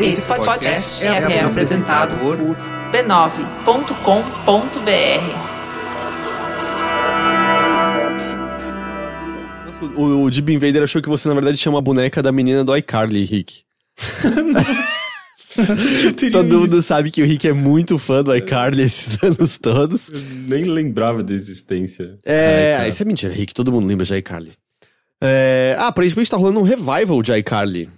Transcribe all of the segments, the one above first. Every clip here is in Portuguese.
Esse podcast é, é apresentado por b9.com.br. O, o Deep Invader achou que você, na verdade, chama a boneca da menina do iCarly, Rick. Todo mundo sabe que o Rick é muito fã do iCarly esses anos todos. Eu nem lembrava da existência. É, isso é mentira, Rick. Todo mundo lembra de iCarly. É, ah, aparentemente tá rolando um revival de iCarly.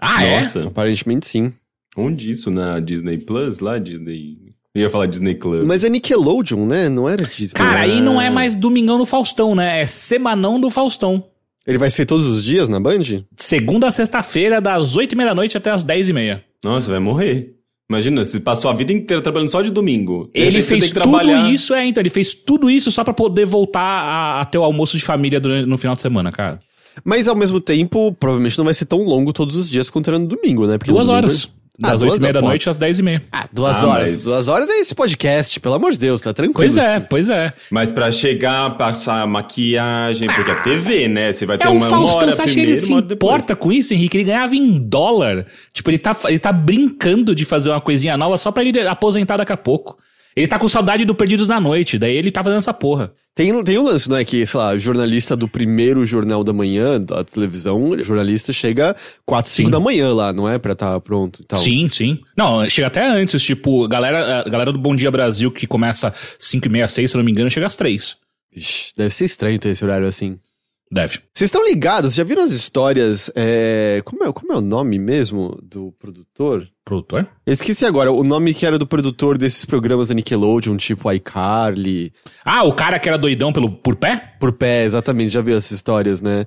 Ah, Nossa. é? Aparentemente sim. Onde isso? Na Disney Plus? Lá, Disney. Eu ia falar Disney Club. Mas é Nickelodeon, né? Não era Disney. Cara, aí não é mais Domingão no Faustão, né? É Semanão do Faustão. Ele vai ser todos os dias na Band? Segunda a sexta-feira, das oito e meia da noite até as dez e meia. Nossa, vai morrer. Imagina, você passou a vida inteira trabalhando só de domingo. Ele fez tudo trabalhar... isso, é, então, ele fez tudo isso só para poder voltar a, a ter o almoço de família no final de semana, cara. Mas ao mesmo tempo, provavelmente não vai ser tão longo todos os dias quanto era no domingo, né? Porque duas domingo... horas. Das oito ah, e meia da noite às dez e meia. Ah, duas ah, horas. Mas... Duas horas é esse podcast, pelo amor de Deus, tá tranquilo. Pois é, pois é. Mas pra chegar, passar maquiagem, porque a TV, né? Você vai ter é, uma, o Faustão, uma hora você acha primeiro, que ele se importa com isso, Henrique? Ele ganhava em dólar. Tipo, ele tá, ele tá brincando de fazer uma coisinha nova só pra ele aposentar daqui a pouco. Ele tá com saudade do Perdidos na Noite, daí ele tá fazendo essa porra. Tem, tem um lance, não é? Que, sei lá, jornalista do primeiro jornal da manhã, da televisão, jornalista chega 4, 5 da manhã lá, não é? Pra estar tá pronto e tal. Sim, sim. Não, chega até antes, tipo, galera, a galera do Bom Dia Brasil, que começa 5 e meia, 6, se não me engano, chega às 3. Ixi, deve ser estranho ter esse horário assim. Deve. Vocês estão ligados? Já viram as histórias? É... Como, é, como é o nome mesmo do produtor? Produtor? Eu esqueci agora, o nome que era do produtor desses programas da Nickelodeon, tipo iCarly. Ah, o cara que era doidão pelo, por pé? Por pé, exatamente. Já viu essas histórias, né?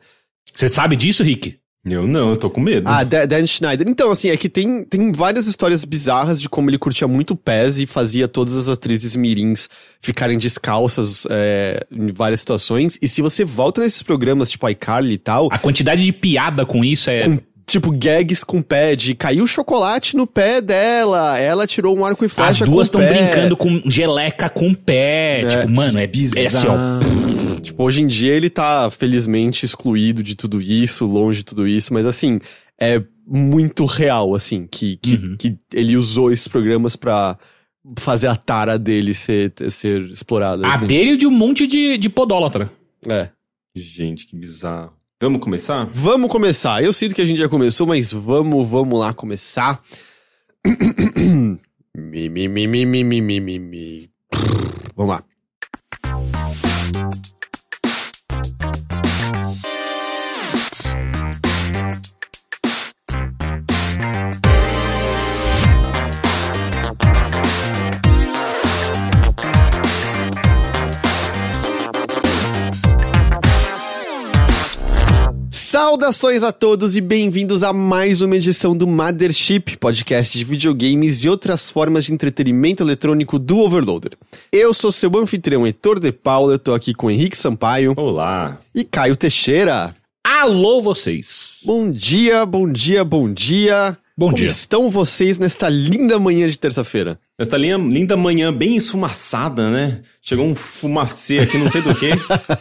Você sabe disso, Rick? Eu não, eu tô com medo. Ah, Dan Schneider. Então, assim, é que tem, tem várias histórias bizarras de como ele curtia muito pés e fazia todas as atrizes mirins ficarem descalças é, em várias situações. E se você volta nesses programas, tipo iCarly e tal... A quantidade de piada com isso é... Com tipo, gags com pé, de caiu chocolate no pé dela, ela tirou um arco e flecha As duas estão brincando com geleca com pé. É, tipo, mano, é bizarro. É assim, ó. Tipo, hoje em dia ele tá felizmente excluído de tudo isso, longe de tudo isso, mas assim, é muito real, assim, que, que, uhum. que ele usou esses programas pra fazer a tara dele ser, ser explorada. A assim. dele e de um monte de, de podólatra. É. Gente, que bizarro. Vamos começar? Vamos começar. Eu sinto que a gente já começou, mas vamos, vamos lá começar. mi, mi, mi, mi, mi, mi, mi, mi. Vamos lá. Saudações a todos e bem-vindos a mais uma edição do Mothership, podcast de videogames e outras formas de entretenimento eletrônico do Overloader. Eu sou seu anfitrião Heitor de Paula, eu tô aqui com Henrique Sampaio. Olá. E Caio Teixeira. Alô vocês. Bom dia, bom dia, bom dia. Bom Como dia. estão vocês nesta linda manhã de terça-feira? Nesta linha, linda manhã bem esfumaçada, né? Chegou um fumacê aqui, não sei do que.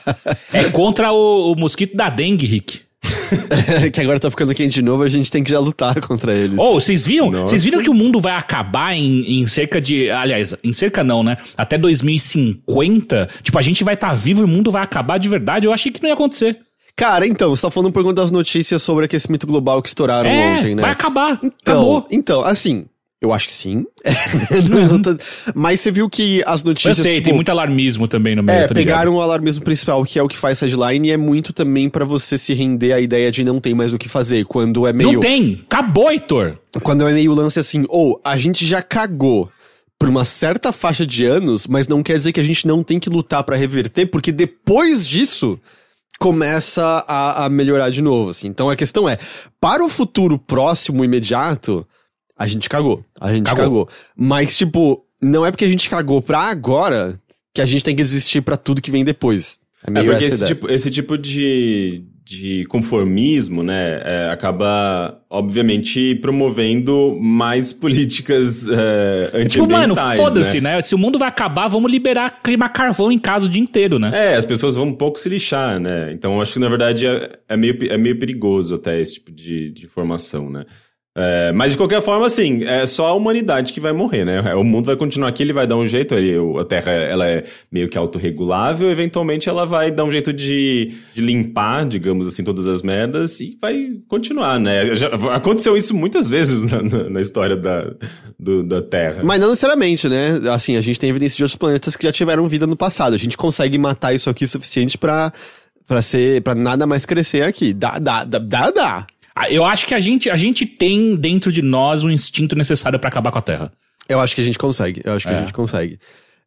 é contra o, o mosquito da dengue, Rick. que agora tá ficando quente de novo, a gente tem que já lutar contra eles. Oh, vocês viram? Vocês viram que o mundo vai acabar em, em, cerca de. Aliás, em cerca não, né? Até 2050. Tipo, a gente vai estar tá vivo e o mundo vai acabar de verdade. Eu achei que não ia acontecer. Cara, então, você tá falando por conta das notícias sobre aquecimento global que estouraram é, ontem, né? Vai acabar. Então, Acabou. então, assim, eu acho que sim. Mas você viu que as notícias. Eu sei, tipo, tem muito alarmismo também no meio. É, pegaram o alarmismo principal, que é o que faz headline, e é muito também para você se render à ideia de não tem mais o que fazer. Quando é meio. Não tem! Acabou, Heitor! Quando é meio lance assim, ou oh, a gente já cagou por uma certa faixa de anos, mas não quer dizer que a gente não tem que lutar para reverter, porque depois disso começa a, a melhorar de novo, assim. Então a questão é, para o futuro próximo, imediato, a gente cagou. A gente cagou. Cagou. Mas, tipo, não é porque a gente cagou pra agora que a gente tem que desistir pra tudo que vem depois. É É meio porque essa esse tipo, esse tipo de, de conformismo, né, é, acaba, obviamente, promovendo mais políticas é, Tipo, mano, antiambientais, foda-se, né? né? Se o mundo vai acabar, vamos liberar queimar carvão em casa o dia inteiro, né? É, as pessoas vão um pouco se lixar, né? Então, acho que, na verdade, é, é meio, é meio perigoso até esse tipo de, de informação, né? É, mas, de qualquer forma, assim, é só a humanidade que vai morrer, né? O mundo vai continuar aqui, ele vai dar um jeito, ele, a Terra, ela é meio que autorregulável, eventualmente ela vai dar um jeito de, de limpar, digamos assim, todas as merdas e vai continuar, né? Já, aconteceu isso muitas vezes na, na, na história da, do- da Terra. Mas não necessariamente, né? Assim, a gente tem evidência de outros planetas que já tiveram vida no passado. A gente consegue matar isso aqui o suficiente pra, pra ser. para nada mais crescer aqui. Dá, dá, dá, dá, dá. Ah, Eu acho que a gente, a gente tem dentro de nós um instinto necessário pra acabar com a Terra. Eu acho que a gente consegue. Eu acho que É. a gente consegue.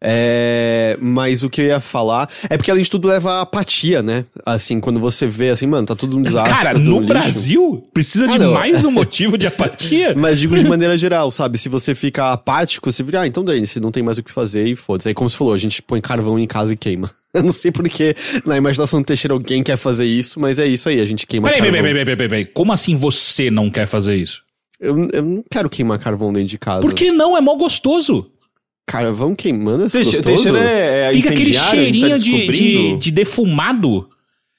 É, mas o que eu ia falar é porque além de tudo leva a apatia, né? Assim, quando você vê assim, mano, tá tudo um desastre. Cara, tá no um. Brasil, precisa de Ah, não. mais um motivo de apatia? Mas digo de maneira geral, sabe? Se você fica apático, você vira, ah, então daí, você não tem mais o que fazer e foda-se. Aí, como você falou, a gente põe carvão em casa e queima. Eu não sei porque na imaginação do Teixeira alguém quer fazer isso, mas é isso aí, a gente queima Peraí, carvão. peraí, peraí, peraí, peraí, peraí. Como assim você não quer fazer isso? Eu, eu não quero queimar carvão dentro de casa. Por que não? É mó gostoso. Carvão queimando é Teixe- gostoso? Teixeira é, é Fica aquele tá cheirinho de, de, descobrindo? de defumado.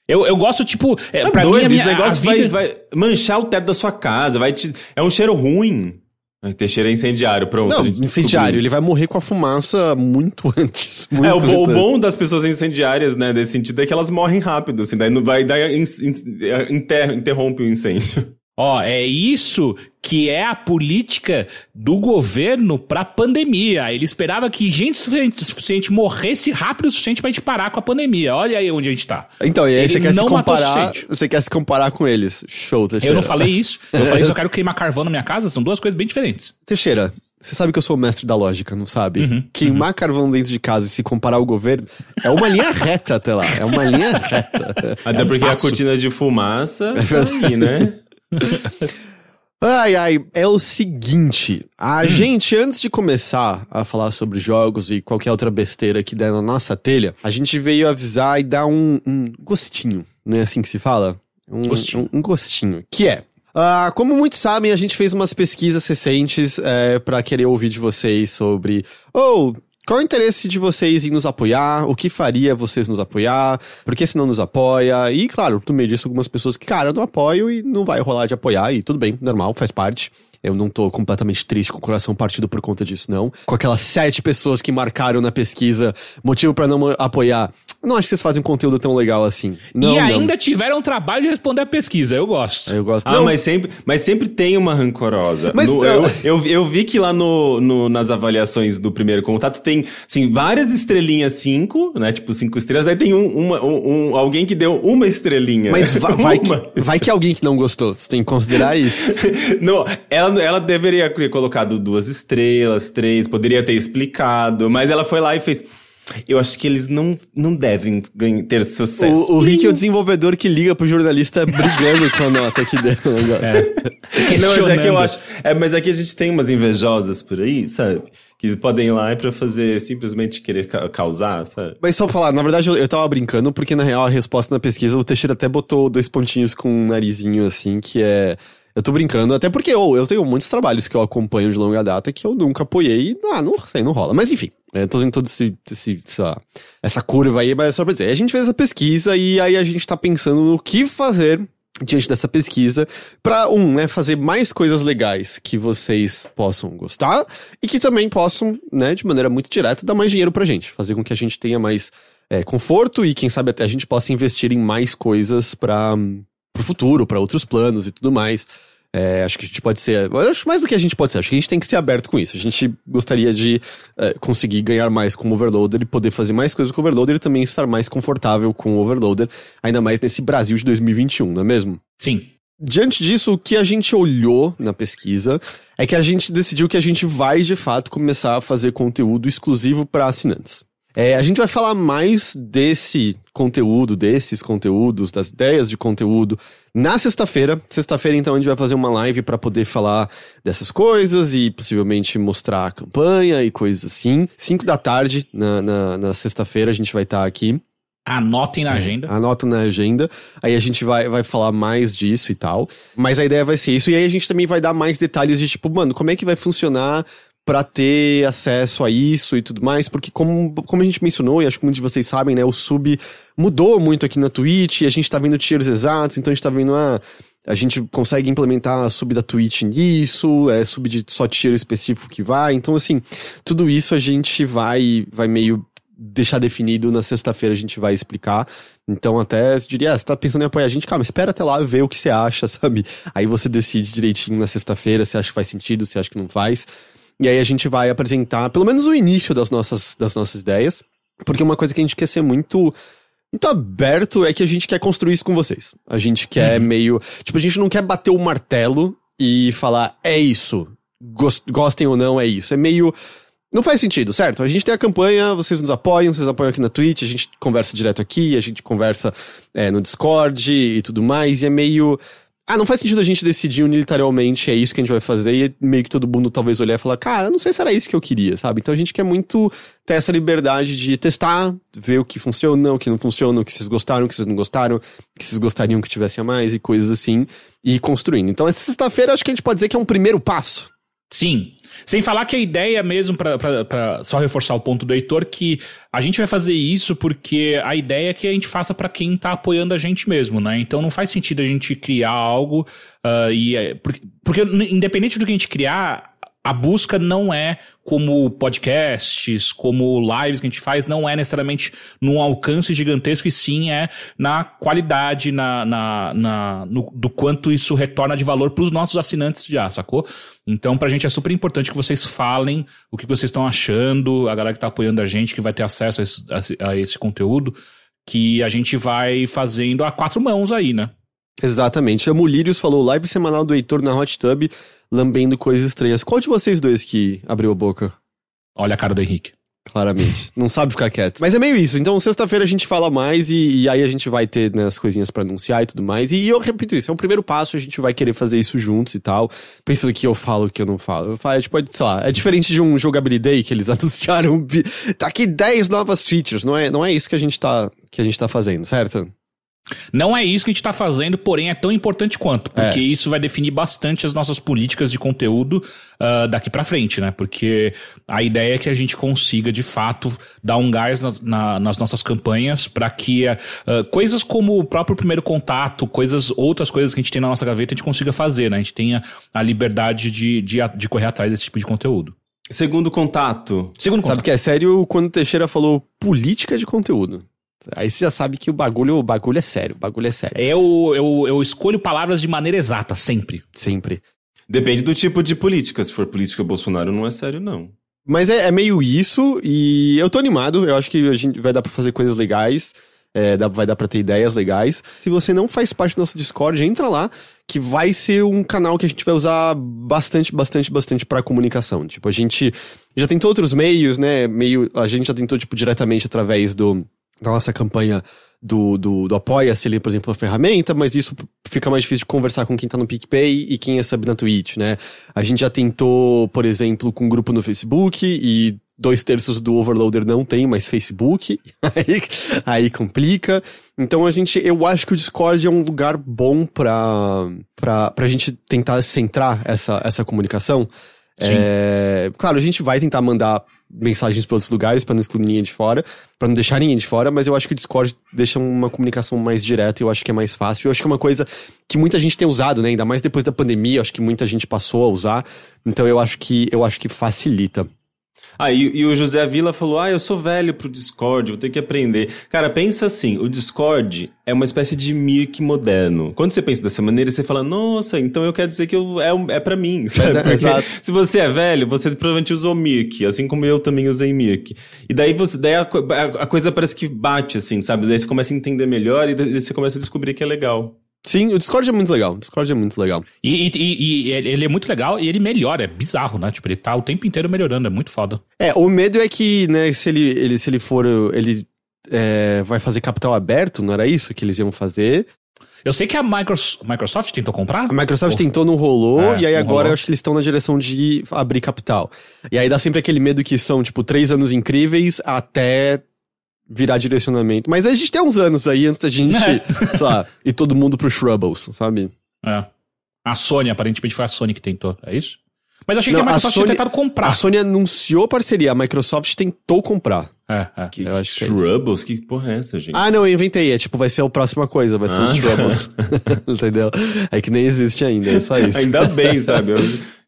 Eu, eu gosto, tipo, é, Tá pra doido, mim, a minha, esse negócio a vai, vida- vai manchar o teto da sua casa, vai te... É um cheiro ruim. Teixeira é incendiário, pronto. Não, incendiário, ele vai morrer com a fumaça muito antes. Muito É, o, bo- o bom das pessoas incendiárias, né, desse sentido, é que elas morrem rápido, assim, daí não vai, daí in- inter- interrompe o incêndio. Ó, é isso que é a política do governo pra pandemia. Ele esperava que gente suficiente, suficiente morresse rápido o suficiente pra gente parar com a pandemia. Olha aí onde a gente tá. Então, e aí Ele você quer se não matou o comparar. suficiente. Você quer se comparar com eles. Show, Teixeira. Eu não falei isso. Eu falei isso, eu quero queimar carvão na minha casa. São duas coisas bem diferentes. Teixeira, você sabe que eu sou o mestre da lógica, não sabe? Uhum, Queimar carvão dentro de casa e se comparar ao governo é uma linha reta até lá. É uma linha reta. Até um porque passo. a cortina de fumaça É tá aí, né? Ai, ai, é o seguinte. Hum. A gente, antes de começar a falar sobre jogos e qualquer outra besteira que der na nossa telha, a gente veio avisar e dar um, um gostinho, né? Assim que se fala? Um Gostinho. Um, um gostinho. Que é. ah, como muitos sabem, a gente fez umas pesquisas recentes é, para querer ouvir de vocês sobre. Ou. Qual o interesse de vocês em nos apoiar? O que faria vocês nos apoiar? Por que se não nos apoia? E, claro, no meio disso, algumas pessoas que, cara, eu não apoio e não vai rolar de apoiar, e tudo bem, normal, faz parte. Eu não tô completamente triste com o coração partido por conta disso, não. Com aquelas sete pessoas que marcaram na pesquisa motivo pra não apoiar. Não acho que vocês fazem um conteúdo tão legal assim. Não, e não. ainda tiveram o trabalho de responder a pesquisa. Eu gosto. Eu gosto. Ah, não, mas sempre, mas sempre tem uma rancorosa. Mas, No- eu- eu, eu, vi que lá no, no- nas avaliações do primeiro contato tem, assim, várias estrelinhas cinco, né? Tipo, cinco estrelas. Aí tem um, uma- um- um- alguém que deu uma estrelinha. Mas va- vai, que, vai que alguém que não gostou. Você tem que considerar isso. Não, ela, ela deveria ter colocado duas estrelas, três, poderia ter explicado, mas ela foi lá e fez. Eu acho que eles não, não devem ganhar, ter sucesso. O, o Rick é o desenvolvedor que liga pro jornalista brigando com a nota que deu. o negócio. Não, mas é que eu acho. É, mas é que a gente tem umas invejosas por aí, sabe? Que podem ir lá pra fazer simplesmente querer ca- causar, sabe? Mas só falar, na verdade eu, eu tava brincando, porque na real a resposta na pesquisa, o Teixeira até botou dois pontinhos com um narizinho assim, que é. Eu tô brincando, até porque eu, eu tenho muitos trabalhos que eu acompanho de longa data que eu nunca apoiei e ah, não sei, não rola. Mas enfim, eu tô em toda essa, essa curva aí, mas é só pra dizer. A gente fez essa pesquisa e aí a gente tá pensando no que fazer diante dessa pesquisa pra um, né, fazer mais coisas legais que vocês possam gostar e que também possam, né, de maneira muito direta, dar mais dinheiro pra gente, fazer com que a gente tenha mais é, conforto e quem sabe até a gente possa investir em mais coisas para pro futuro, pra outros planos e tudo mais. É, acho que a gente pode ser. Acho mais do que a gente pode ser. Acho que a gente tem que ser aberto com isso. A gente gostaria de é, conseguir ganhar mais com o Overloader e poder fazer mais coisas com o Overloader e também estar mais confortável com o Overloader, ainda mais nesse Brasil de 2021, não é mesmo? Sim. Diante disso, o que a gente olhou na pesquisa é que a gente decidiu que a gente vai de fato começar a fazer conteúdo exclusivo para assinantes. É, a gente vai falar mais desse conteúdo, desses conteúdos, das ideias de conteúdo na sexta-feira. Sexta-feira, então, a gente vai fazer uma live para poder falar dessas coisas e possivelmente mostrar a campanha e coisas assim. Cinco da tarde, na, na, na sexta-feira, a gente vai estar tá aqui. Anotem na agenda. Anota na agenda. Aí a gente vai, vai falar mais disso e tal. Mas a ideia vai ser isso. E aí a gente também vai dar mais detalhes de tipo, mano, como é que vai funcionar para ter acesso a isso e tudo mais, porque como, como a gente mencionou, e acho que muitos de vocês sabem, né, o sub mudou muito aqui na Twitch, e a gente tá vendo tiers exatos, então a gente tá vendo, ah, a gente consegue implementar a sub da Twitch nisso, é sub de só tier específico que vai, então assim, tudo isso a gente vai, vai meio deixar definido na sexta-feira, a gente vai explicar. Então, até eu diria, ah, você tá pensando em apoiar a gente, calma, espera até lá ver o que você acha, sabe? Aí você decide direitinho na sexta-feira se acha que faz sentido, se acha que não faz. E aí a gente vai apresentar pelo menos o início das nossas, das nossas ideias. Porque uma coisa que a gente quer ser muito muito aberto é que a gente quer construir isso com vocês. A gente quer uhum. meio. Tipo, a gente não quer bater o martelo e falar, é isso. Gostem ou não, é isso. É meio. Não faz sentido, certo? A gente tem a campanha, vocês nos apoiam, vocês apoiam aqui na Twitch, a gente conversa direto aqui, a gente conversa é, no Discord e tudo mais, e é meio ah, não faz sentido a gente decidir unilateralmente, é isso que a gente vai fazer, e meio que todo mundo talvez olhar e falar, cara, não sei se era isso que eu queria, sabe? Então a gente quer muito ter essa liberdade de testar, ver o que funciona, o que não funciona, o que vocês gostaram, o que vocês não gostaram, o que vocês gostariam que tivesse a mais e coisas assim, e ir construindo. Então essa sexta-feira acho que a gente pode dizer que é um primeiro passo. Sim. Sem falar que a ideia mesmo, para só reforçar o ponto do Heitor, que a gente vai fazer isso porque a ideia é que a gente faça para quem tá apoiando a gente mesmo, né? Então não faz sentido a gente criar algo uh, e. É, porque, porque independente do que a gente criar, a busca não é como podcasts, como lives que a gente faz, não é necessariamente num alcance gigantesco, e sim é na qualidade, na, na, na no, do quanto isso retorna de valor para os nossos assinantes já, sacou? Então, pra gente é super importante que vocês falem o que vocês estão achando, a galera que tá apoiando a gente, que vai ter acesso a esse, a, a esse conteúdo, que a gente vai fazendo a quatro mãos aí, né? Exatamente. A Mulírios falou live semanal do Heitor na Hot Tub lambendo coisas estranhas. Qual de vocês dois que abriu a boca? Olha a cara do Henrique. Claramente. Não sabe ficar quieto. Mas é meio isso. Então, sexta-feira a gente fala mais e, e, aí a gente vai ter né, as coisinhas para anunciar e tudo mais. E eu repito isso, é um primeiro passo, a gente vai querer fazer isso juntos e tal. Pensando que eu falo que eu não falo. Eu falo, é, tipo, é, sei lá, é diferente de um jogabilidade que eles anunciaram. Tá aqui 10 novas features. Não é, não é isso que a gente tá, que a gente tá fazendo, certo? Não é isso que a gente está fazendo, porém é tão importante quanto, porque é. isso vai definir bastante as nossas políticas de conteúdo uh, daqui para frente, né? Porque a ideia é que a gente consiga, de fato, dar um gás nas, na, nas nossas campanhas para que uh, coisas como o próprio primeiro contato, coisas, outras coisas que a gente tem na nossa gaveta, a gente consiga fazer, né? A gente tenha a liberdade de, de, de correr atrás desse tipo de conteúdo. Segundo contato. Segundo contato. Sabe que é sério quando o Teixeira falou política de conteúdo. Aí você já sabe que o bagulho, o bagulho é sério, o bagulho é sério. Eu, eu, eu escolho palavras de maneira exata, sempre. Sempre. Depende do tipo de política. Se for política Bolsonaro, não é sério, não. Mas é, é meio isso, e eu tô animado. Eu acho que a gente vai dar pra fazer coisas legais. É, dá, vai dar pra ter ideias legais. Se você não faz parte do nosso Discord, entra lá, que vai ser um canal que a gente vai usar bastante, bastante, bastante para comunicação. Tipo, a gente já tentou outros meios, né? Meio, a gente já tentou, tipo, diretamente através do da nossa campanha do, do, do Apoia-se ali, por exemplo, a ferramenta, mas isso fica mais difícil de conversar com quem tá no PicPay e quem é sub na Twitch, né? A gente já tentou, por exemplo, com um grupo no Facebook e dois terços do Overloader não tem mais Facebook, aí, aí complica. Então a gente, eu acho que o Discord é um lugar bom pra, pra, pra gente tentar centrar essa, essa comunicação. É, claro, a gente vai tentar mandar mensagens para outros lugares para não excluir ninguém de fora, para não deixar ninguém de fora, mas eu acho que o Discord deixa uma comunicação mais direta eu acho que é mais fácil. Eu acho que é uma coisa que muita gente tem usado, né? Ainda mais depois da pandemia, eu acho que muita gente passou a usar. Então eu acho que eu acho que facilita. Ah, e, e, o José Vila falou: Ah, eu sou velho pro Discord, vou ter que aprender. Cara, pensa assim: o Discord é uma espécie de Mirk moderno. Quando você pensa dessa maneira, você fala: Nossa, então eu quero dizer que eu, é, é para mim. Sabe? É, Porque se você é velho, você provavelmente usou Mirk, assim como eu também usei Mirk. E daí, você, daí a, a, a coisa parece que bate, assim, sabe? Daí você começa a entender melhor e daí você começa a descobrir que é legal. Sim, o Discord é muito legal. O Discord é muito legal. E, e- e- ele é muito legal e ele melhora, é bizarro, né? Tipo, ele tá o tempo inteiro melhorando, é muito foda. É, o medo é que, né, se ele, ele, se ele for. Ele é, vai fazer capital aberto, não era isso que eles iam fazer? Eu sei que a Micros- Microsoft tentou comprar. A Microsoft Ou- tentou, não rolou, É, e aí agora rolou. eu acho que eles estão na direção de abrir capital. E aí dá sempre aquele medo que são, tipo, três anos incríveis até virar direcionamento. Mas a gente tem uns anos aí antes da gente, É. sei lá, ir todo mundo pro Shrubbles, sabe? É. A Sony, aparentemente foi a Sony que tentou, é isso? Mas eu achei que Não, a a Microsoft Sony- tinha tentado comprar. A Sony anunciou parceria, a Microsoft tentou comprar. É, é. Que, Eu acho que é isso. Shrubbles? Que porra é essa, gente? Ah, não, eu inventei. É tipo, vai ser a próxima coisa, vai ser Ah, os tá. Shrubbles. Entendeu? É que nem existe ainda, é só isso. Ainda bem, sabe? Eu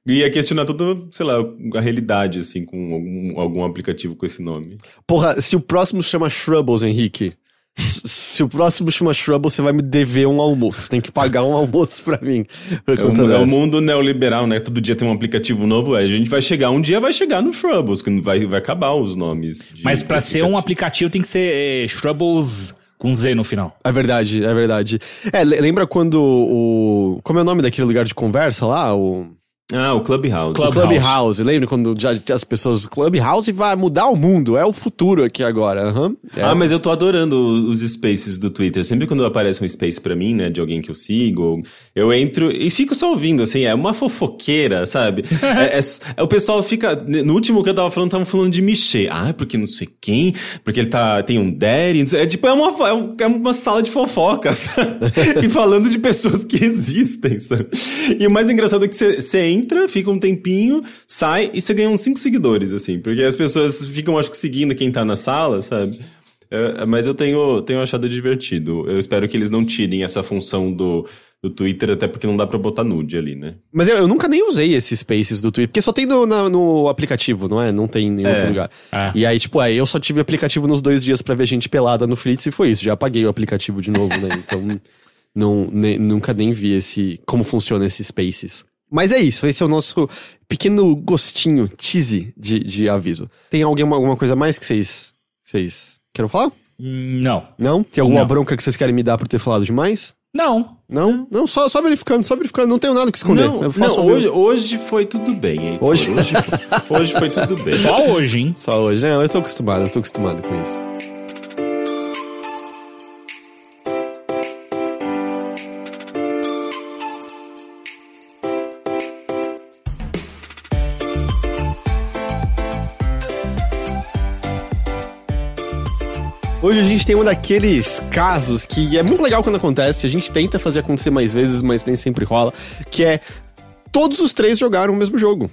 ia questionar toda, sei lá, a realidade, assim, com algum, algum aplicativo com esse nome. Porra, se o próximo chama Shrubbles, Henrique. Se o próximo chama Shrubbles, você vai me dever um almoço. Você tem que pagar um almoço pra mim. Por É o, é o mundo neoliberal, né? Todo dia tem um aplicativo novo. é, A gente vai chegar, um dia vai chegar no Shrubbles, que vai, vai acabar os nomes. de Mas pra ser um aplicativo. tem que ser é, Shrubbles com Z no final. É verdade, é verdade. É, le- lembra quando o. Como é o nome daquele lugar de conversa lá? O. Ah, o Clubhouse. Club- O Clubhouse. Lembra quando já, as pessoas. Clubhouse vai mudar o mundo, é o futuro aqui agora. aham. É. Ah, mas eu tô adorando os spaces do Twitter. Sempre quando aparece um space pra mim, né, de alguém que eu sigo, eu entro e fico só ouvindo, assim, é uma fofoqueira, sabe? é, é- é- o pessoal fica. No último que eu tava falando, estavam falando de Michê. Ah, porque não sei quem, porque ele tá, tem um sei- É tipo, é uma, é um- é uma sala de fofocas, e falando de pessoas que existem, sabe? E o mais engraçado é que você- você entra, fica um tempinho, sai e você ganha uns cinco seguidores, assim, porque as pessoas ficam, acho que, seguindo quem tá na sala, sabe? É, mas eu tenho, tenho achado divertido. Eu espero que eles não tirem essa função do, do Twitter, até porque não dá pra botar nude ali, né? Mas eu, eu nunca nem usei esses spaces do Twitter, porque só tem no, na- no aplicativo, não é? Não tem em outro É. lugar. É. E aí, tipo, aí eu só tive aplicativo nos dois dias pra ver gente pelada no Flits e foi isso. Já apaguei o aplicativo de novo, né? Então, não, ne- nunca nem vi esse, como funciona esses spaces. Mas é isso, esse é o nosso pequeno gostinho, tease de, de aviso. Tem alguma, alguma coisa mais que vocês, vocês querem falar? Não. Não? Tem alguma Não. bronca que vocês querem me dar por ter falado demais? Não. Não? Não, só, só verificando, só verificando. Não tenho nada que esconder. Não, não meu- hoje, hoje foi tudo bem, hein? Hoje? Hoje, hoje foi tudo bem. Só hoje, hein? Só hoje. É, eu tô acostumado, eu tô acostumado com isso. Gente tem um daqueles casos que é muito legal quando acontece, a gente tenta fazer acontecer mais vezes, mas nem sempre rola, que é todos os três jogaram o mesmo jogo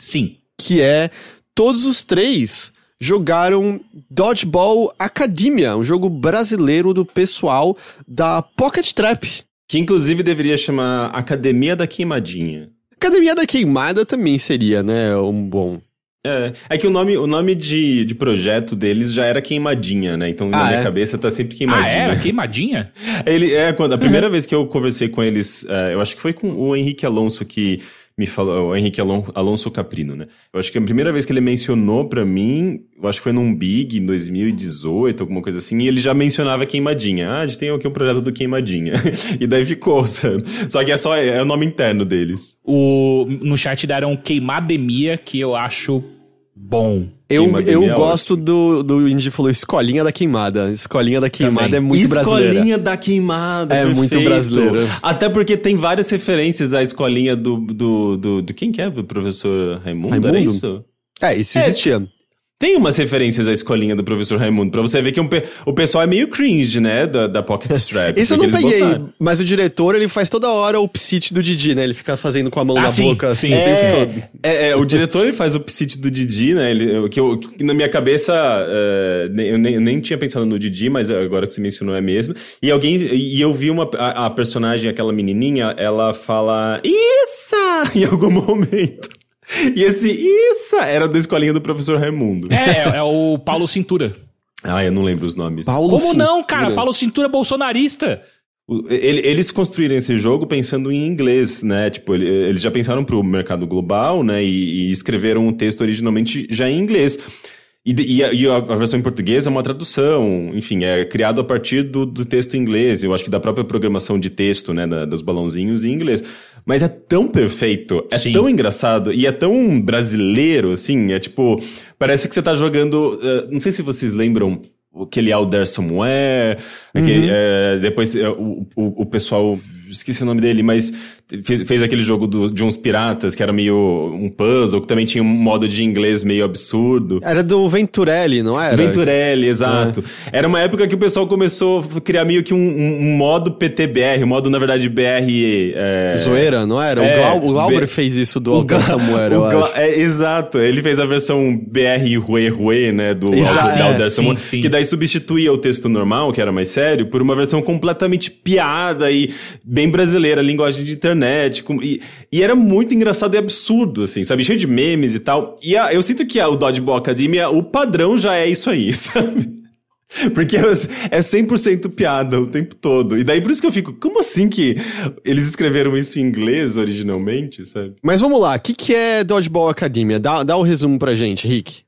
Sim. que é todos os três jogaram Dodgeball Academia, um jogo brasileiro do pessoal da Pocket Trap. Que inclusive deveria chamar Academia da Queimadinha. Academia da Queimada também seria, né, um bom. É, é que o nome, o nome de, de projeto deles já era Queimadinha, né? Então na Ah, minha é? cabeça tá sempre Ah, Queimadinha. era? Queimadinha? Ele, é, quando a primeira vez que eu conversei com eles, é, eu acho que foi com o Henrique Alonso que me falou, o Henrique Alon, Alonso Caprino, né? Eu acho que a primeira vez que ele mencionou pra mim, eu acho que foi num Big em 2018, alguma coisa assim, e ele já mencionava Queimadinha. Ah, a gente tem aqui o projeto do Queimadinha. e daí ficou, sabe? Só que é só é o nome interno deles. O, no chat deram Queimademia, que eu acho bom. Eu, eu é gosto do, do Indy falou Escolinha da Queimada. Escolinha da Queimada Também. é muito brasileira. Escolinha da Queimada. É muito perfeito. brasileiro. Até porque tem várias referências à escolinha do. do, do, do quem que é? Do professor Raimundo? Era Raimundo? isso? É, isso É. existia. Tem umas referências à escolinha do professor Raimundo, pra você ver que um pe- o pessoal é meio cringe, né? Da, da Pocket Strap. Isso eu não peguei, botaram. mas o diretor, ele faz toda hora o psit do Didi, né? Ele fica fazendo com a mão Ah, na sim, boca, assim, sim. o tempo É, todo. é, é, o diretor ele faz o psit do Didi, né? Ele, que, eu, que na minha cabeça, é, nem- eu nem, nem tinha pensado no Didi, mas agora que você mencionou é mesmo. E alguém e eu vi uma a, a personagem, aquela menininha, ela fala isso em algum momento. E esse isso era da escolinha do professor Raimundo. É, é, é o Paulo Cintura. Ah, eu não lembro os nomes. Paulo Como Cintura. não, cara? Paulo Cintura é bolsonarista. O- ele- Eles construíram esse jogo pensando em inglês, né? Tipo, ele- eles já pensaram pro mercado global, né? E, escreveram um texto originalmente já em inglês. E, e, a, e, a, versão em português é uma tradução, enfim, é criado a partir do, do texto em inglês, eu acho que da própria programação de texto, né, da, dos balãozinhos em inglês. Mas é tão perfeito, é Sim. tão engraçado e é tão brasileiro, assim, é tipo, parece que você tá jogando, uh, não sei se vocês lembram aquele Out There Somewhere, uhum. aquele, é, depois é, o, o, o pessoal, esqueci o nome dele, mas fez, fez aquele jogo do, de uns piratas que era meio um puzzle, que também tinha um modo de inglês meio absurdo. Era do Venturelli, não era? Venturelli, exato. É. Era uma época que o pessoal começou a criar meio que um, um, modo PTBR, um modo, na verdade, BR... É... Zoeira, não era? É, o, Glau, o Glauber B... fez isso do Alter Samuel, eu Gla... acho. É, exato, ele fez a versão BR Rue Rue, né, do Alter é, Samuel, que daí substituía o texto normal, que era mais sério, por uma versão completamente piada e bem brasileira, linguagem de internet internet. Com, e, e era muito engraçado e absurdo, assim, sabe? Cheio de memes e tal. E a, eu sinto que a, o Dodgeball Academia, o padrão já é isso aí, sabe? Porque é 100% piada o tempo todo. E daí por isso que eu fico, como assim que eles escreveram isso em inglês originalmente, sabe? Mas vamos lá, o que, que é Dodgeball Academia? Dá, dá o um resumo pra gente, Rick.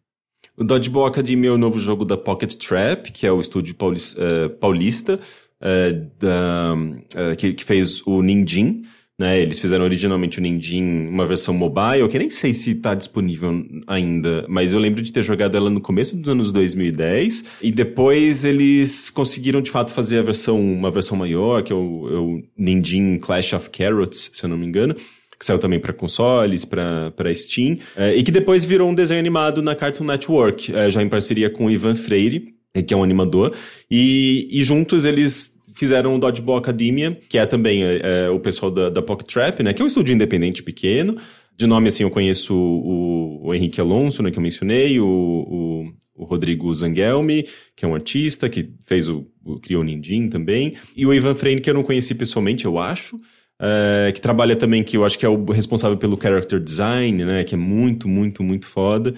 O Dodgeball Academia é o novo jogo da Pocket Trap, que é o estúdio paulista, uh, paulista uh, da, uh, que, que, fez o Ninjin. Né, eles fizeram originalmente o Ninjin, uma versão mobile, que nem sei se está disponível ainda, mas eu lembro de ter jogado ela no começo dos anos 2010, e depois eles conseguiram de fato fazer a versão, uma versão maior, que é o, é o Ninjin Clash of Carrots, se eu não me engano, que saiu também para consoles, para Steam, é, e que depois virou um desenho animado na Cartoon Network, é, já em parceria com o Ivan Freire, que é um animador, e, e juntos eles fizeram o Dodgeball Academia, que é também é, é, o pessoal da, da Pocket Trap, né? Que é um estúdio independente pequeno. De nome, assim, eu conheço o, o Henrique Alonso, né? Que eu mencionei, o, o, o Rodrigo Zangelmi, que é um artista, que fez o, o criou o Ninjin também. E o Ivan Freire, que eu não conheci pessoalmente, eu acho. É, que trabalha também, que eu acho que é o responsável pelo character design, né? Que é muito, muito, muito foda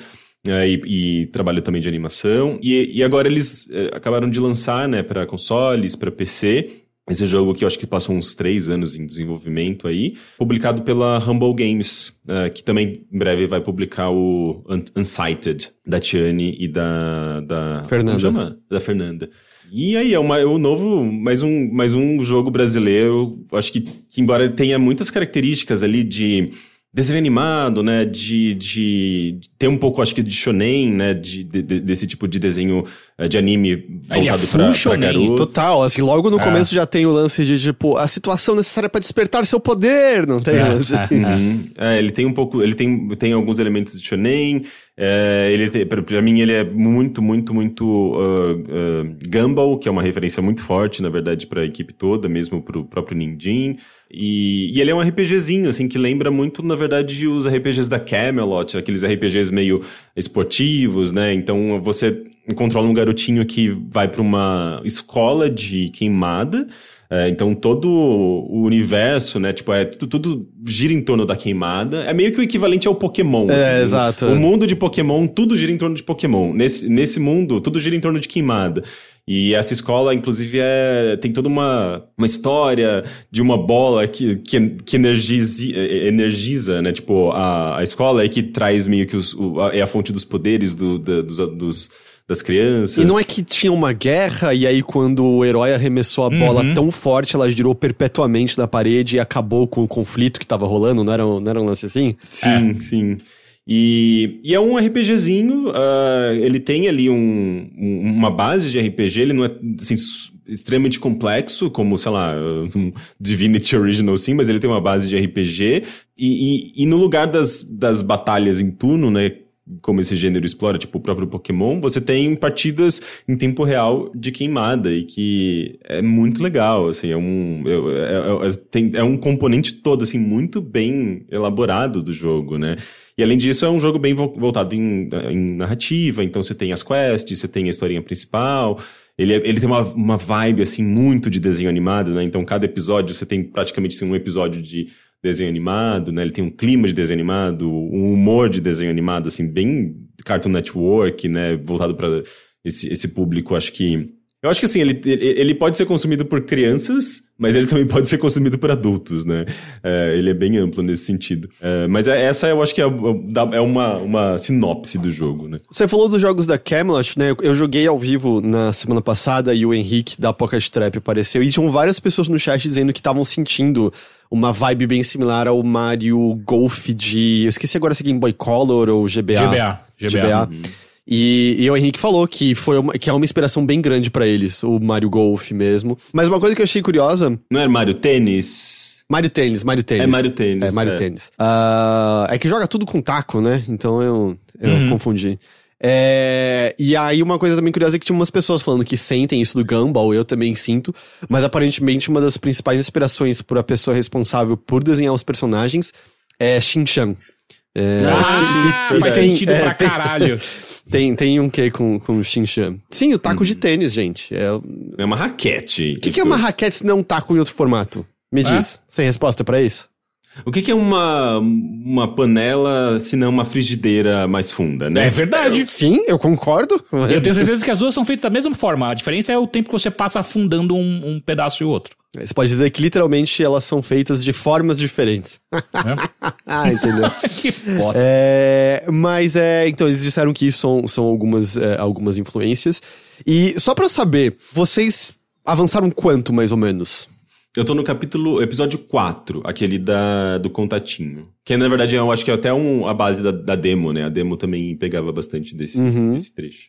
é, e, e, trabalho também de animação. E, e agora eles é, acabaram de lançar, né, para consoles, para PC. Esse jogo que eu acho que passou uns três anos em desenvolvimento aí, publicado pela Humble Games, uh, que também em breve vai publicar o Un Unsighted, da Tiane e da... da Fernanda. Como chama? Da Fernanda. E aí, é, uma, é um novo, mais um, mais um jogo brasileiro, acho que, que embora tenha muitas características ali de desenho animado, né? De, de, de, ter um pouco, acho que, de shonen, né? De, de desse tipo de desenho eh, de anime voltado é pra, pra garoto. Total, assim, logo no é. começo já tem o lance de, tipo, a situação necessária para despertar seu poder, não tem? É, lance? é, ele tem um pouco, ele tem, tem alguns elementos de shonen, é, ele tem, pra, pra, mim ele é muito, muito, muito uh, uh, Gumball, que é uma referência muito forte, na verdade, pra equipe toda, mesmo pro próprio Ninjin. E, e, ele é um RPGzinho, assim, que lembra muito, na verdade, os RPGs da Camelot, aqueles RPGs meio esportivos, né? Então você controla um garotinho que vai para uma escola de queimada. É, então todo o universo, né? Tipo, é tudo, tudo, gira em torno da queimada. É meio que o equivalente ao Pokémon. É, assim, exato. O, o mundo de Pokémon, tudo gira em torno de Pokémon. Nesse, nesse mundo, tudo gira em torno de queimada. E essa escola, inclusive, é, tem toda uma, uma história de uma bola que, que, que energiza, energiza, né? Tipo, a, a escola é que traz meio que os, o, a, é a fonte dos poderes do, do, dos, dos das crianças. E não é que tinha uma guerra e aí quando o herói arremessou a uhum. bola tão forte, ela girou perpetuamente na parede e acabou com o conflito que tava rolando, não era, não era um lance assim? Sim, é. sim. E, e, é um RPGzinho, uh, ele tem ali um, um, uma base de RPG, ele não é assim, extremamente complexo, como, sei lá, um Divinity Original sim, mas ele tem uma base de RPG. E, e, e no lugar das, das batalhas em turno, né, como esse gênero explora, tipo o próprio Pokémon, você tem partidas em tempo real de queimada e que é muito legal, assim, é um, é, é, é, tem, é um componente todo, assim, muito bem elaborado do jogo, né? E além disso, é um jogo bem voltado em, em narrativa, então você tem as quests, você tem a historinha principal, ele, é, ele tem uma, uma vibe, assim, muito de desenho animado, né? Então cada episódio, você tem praticamente assim, um episódio de desenho animado, né? Ele tem um clima de desenho animado, um humor de desenho animado, assim, bem Cartoon Network, né? Voltado para esse, esse público, acho que Eu acho que assim, ele, ele pode ser consumido por crianças, mas ele também pode ser consumido por adultos, né? É, ele é bem amplo nesse sentido. É, mas é, essa eu acho que é, é uma, uma sinopse do jogo, né? Você falou dos jogos da Camelot, né? Eu joguei ao vivo na semana passada e o Henrique da Pocket Trap apareceu e tinham várias pessoas no chat dizendo que estavam sentindo uma vibe bem similar ao Mario Golf de. Eu esqueci agora se é Game Boy Color ou GBA. GBA. GBA. GBA. Uhum. E, e o Henrique falou que foi uma, que é uma inspiração bem grande para eles, o Mario Golf mesmo. Mas uma coisa que eu achei curiosa. Não é Mario Tênis? Mario Tênis, Mario Tênis. É Mario Tênis. É Mario é. Tênis. Uh, é que joga tudo com taco, né? Então eu, eu uhum. confundi. É, e aí uma coisa também curiosa é que tinha umas pessoas falando que sentem isso do Gumball, eu também sinto, mas aparentemente uma das principais inspirações para a pessoa responsável por desenhar os personagens é Shin-Chan. É, ah, faz tem, sentido é, pra tem, caralho. Tem, tem um quê com, com o Shinchan? Sim, o taco de uhum. tênis, gente. É, é uma raquete. O que, que, é uma raquete se não um taco em outro formato? Me diz. Sem resposta para isso? O que, que, é uma, uma panela se não uma frigideira mais funda, né? É verdade. Eu, sim, eu concordo. Eu tenho certeza que as duas são feitas da mesma forma. A diferença é o tempo que você passa afundando um, um pedaço e o outro. Você pode dizer que literalmente elas são feitas de formas diferentes. É? ah, entendeu? que bosta. É, mas é, então eles disseram que isso são, são algumas, é, algumas influências. E só para saber, vocês avançaram quanto mais ou menos? Eu tô no capítulo, episódio 4, aquele da, do contatinho. Que na verdade eu acho que é até um, a base da, da demo, né? A demo também pegava bastante desse, uhum. desse trecho.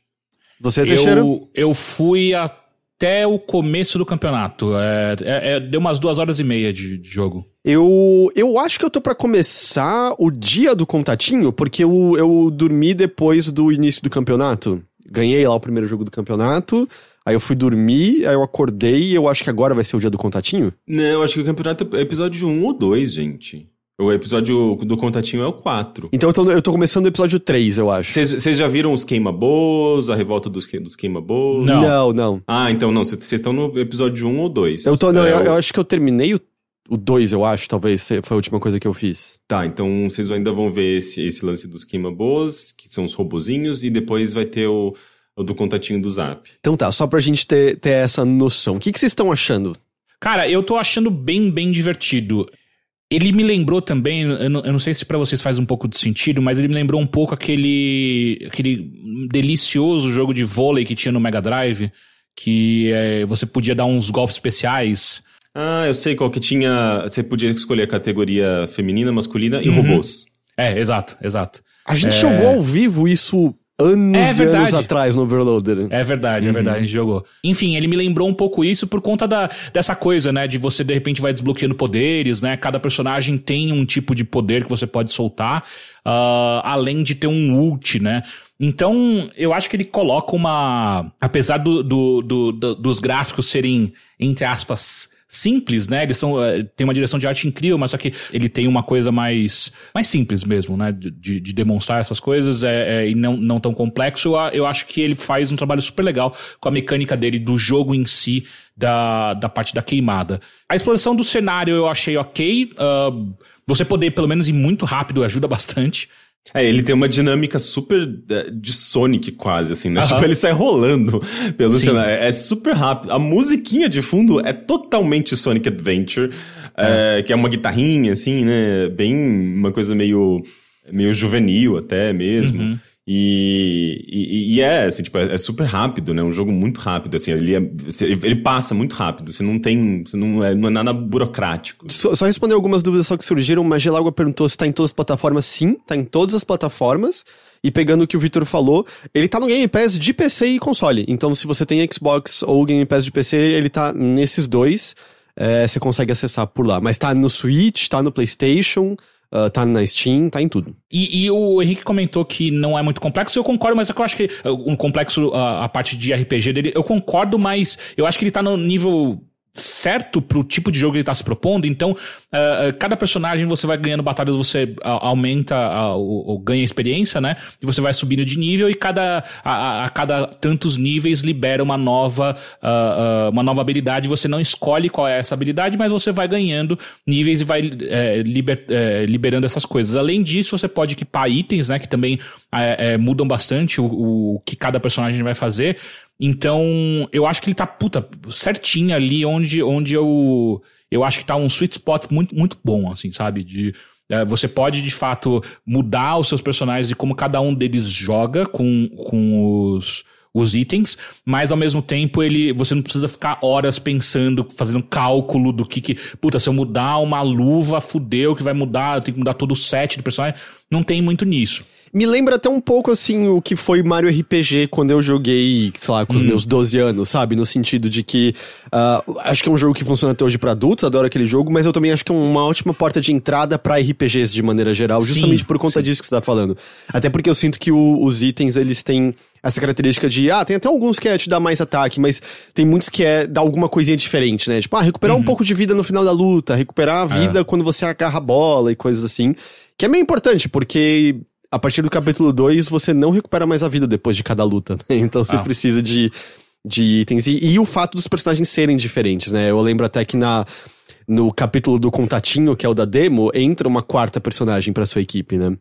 Você, Teixeira? Eu, eu fui até o começo do campeonato. É, é, é, deu umas duas horas e meia de, de jogo. Eu, eu acho que eu tô para começar o dia do contatinho, porque eu, eu dormi depois do início do campeonato. Ganhei lá o primeiro jogo do campeonato. Aí eu fui dormir, aí eu acordei e eu acho que agora vai ser o dia do contatinho? Não, acho que o campeonato é episódio 1 ou 2, gente. O episódio do contatinho é o 4. Então eu tô, eu tô começando o episódio 3, eu acho. Vocês já viram os queima-boas, a revolta dos, dos queima-boas? Não. não, não. Ah, então não, vocês estão no episódio 1 ou 2. Eu tô, não, é, eu, eu, acho que eu terminei o o 2, eu acho, talvez foi a última coisa que eu fiz. Tá, então vocês ainda vão ver esse, esse lance dos queima-boas, que são os robozinhos, e depois vai ter o do contatinho do Zap. Então tá, só pra gente ter, ter essa noção. O que, que vocês estão achando? Cara, eu tô achando bem, bem divertido. Ele me lembrou também, eu não, eu não sei se para vocês faz um pouco de sentido, mas ele me lembrou um pouco aquele, aquele delicioso jogo de vôlei que tinha no Mega Drive, que é, você podia dar uns golpes especiais. Ah, eu sei qual que tinha. Você podia escolher a categoria feminina, masculina e uhum. robôs. É, exato, exato. A gente é... jogou ao vivo isso anos é e anos atrás no Overloader. É verdade, é uhum. verdade, a gente jogou. Enfim, ele me lembrou um pouco isso por conta da, dessa coisa, né? De você de repente vai desbloqueando poderes, né? Cada personagem tem um tipo de poder que você pode soltar, uh, além de ter um ult, né? Então, eu acho que ele coloca uma. Apesar do, do, do, do dos gráficos serem, entre aspas, simples, né? Eles são, eh, tem uma direção de arte incrível, mas só que ele tem uma coisa mais, mais simples mesmo, né? De, de demonstrar essas coisas é, é, e não, não tão complexo. Eu acho que ele faz um trabalho super legal com a mecânica dele, do jogo em si, da, da parte da queimada. A exploração do cenário eu achei ok. Uh, você poder, pelo menos, ir muito rápido ajuda bastante. É, ele tem uma dinâmica super é, de Sonic quase, assim, né? Uhum. Tipo, ele sai rolando pelo Sim. cenário. É super rápido. A musiquinha de fundo é totalmente Sonic Adventure, é. É, que é uma guitarrinha, assim, né? Bem uma coisa meio, meio juvenil até mesmo. Uhum. E, e, e, é, assim, tipo, é, é, super rápido, né? Um jogo muito rápido, assim, ele, é, ele passa muito rápido, você não tem, você não é, não é nada burocrático. Só, só responder algumas dúvidas só que surgiram, mas Gelagua perguntou se tá em todas as plataformas. Sim, tá em todas as plataformas. E pegando o que o Victor falou, ele tá no Game Pass de PC e console. Então, se você tem Xbox ou Game Pass de PC, ele tá nesses dois. É, você consegue acessar por lá. Mas tá no Switch, tá no PlayStation, Uh, tá na Steam, tá em tudo. E, e, o Henrique comentou que não é muito complexo, eu concordo, mas é que eu acho que um complexo, a, a parte de RPG dele, eu concordo, mas eu acho que ele tá no nível certo pro tipo de jogo que ele tá se propondo, então uh, cada personagem você vai ganhando batalhas, você uh, aumenta uh, ou, ganha experiência, né? E você vai subindo de nível e cada a, a cada tantos níveis libera uma nova uma nova habilidade. Você não escolhe qual é essa habilidade, mas você vai ganhando níveis e vai é, liber, é, liberando essas coisas. Além disso, você pode equipar itens, né? Que também é, mudam bastante o, o que cada personagem vai fazer. Então, eu acho que ele tá, puta, certinho ali onde, onde eu. Eu acho que tá um sweet spot muito, muito bom, assim, sabe? De. é, você pode, de fato, mudar os seus personagens e como cada um deles joga com, com os, os itens, mas ao mesmo tempo ele você não precisa ficar horas pensando, fazendo cálculo do que que. Puta, se eu mudar uma luva, fudeu que vai mudar, eu tenho que mudar todo o set do personagem. Não tem muito nisso. Me lembra até um pouco, assim, o que foi Mario RPG quando eu joguei, sei lá, com os meus 12 anos, sabe? No sentido de que. ah, acho que é um jogo que funciona até hoje pra adultos, adoro aquele jogo, mas eu também acho que é uma ótima porta de entrada pra RPGs de maneira geral, justamente Sim, por conta disso que você tá falando. Até porque eu sinto que o- os itens, eles têm essa característica de, ah, tem até alguns que é te dar mais ataque, mas tem muitos que é dar alguma coisinha diferente, né? Tipo, ah, recuperar um pouco de vida no final da luta, recuperar a vida quando você agarra a bola e coisas assim. Que é meio importante, porque a partir do capítulo 2 você não recupera mais a vida depois de cada luta, né? Então você Ah. precisa de, de itens. E, e o fato dos personagens serem diferentes, né? Eu lembro até que na, no capítulo do Contatinho, que é o da demo, entra uma quarta personagem pra sua equipe, né?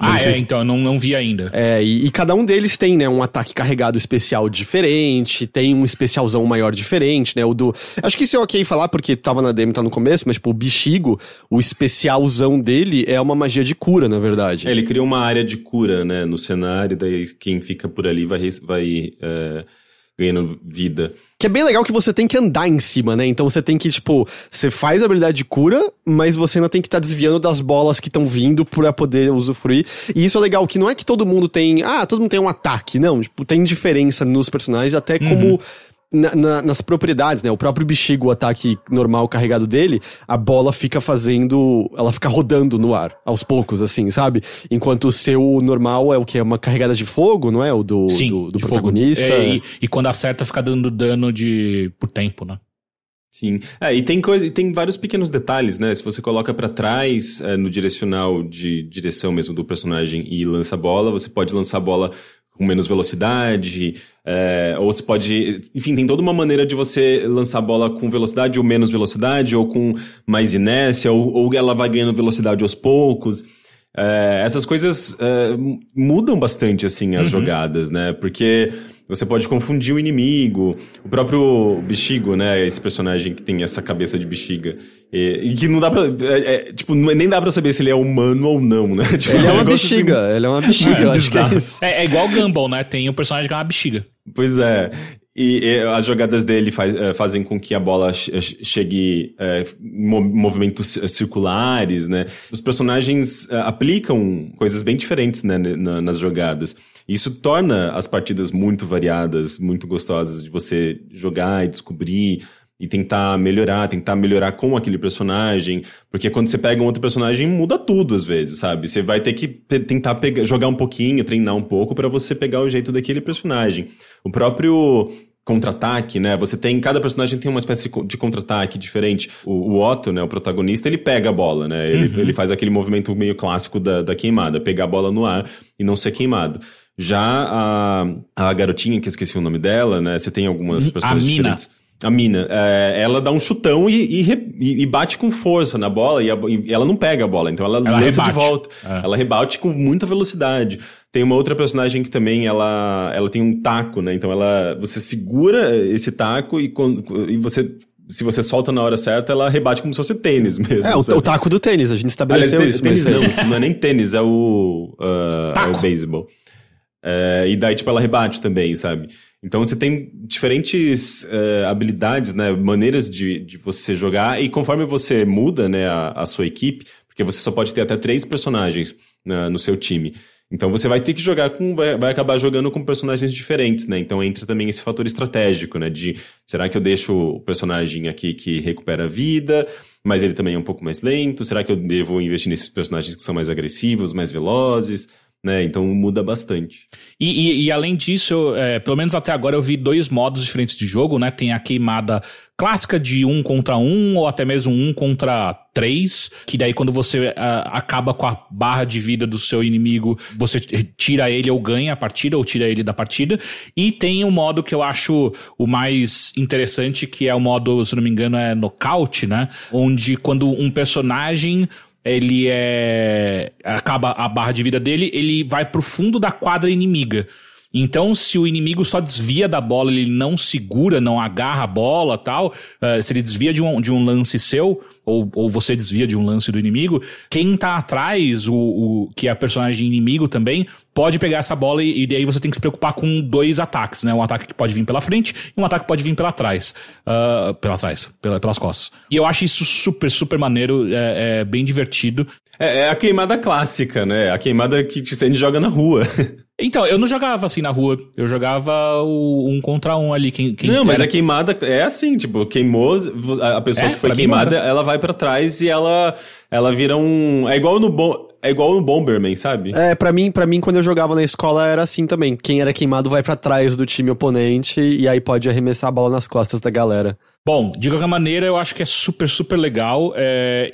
Ah, não é, se- então eu não, não vi ainda. É, e, e cada um deles tem, né, um ataque carregado especial diferente, tem um especialzão maior diferente, né, o do... Acho que isso é ok falar, porque tava na demo, tá no começo, mas, tipo, o Bixigo, o especialzão dele é uma magia de cura, na verdade. É, ele cria uma área de cura, né, no cenário, daí quem fica por ali vai, vai é, ganhando vida. Que é bem legal que você tem que andar em cima, né? Então você tem que, tipo, você faz a habilidade de cura, mas você ainda tem que estar desviando das bolas que estão vindo pra poder usufruir. E isso é legal, que não é que todo mundo tem. Ah, todo mundo tem um ataque. Não, tipo, tem diferença nos personagens, até como. Na- na- nas propriedades, né? O próprio bexigo, o ataque normal carregado dele, a bola fica fazendo. Ela fica rodando no ar, aos poucos, assim, sabe? Enquanto o seu normal é o que? É uma carregada de fogo, não é? O do, Sim, do, do protagonista. É, e, e quando acerta, fica dando dano de por tempo, né? Sim. É, e tem coisa, e tem vários pequenos detalhes, né? Se você coloca pra trás é, no direcional de direção mesmo do personagem e lança a bola, você pode lançar a bola com menos velocidade, é, ou você pode. Enfim, tem toda uma maneira de você lançar a bola com velocidade ou menos velocidade, ou com mais inércia, ou, ou ela vai ganhando velocidade aos poucos. É, essas coisas é, mudam bastante, assim, as jogadas, né? Porque você pode confundir o inimigo. O próprio Bexigo, né? Esse personagem que tem essa cabeça de bexiga. E, e que não dá pra... é- é, tipo, não é- nem dá pra saber se ele é humano ou não, né? Tipo, Ele é um uma negócio, assim, bexiga, ele é uma bexiga, muito eu acho que é. É, é igual o Gumball, né? Tem um personagem que é uma bexiga. Pois é. E, e as jogadas dele faz- eh, fazem com que a bola che- chegue mo- movimentos circulares, né? Os personagens eh, aplicam coisas bem diferentes né, na- nas jogadas. Isso torna as partidas muito variadas, muito gostosas de você jogar e descobrir e tentar melhorar, tentar melhorar com aquele personagem, porque quando você pega um outro personagem muda tudo às vezes, sabe? Você vai ter que tentar pegar, jogar um pouquinho, treinar um pouco pra você pegar o jeito daquele personagem. O próprio contra-ataque, né? Você tem cada personagem tem uma espécie de co- de contra-ataque diferente. O, o Otto, né, o protagonista, ele pega a bola, né? Ele, ele faz aquele movimento meio clássico da, da queimada, pegar a bola no ar e não ser queimado. Já a, a garotinha, que eu esqueci o nome dela, né? Você tem algumas personagens Mina. diferentes. A mina, é, ela dá um chutão e, e e- e bate com força na bola e, a e ela não pega a bola, então ela, Ela lança de volta. É. Ela rebate com muita velocidade. Tem uma outra personagem que também ela, ela tem um taco, né? Então ela você segura esse taco e, quando, e você se você solta na hora certa, ela rebate como se fosse tênis mesmo. É, o, o taco do tênis, a gente Aliás, estabeleceu tênis, isso. tênis mas- não, não é nem tênis, é o, ah, é Taco. o beisebol. É, e daí, tipo, ela rebate também, sabe? Então você tem diferentes eh, habilidades, né? Maneiras de, de você jogar, e conforme você muda, né, a, a sua equipe, porque você só pode ter até três personagens na- no seu time. Então você vai ter que jogar com. Vai, vai acabar jogando com personagens diferentes, né? Então entra também esse fator estratégico, né? De será que eu deixo o personagem aqui que recupera vida, mas ele também é um pouco mais lento? Será que eu devo investir nesses personagens que são mais agressivos, mais velozes? Né? Então muda bastante. E, e- e além disso, eu, é, pelo menos até agora eu vi dois modos diferentes de jogo, né? Tem a queimada clássica de um contra um, ou até mesmo um contra três, que daí quando você ah, acaba com a barra de vida do seu inimigo, você tira ele ou ganha a partida, ou tira ele da partida. E tem um modo que eu acho o mais interessante, que é o modo, se não me engano, é nocaute, né? Onde quando um personagem ele é. acaba a barra de vida dele, ele vai pro fundo da quadra inimiga. Então, se o inimigo só desvia da bola, ele não segura, não agarra a bola tal, uh, se ele desvia de um, de um lance seu, ou, ou você desvia de um lance do inimigo, quem tá atrás, o, o que é personagem inimigo também, pode pegar essa bola e, e daí você tem que se preocupar com dois ataques, né? Um ataque que pode vir pela frente e um ataque que pode vir pela trás. Uh, pela trás, pela, pelas costas. E eu acho isso super, super maneiro, é, é bem divertido. É, é, a queimada clássica, né? A queimada que você joga na rua. Então, eu não jogava assim na rua. Eu jogava o um contra um ali. Quem, quem não, mas era... a queimada é assim, tipo, queimou, a pessoa é, que foi queimada, ela vai para trás e ela ela vira um. É igual no bom. É igual no Bomberman, sabe? É, para mim, para mim, quando eu jogava na escola era assim também. Quem era queimado vai para trás do time oponente e aí pode arremessar a bola nas costas da galera. Bom, de qualquer maneira, eu acho que é super, super legal. É,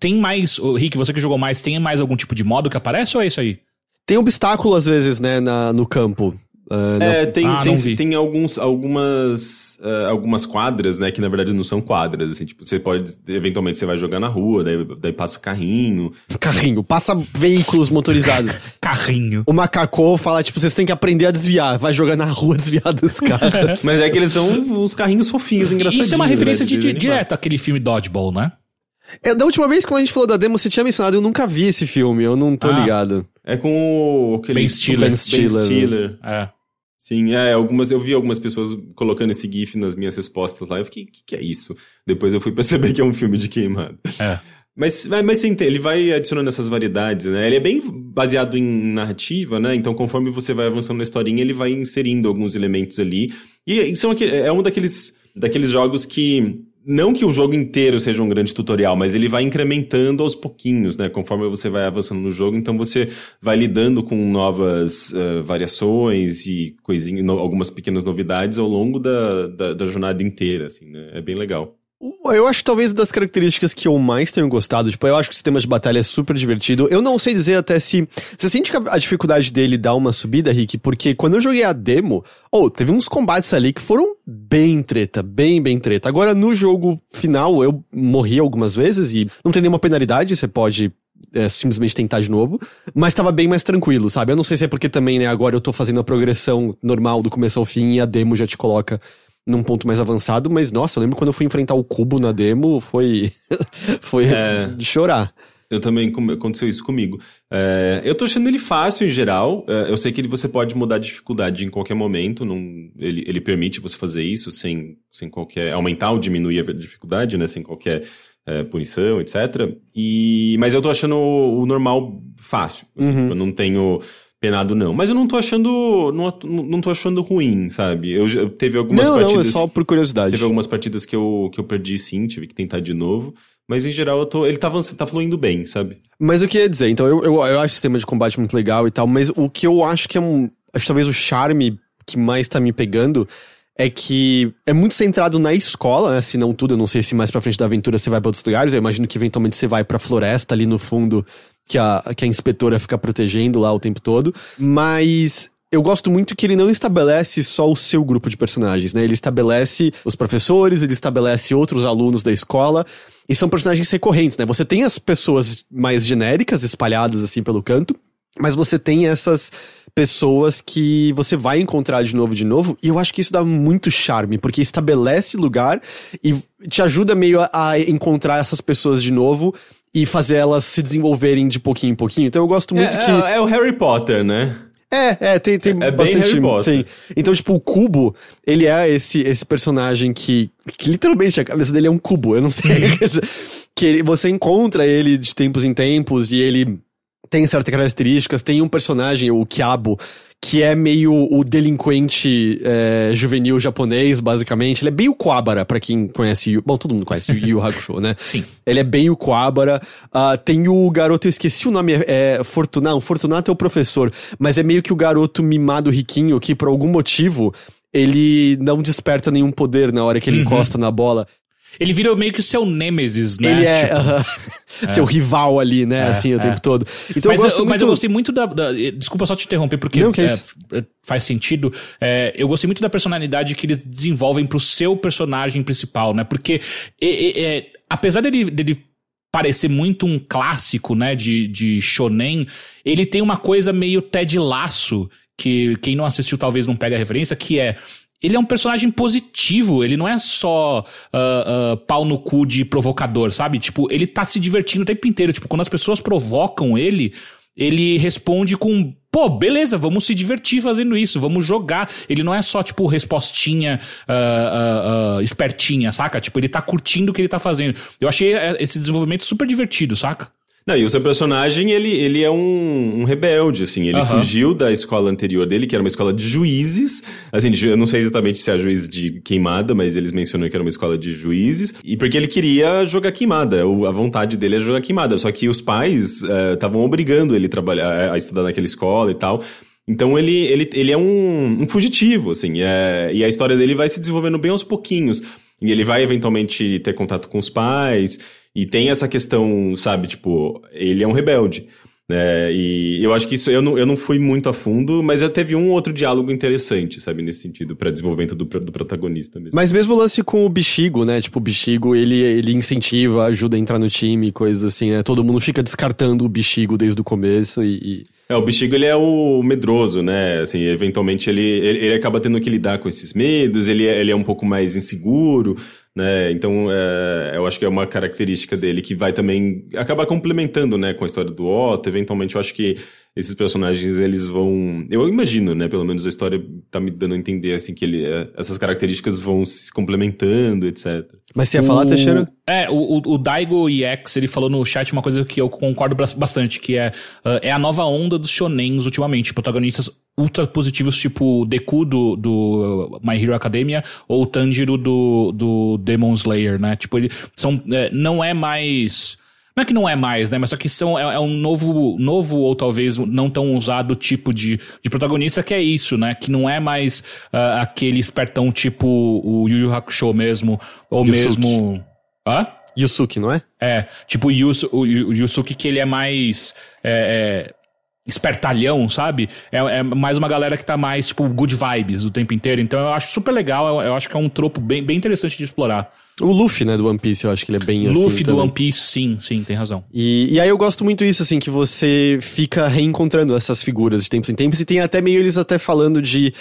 tem mais. Rick, você que jogou mais, tem mais algum tipo de modo que aparece ou é isso aí? Tem obstáculo, às vezes, né, na, no campo. Uh, é, tem, ah, tem, tem alguns, algumas, uh, algumas quadras, né, que na verdade não são quadras, assim, tipo, você pode, eventualmente você vai jogar na rua, daí, daí passa carrinho. Carrinho, passa veículos motorizados. carrinho. O macaco fala, tipo, vocês têm que aprender a desviar, vai jogar na rua desviar dos caras. Mas é que eles são uns carrinhos fofinhos, engraçadinhos. Isso é uma referência né, de, de, direto àquele filme Dodgeball, né? É, da última vez quando a gente falou da demo, você tinha mencionado, eu nunca vi esse filme, eu não tô ah, ligado. É com o... Aquele, ben Stiller. Ben Stiller. Ben Stiller. É. Sim, é, algumas, eu vi algumas pessoas colocando esse GIF nas minhas respostas lá. Eu fiquei, o que, que é isso? Depois eu fui perceber que é um filme de queimado. É. Mas, mas sim, ele vai adicionando essas variedades, né? Ele é bem baseado em narrativa, né? Então, conforme você vai avançando na historinha, ele vai inserindo alguns elementos ali. E são aqui, é um daqueles, daqueles jogos que não que o jogo inteiro seja um grande tutorial, mas ele vai incrementando aos pouquinhos, né? Conforme você vai avançando no jogo, então você vai lidando com novas uh, variações e coisinhas, no, algumas pequenas novidades ao longo da, da, da jornada inteira, assim, né? É bem legal. Eu acho talvez das características que eu mais tenho gostado, tipo, eu acho que o sistema de batalha é super divertido. Eu não sei dizer até se. Você sente que a dificuldade dele dá uma subida, Rick? Porque quando eu joguei a demo, oh, teve uns combates ali que foram bem treta, bem, bem treta. Agora, no jogo final, eu morri algumas vezes e não tem nenhuma penalidade, você pode é, simplesmente tentar de novo, mas tava bem mais tranquilo, sabe? Eu não sei se é porque também, né, agora eu tô fazendo a progressão normal do começo ao fim e a demo já te coloca num ponto mais avançado, mas nossa, eu lembro quando eu fui enfrentar o cubo na demo, foi. foi é... de chorar. Eu também aconteceu isso comigo. É, eu tô achando ele fácil em geral. É, eu sei que ele, você pode mudar a dificuldade em qualquer momento. Não, ele, ele permite você fazer isso sem, sem qualquer. aumentar ou diminuir a dificuldade, né? Sem qualquer é, punição, etc. E, mas eu tô achando o, o normal fácil. Assim, uhum. Tipo, eu não tenho penado, não. Mas eu não tô achando. Não, não tô achando ruim, sabe? Eu, eu teve algumas não, partidas. Não, é só por curiosidade. Teve algumas partidas que eu, que eu perdi sim, tive que tentar de novo. Mas em geral eu tô, ele tá, tá fluindo bem, sabe? Mas o que ia dizer, então eu, eu, eu acho o sistema de combate muito legal e tal, mas o que eu acho que é um. Acho talvez o charme que mais tá me pegando é que é muito centrado na escola, né? Se não tudo, eu não sei se mais pra frente da aventura você vai pra outros lugares. Eu imagino que eventualmente você vai pra floresta ali no fundo que a, que a inspetora fica protegendo lá o tempo todo. Mas eu gosto muito que ele não estabelece só o seu grupo de personagens, né? Ele estabelece os professores, ele estabelece outros alunos da escola. E são personagens recorrentes, né? Você tem as pessoas mais genéricas espalhadas assim pelo canto, mas você tem essas pessoas que você vai encontrar de novo de novo, e eu acho que isso dá muito charme, porque estabelece lugar e te ajuda meio a, a encontrar essas pessoas de novo e fazer elas se desenvolverem de pouquinho em pouquinho. Então eu gosto muito é, que. É, é, o Harry Potter, né? É, é, tem, tem é, é bastante. Sim. Então, tipo, o cubo, ele é esse, esse personagem que, que literalmente a cabeça dele é um cubo. Eu não sei. que ele, você encontra ele de tempos em tempos e ele tem certas características. Tem um personagem, o Kiabo, que é meio o delinquente é, juvenil japonês, basicamente. Ele é bem o Kuwabara, pra quem conhece Yu... Bom, todo mundo conhece Yu Yu Hakusho, né? Sim. Ele é bem o Kuwabara. Uh, tem o garoto, eu esqueci o nome, é Fortunato. Fortunato é o professor, mas é meio que o garoto mimado riquinho que, por algum motivo, ele não desperta nenhum poder na hora que ele uhum. encosta na bola. Ele vira meio que o seu Nemesis, né? Ele é, tipo, uh -huh. é. seu rival ali, né? É, assim, o é. tempo todo. Então mas eu, eu, muito... mas eu gostei muito da, da, Desculpa só te interromper, porque Não, é, é, faz sentido. É, eu gostei muito da personalidade que eles desenvolvem pro seu personagem principal, né? Porque, apesar dele, dele parecer muito um clássico, né, de, de shonen, ele tem uma coisa meio Ted Laço que quem não assistiu talvez não pega a referência, que é ele é um personagem positivo, ele não é só uh, uh, pau no cu de provocador, sabe? Tipo, ele tá se divertindo o tempo inteiro. Tipo, quando as pessoas provocam ele, ele responde com. Pô, beleza, vamos se divertir fazendo isso, vamos jogar. Ele não é só, tipo, respostinha uh, espertinha, saca? Tipo, ele tá curtindo o que ele tá fazendo. Eu achei eh, esse desenvolvimento super divertido, saca? Não, e o seu personagem, ele, ele é um, um rebelde, assim. Ele fugiu da escola anterior dele, que era uma escola de juízes. Assim, eu não sei exatamente se é juiz de queimada, mas eles mencionam que era uma escola de juízes. E porque ele queria jogar queimada. A vontade dele é jogar queimada. Só que os pais estavam uh, obrigando ele a trabalhar, a estudar naquela escola e tal. Então ele, ele, ele é um, um fugitivo, assim. É, e a história dele vai se desenvolvendo bem aos pouquinhos. E ele vai eventualmente ter contato com os pais. E tem essa questão, sabe, tipo, ele é um rebelde. Né? E eu acho que isso eu não, eu não fui muito a fundo, mas já teve um outro diálogo interessante, sabe, nesse sentido, para desenvolvimento do, do protagonista mesmo. Mas mesmo o lance com o bexigo, né? Tipo, o bexigo ele, ele incentiva, ajuda a entrar no time, coisas assim, né? Todo mundo fica descartando o bexigo desde o começo e... e... É, o bexigo ele é o medroso, né? Assim, eventualmente ele, ele, ele acaba tendo que lidar com esses medos, ele é, ele é um pouco mais inseguro, né? Então, é, eu acho que é uma característica dele que vai também acabar complementando, né, com a história do Otto. Eventualmente, eu acho que esses personagens, eles vão... Eu imagino, né, pelo menos a história tá me dando a entender, assim, que ele, é, essas características vão se complementando, etc. Mas você ia falar, Teixeira? É, o, o, o Daigo EX, ele falou no chat uma coisa que eu concordo bastante, que é, uh, é a nova onda dos shonens ultimamente. Protagonistas ultra positivos, tipo Deku do, do My Hero Academia ou Tanjiro do, do Demon Slayer, né? Tipo, ele são, é, não é mais... Não é que não é mais, né? Mas só que são, é, é, um novo, novo ou talvez não tão usado tipo de, de protagonista que é isso, né? Que não é mais uh, aquele espertão tipo o Yu Yu Hakusho mesmo, ou Yusuke. mesmo... Hã? Yusuke, não é? É, tipo o, Yusu, o, o Yusuke que ele é mais... É, é, espertalhão, sabe? É, é, mais uma galera que tá mais, tipo, good vibes o tempo inteiro. Então eu acho super legal, eu, eu acho que é um tropo bem, bem interessante de explorar. O Luffy, né, do One Piece, eu acho que ele é bem Luffy assim. Luffy do One Piece, sim, sim, tem razão. E, e aí eu gosto muito isso, assim, que você fica reencontrando essas figuras de tempos em tempos, e tem até meio eles até falando de.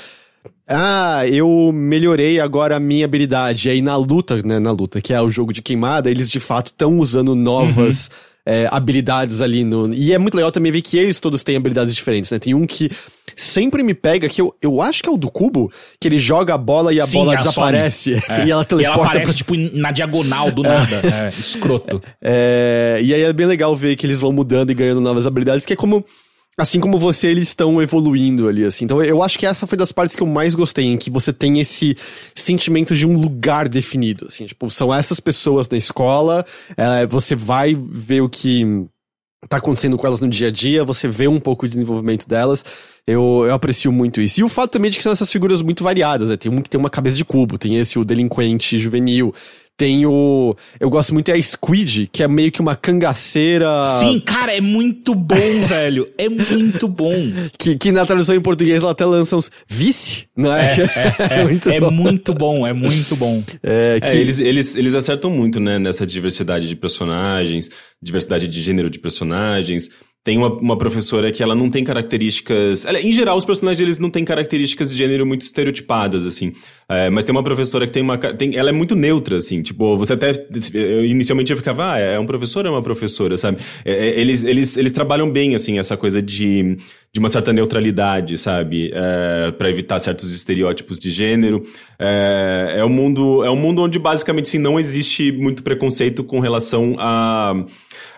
Ah, eu melhorei agora a minha habilidade. E aí na luta, né, na luta, que é o jogo de queimada, eles de fato estão usando novas. Uhum é, habilidades ali no. E é muito legal também ver que eles todos têm habilidades diferentes, né? Tem um que sempre me pega, que eu, eu acho que é o do cubo, que ele joga a bola e a Sim, bola desaparece. É. e ela teleporta. E ela aparece, pra... tipo, na diagonal do nada. É, escroto. É, e aí é bem legal ver que eles vão mudando e ganhando novas habilidades, que é como assim como você, eles estão evoluindo ali, assim. Então eu acho que essa foi das partes que eu mais gostei, em que você tem esse sentimento de um lugar definido, assim. Tipo, são essas pessoas na escola, é, você vai ver o que tá acontecendo com elas no dia a dia, você vê um pouco o desenvolvimento delas. Eu, eu aprecio muito isso. E o fato também de que são essas figuras muito variadas, né? Tem um que tem uma cabeça de cubo, tem esse, o delinquente juvenil, tem o. Eu gosto muito é a Squid, que é meio que uma cangaceira. Sim, cara, é muito bom, velho. É muito bom. Que, que na tradução em português ela até lança uns vice, não é? É, é, é, muito, é bom. muito bom, é muito bom. É, que... eles, eles, eles acertam muito, né, nessa diversidade de personagens, diversidade de gênero de personagens tem uma, uma professora que ela não tem características. Ela, em geral, os personagens eles não têm características de gênero muito estereotipadas, assim. É, mas tem uma professora que tem uma. Tem, ela é muito neutra, assim. Tipo, você até. Inicialmente eu ficava, ah, é um professor ou é uma professora, sabe? É, é, eles, eles, eles trabalham bem, assim, essa coisa de, de uma certa neutralidade, sabe? É, para evitar certos estereótipos de gênero. É, é, um mundo, é um mundo onde basicamente, sim, não existe muito preconceito com relação a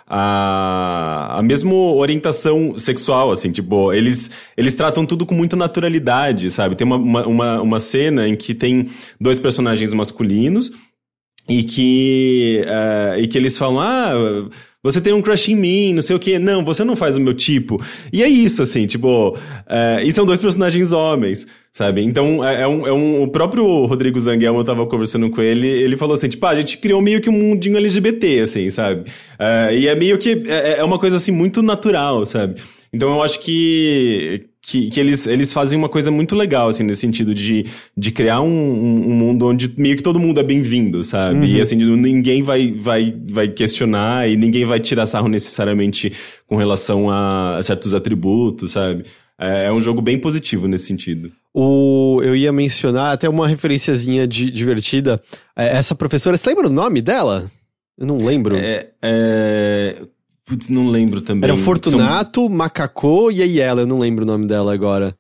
a, a mesma orientação sexual, assim, tipo, eles, eles tratam tudo com muita naturalidade, sabe? Tem uma, uma, uma, cena em que tem dois personagens masculinos e que, uh, e que eles falam, ah você tem um crush em mim, não sei o quê. Não, você não faz o meu tipo. E é isso, assim, tipo. Uh, e são dois personagens homens, sabe? Então, é, é, um, é um. O próprio Rodrigo Zanguelmo, eu tava conversando com ele, ele falou assim, tipo, ah, a gente criou meio que um mundinho LGBT, assim, sabe? Uh, e é meio que. É, é uma coisa, assim, muito natural, sabe? Então eu acho que, que, que, eles, eles fazem uma coisa muito legal, assim, nesse sentido de, de criar um, um, mundo onde meio que todo mundo é bem-vindo, sabe? Uhum. E assim, ninguém vai, vai, vai questionar e ninguém vai tirar sarro necessariamente com relação a certos atributos, sabe? é, é um jogo bem positivo nesse sentido. O, eu ia mencionar até uma referenciazinha de, divertida. É, essa professora, você lembra o nome dela? Eu não lembro. É, é... Putz, não lembro também. Era Fortunato, São... Macacô e aí ela, eu não lembro o nome dela agora.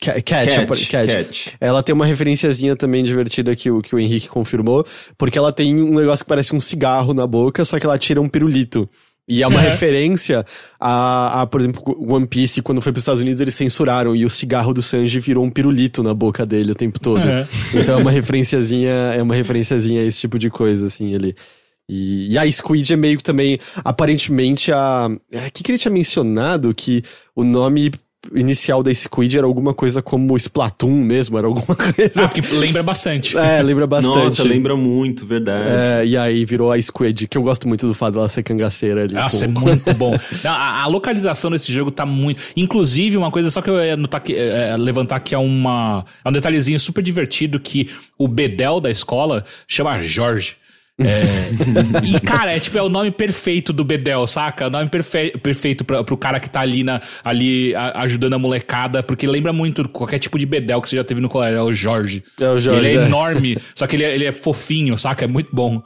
Cat, Cat, Cat, Cat. Ela tem uma referenciazinha também divertida que o, que o Henrique confirmou, porque ela tem um negócio que parece um cigarro na boca, só que ela tira um pirulito. E é uma é. referência a, a, por exemplo, One Piece, quando foi para os Estados Unidos, eles censuraram e o cigarro do Sanji virou um pirulito na boca dele o tempo todo. É. Então é uma referenciazinha, é uma referenciazinha a esse tipo de coisa, assim, ali. E, e a Squid é meio que também, aparentemente, a. O é, que, que ele tinha mencionado? Que o nome inicial da Squid era alguma coisa como Splatoon mesmo, era alguma coisa. Ah, que lembra bastante. É, lembra bastante. Nossa, lembra muito, verdade. É, e aí virou a Squid, que eu gosto muito do fato dela ser cangaceira ali. Nossa, com... é muito bom. A, a, localização desse jogo tá muito. Inclusive, uma coisa só que eu ia notar que, é, é, levantar aqui é uma. É um detalhezinho super divertido que o Bedel da escola chama Jorge. É... e, cara, é tipo, é o nome perfeito do Bedel, saca? O nome perfe... perfeito pra, pro cara que tá ali, na, ali a, ajudando a molecada, porque lembra muito qualquer tipo de Bedel que você já teve no colégio, é o Jorge. É o Jorge. Ele é, é. enorme, só que ele é, ele é fofinho, saca? É muito bom.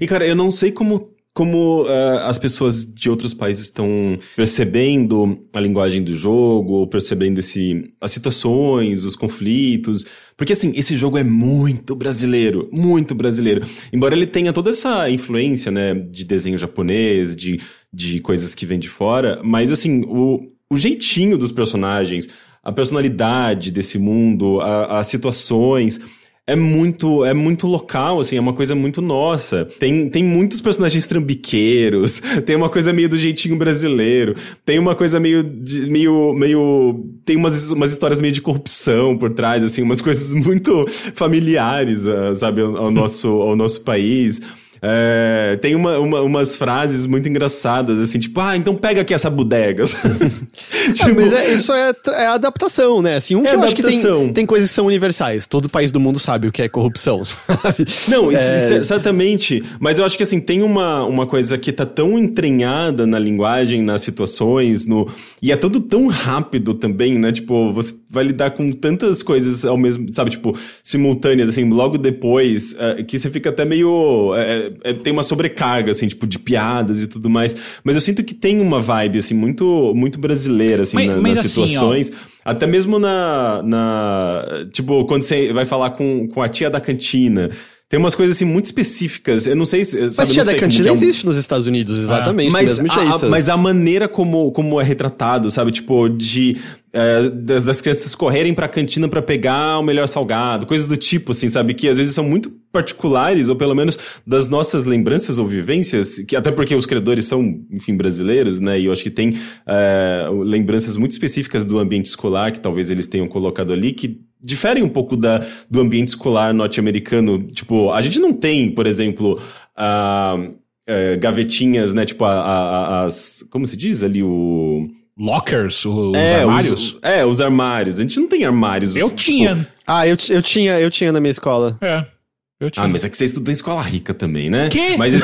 E, cara, eu não sei como como uh, as pessoas de outros países estão percebendo a linguagem do jogo, percebendo esse, as situações, os conflitos. Porque, assim, esse jogo é muito brasileiro, muito brasileiro. Embora ele tenha toda essa influência, né, de desenho japonês, de, de coisas que vêm de fora, mas, assim, o, o jeitinho dos personagens, a personalidade desse mundo, as situações é muito é muito local, assim, é uma coisa muito nossa. Tem, tem muitos personagens trambiqueiros, tem uma coisa meio do jeitinho brasileiro, tem uma coisa meio de, meio meio tem umas, umas histórias meio de corrupção por trás, assim, umas coisas muito familiares, ah, sabe, ao, ao nosso ao nosso país. É, tem uma, uma, umas frases muito engraçadas, assim, tipo, ah, então pega aqui essa bodega. tipo, é, mas é, isso é, é adaptação, né? Assim, um é que eu acho que tem, tem coisas que são universais. Todo país do mundo sabe o que é corrupção. Não, é... certamente. Mas eu acho que, assim, tem uma, uma coisa que tá tão entranhada na linguagem, nas situações, no... E é tudo tão rápido também, né? Tipo, você vai lidar com tantas coisas ao mesmo, sabe? Tipo, simultâneas, assim, logo depois, uh, que você fica até meio... Uh, é, tem uma sobrecarga, assim, tipo, de piadas e tudo mais. Mas eu sinto que tem uma vibe, assim, muito, muito brasileira, assim, mas, na, mas nas assim, situações. Ó... Até mesmo na, na. Tipo, quando você vai falar com, com a tia da cantina. Tem umas coisas assim muito específicas. Eu não sei se. Sabe, mas tia da cantina é um... existe nos Estados Unidos, exatamente. Ah, mas, do mesmo jeito. A, mas a maneira como, como é retratado, sabe? Tipo, de é, das, das, crianças correrem pra cantina para pegar o melhor salgado, coisas do tipo, assim, sabe? Que às vezes são muito particulares, ou pelo menos das nossas lembranças ou vivências, que até porque os criadores são, enfim, brasileiros, né? E eu acho que tem é, lembranças muito específicas do ambiente escolar que talvez eles tenham colocado ali, que diferem um pouco da, do ambiente escolar norte-americano. Tipo, a gente não tem, por exemplo, uh, uh, gavetinhas, né? Tipo, a, a, as. Como se diz ali? O lockers, os é, armários? Os, é, os armários. A gente não tem armários. Eu tipo... tinha. Ah, eu, eu tinha, eu tinha na minha escola. É. Eu tinha. Ah, mas é que você estudou em escola rica também, né? Que? Mas,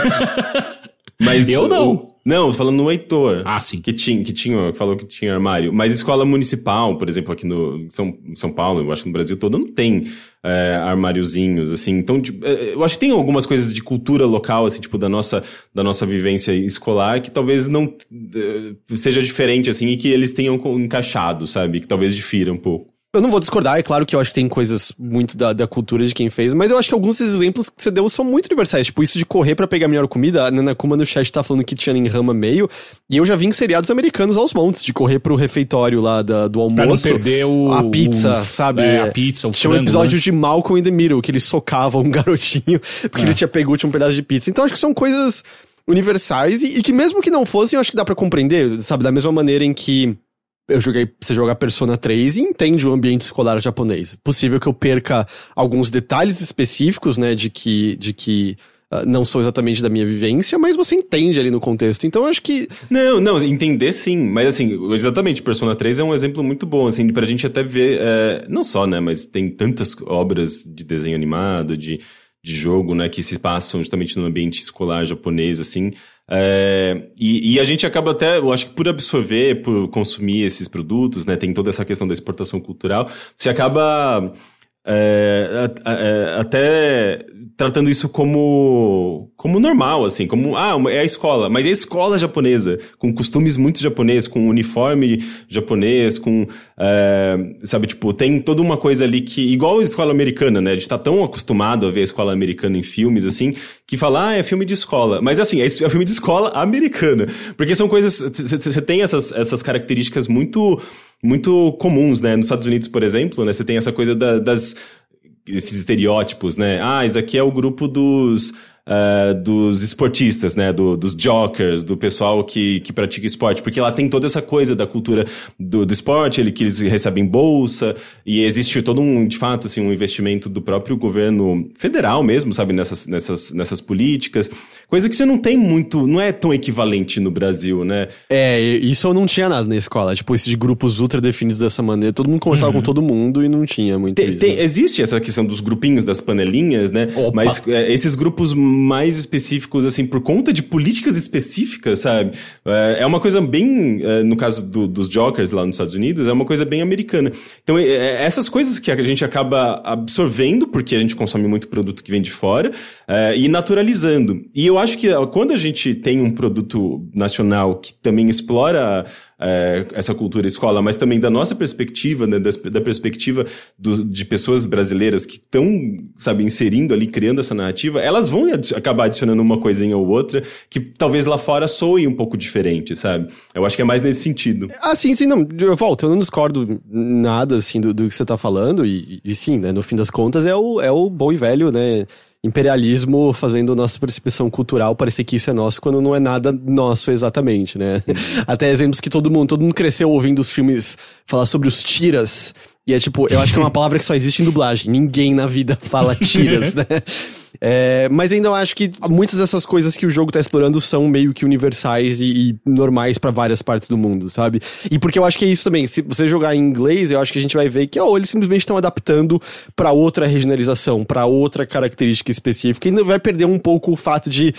mas eu não. O, não, falando no Heitor. Ah, sim. Que tinha, que tinha, falou que tinha armário. Mas escola municipal, por exemplo, aqui no São, São Paulo, eu acho que no Brasil todo, não tem é, armáriozinhos, assim. Então, tipo, é, eu acho que tem algumas coisas de cultura local, assim, tipo, da nossa, da nossa vivência escolar, que talvez não é, seja diferente, assim, e que eles tenham encaixado, sabe? Que talvez difira um pouco. Eu não vou discordar, é claro que eu acho que tem coisas muito da, da cultura de quem fez, mas eu acho que alguns desses exemplos que você deu são muito universais. Tipo, isso de correr para pegar melhor comida, a Nana Kuma no chat tá falando que tinha em rama meio, e eu já vi em seriados americanos aos montes, de correr pro refeitório lá da, do almoço. Pra não perder o... A pizza, o, sabe? É, a pizza, o Tinha um episódio né? de Malcolm in the Middle, que ele socava um garotinho, porque é. ele tinha pegado um pedaço de pizza. Então acho que são coisas universais e, e que mesmo que não fossem, eu acho que dá para compreender, sabe? Da mesma maneira em que eu joguei, você jogar Persona 3 e entende o ambiente escolar japonês. Possível que eu perca alguns detalhes específicos, né, de que, de que uh, não são exatamente da minha vivência, mas você entende ali no contexto. Então eu acho que. Não, não, entender sim. Mas assim, exatamente, Persona 3 é um exemplo muito bom, assim, pra gente até ver. É, não só, né, mas tem tantas obras de desenho animado, de, de jogo, né, que se passam justamente no ambiente escolar japonês, assim. É, e, e, a gente acaba até, eu acho que por absorver, por consumir esses produtos, né, tem toda essa questão da exportação cultural, você acaba é, é, até tratando isso como, como normal, assim, como, ah, é a escola, mas é a escola japonesa, com costumes muito japoneses, com uniforme japonês, com, é, sabe, tipo, tem toda uma coisa ali que, igual a escola americana, né, a gente tá tão acostumado a ver a escola americana em filmes, assim, que fala, ah, é filme de escola, mas assim, é filme de escola americana, porque são coisas, você tem essas, essas características muito muito comuns, né? Nos Estados Unidos, por exemplo, né? Você tem essa coisa da, das esses estereótipos, né? Ah, isso aqui é o grupo dos uh, dos esportistas, né? Do, dos jokers, do pessoal que, que pratica esporte, porque lá tem toda essa coisa da cultura do, do esporte, ele, que eles recebem bolsa, e existe todo um, de fato, assim, um investimento do próprio governo federal mesmo, sabe, nessas, nessas, nessas políticas. Coisa que você não tem muito, não é tão equivalente no Brasil, né? É, isso eu não tinha nada na escola. Tipo, esses grupos ultra definidos dessa maneira, todo mundo conversava uhum. com todo mundo e não tinha muito tem, isso. Tem, existe essa questão dos grupinhos, das panelinhas, né? Opa. Mas é, esses grupos mais específicos, assim, por conta de políticas específicas, sabe? É, é uma coisa bem, é, no caso do, dos Jokers lá nos Estados Unidos, é uma coisa bem americana. Então, é, essas coisas que a gente acaba absorvendo, porque a gente consome muito produto que vem de fora, e naturalizando. E eu acho que quando a gente tem um produto nacional que também explora é, essa cultura escola, mas também da nossa perspectiva, né, da, da perspectiva do, de pessoas brasileiras que estão, sabe, inserindo ali, criando essa narrativa, elas vão acabar adicionando uma coisinha ou outra que talvez lá fora soe um pouco diferente, sabe? Eu acho que é mais nesse sentido. Ah, sim, sim, não, eu volto, eu não discordo nada, assim, do, do que você tá falando, e, e sim, né, no fim das contas é o, é o bom e velho, né, imperialismo fazendo nossa percepção cultural parecer que isso é nosso quando não é nada nosso exatamente, né? Até exemplos que todo mundo, todo mundo cresceu ouvindo os filmes falar sobre os tiras. E é tipo, eu acho que é uma palavra que só existe em dublagem. Ninguém na vida fala tiras, né? É, mas ainda eu acho que muitas dessas coisas que o jogo tá explorando são meio que universais e, e normais para várias partes do mundo, sabe? E porque eu acho que é isso também. Se você jogar em inglês, eu acho que a gente vai ver que, oh, eles simplesmente estão adaptando para outra regionalização, para outra característica específica. E ainda vai perder um pouco o fato de,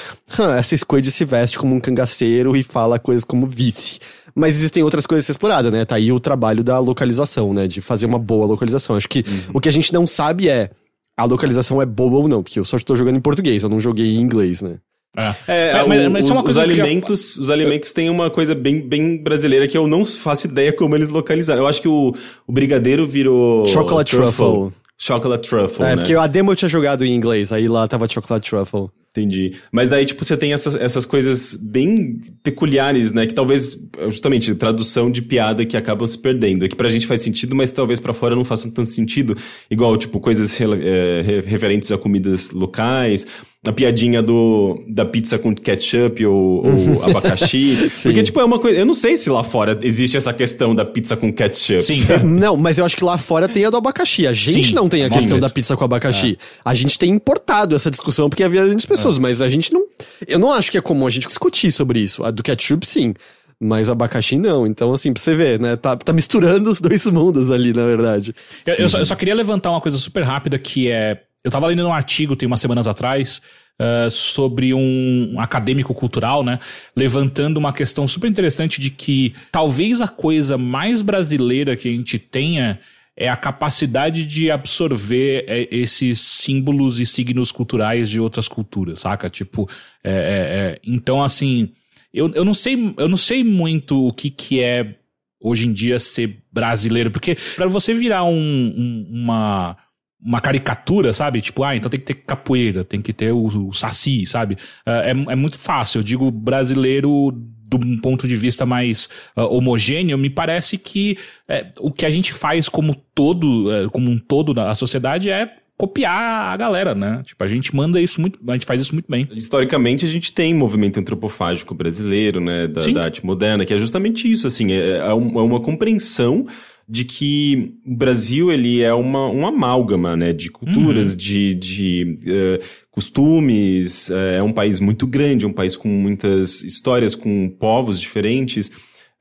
essa Squid se veste como um cangaceiro e fala coisas como vice. Mas existem outras coisas a ser exploradas, né? Tá aí o trabalho da localização, né? De fazer uma boa localização. Acho que uhum. o que a gente não sabe é a localização é boa ou não, porque eu só estou jogando em português, eu não joguei em inglês, né? É, é, é mas, mas os, é os alimentos, os alimentos têm uma coisa bem, bem brasileira que eu não faço ideia como eles localizaram. Eu acho que o, o brigadeiro virou chocolate truffle. truffle. Chocolate truffle, é, né? porque a demo eu tinha jogado em inglês, aí lá tava chocolate truffle. Entendi. Mas daí, tipo, você tem essas, essas coisas bem peculiares, né? Que talvez, justamente, tradução de piada que acabam se perdendo. É que pra gente faz sentido, mas talvez para fora não façam tanto sentido. Igual, tipo, coisas é, referentes a comidas locais a piadinha do, da pizza com ketchup ou, ou abacaxi. Porque, tipo, é uma coisa. Eu não sei se lá fora existe essa questão da pizza com ketchup. Sim. não, mas eu acho que lá fora tem a do abacaxi. A gente Sim, não tem a questão da pizza com abacaxi. É. A gente tem importado essa discussão porque havia muitas pessoas, é. mas a gente não. Eu não acho que é comum a gente discutir sobre isso. A do ketchup, sim. Mas o abacaxi não. Então, assim, pra você ver, né? Tá, tá misturando os dois mundos ali, na verdade. Eu, eu, só, eu só queria levantar uma coisa super rápida que é eu estava lendo um artigo tem umas semanas atrás uh, sobre um, acadêmico cultural, né? Levantando uma questão super interessante de que talvez a coisa mais brasileira que a gente tenha é a capacidade de absorver é, esses símbolos e signos culturais de outras culturas, saca? Tipo, é, é, então assim, eu, eu não sei, eu não sei muito o que que é hoje em dia ser brasileiro, porque para você virar um, um, uma uma caricatura, sabe? Tipo, ah, então tem que ter capoeira, tem que ter o, o saci, sabe? É, é, é muito fácil. Eu digo brasileiro de um ponto de vista mais uh, homogêneo, me parece que é, o que a gente faz como todo, é, como um todo na sociedade é copiar a galera, né? Tipo, a gente manda isso muito, a gente faz isso muito bem. Historicamente, a gente tem movimento antropofágico brasileiro, né? Da, da arte moderna, que é justamente isso, assim, é, é uma compreensão de que o Brasil ele é uma, um amálgama né, de culturas, uhum. de, de uh, costumes, uh, é um país muito grande, um país com muitas histórias, com povos diferentes.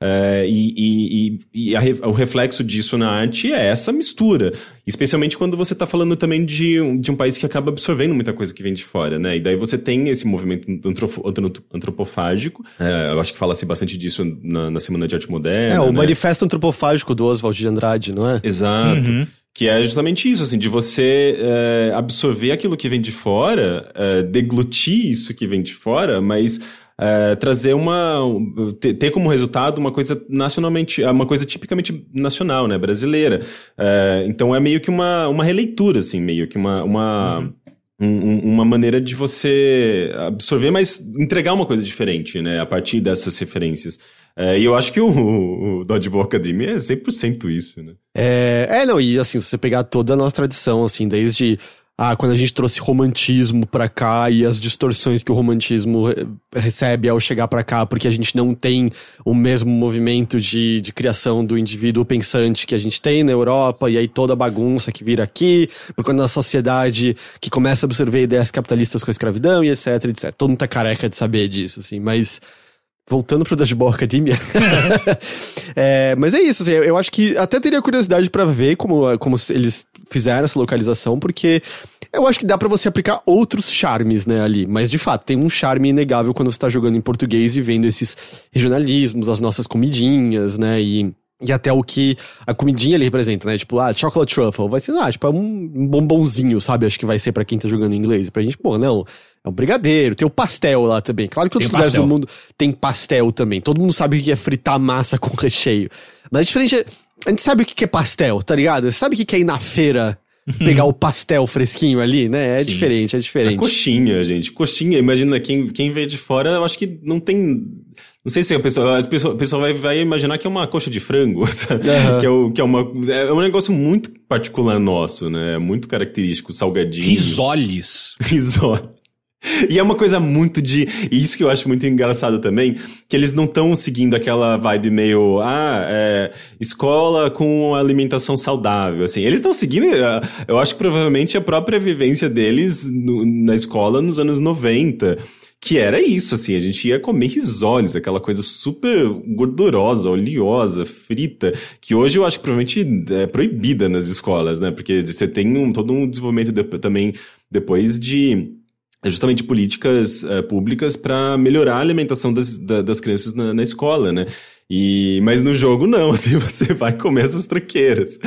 É, e e, e a, o reflexo disso na arte é essa mistura. Especialmente quando você está falando também de, um, de um país que acaba absorvendo muita coisa que vem de fora, né? E daí você tem esse movimento antropofágico. É, eu acho que fala-se bastante disso na, na, Semana de Arte Moderna. É, o né? manifesto antropofágico do Oswald de Andrade, não é? Exato. Uhum. Que é justamente isso, assim, de você é, absorver aquilo que vem de fora, é, deglutir isso que vem de fora, mas é, trazer uma. Ter, ter, como resultado uma coisa nacionalmente. uma coisa tipicamente nacional, né? Brasileira. É, então é meio que uma, uma releitura, assim, meio que uma. uma uhum. Um, uma maneira de você absorver, mas entregar uma coisa diferente, né? A partir dessas referências. É, e eu acho que o, o Dodgeball Academy é 100% isso, né? É, é, não, e assim, você pegar toda a nossa tradição, assim, desde ah, quando a gente trouxe romantismo pra cá e as distorções que o romantismo recebe ao chegar pra cá, porque a gente não tem o mesmo movimento de, de criação do indivíduo pensante que a gente tem na Europa, e aí toda a bagunça que vira aqui, por quando a sociedade que começa a absorver ideias capitalistas com a escravidão e etc, etc. Todo mundo tá careca de saber disso, assim, mas voltando pro Dodgeball Academia. é, mas é isso, assim, eu acho que até teria curiosidade para ver como, como eles fizeram essa localização, porque eu acho que dá para você aplicar outros charmes, né, ali. Mas de fato, tem um charme inegável quando você tá jogando em português e vendo esses regionalismos, as nossas comidinhas, né, e. E até o que a comidinha ali representa, né? Tipo, ah, chocolate truffle. Vai ser, ah, tipo, é um bombonzinho, sabe? Acho que vai ser para quem tá jogando em inglês. Pra gente, pô, não. É um brigadeiro, tem o pastel lá também. Claro que outros lugares do mundo tem pastel também. Todo mundo sabe o que é fritar massa com recheio. Mas a diferente é, a gente sabe o que é pastel, tá ligado? Sabe o que é ir na feira pegar o pastel fresquinho ali, né? É Sim. diferente, é diferente. A coxinha, gente. Coxinha, imagina, quem, quem vê de fora, eu acho que não tem. Não sei se a pessoa, a pessoa, a pessoa vai, vai imaginar que é uma coxa de frango, uhum. que, é o, que é, uma, é um negócio muito particular nosso, né? É muito característico, salgadinho. Risoles. Risoles. E é uma coisa muito de. E isso que eu acho muito engraçado também, que eles não estão seguindo aquela vibe meio. Ah, é, escola com alimentação saudável. Assim, eles estão seguindo. É, eu acho que provavelmente a própria vivência deles no, na escola nos anos 90. Que era isso, assim, a gente ia comer risoles, aquela coisa super gordurosa, oleosa, frita, que hoje eu acho que provavelmente é proibida nas escolas, né? Porque você tem um, todo um desenvolvimento de, também depois de é justamente políticas uh, públicas para melhorar a alimentação das, da, das crianças na, na, escola, né? E, mas no jogo não, assim, você vai comer essas tranqueiras.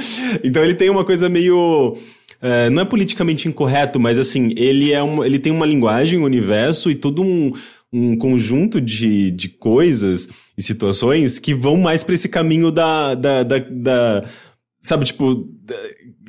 Então ele tem uma coisa meio... Uh, não é politicamente incorreto, mas assim, ele, é um, ele tem uma linguagem, um universo e todo um, um conjunto de, de coisas e situações que vão mais para esse caminho da, da, da, da sabe, tipo,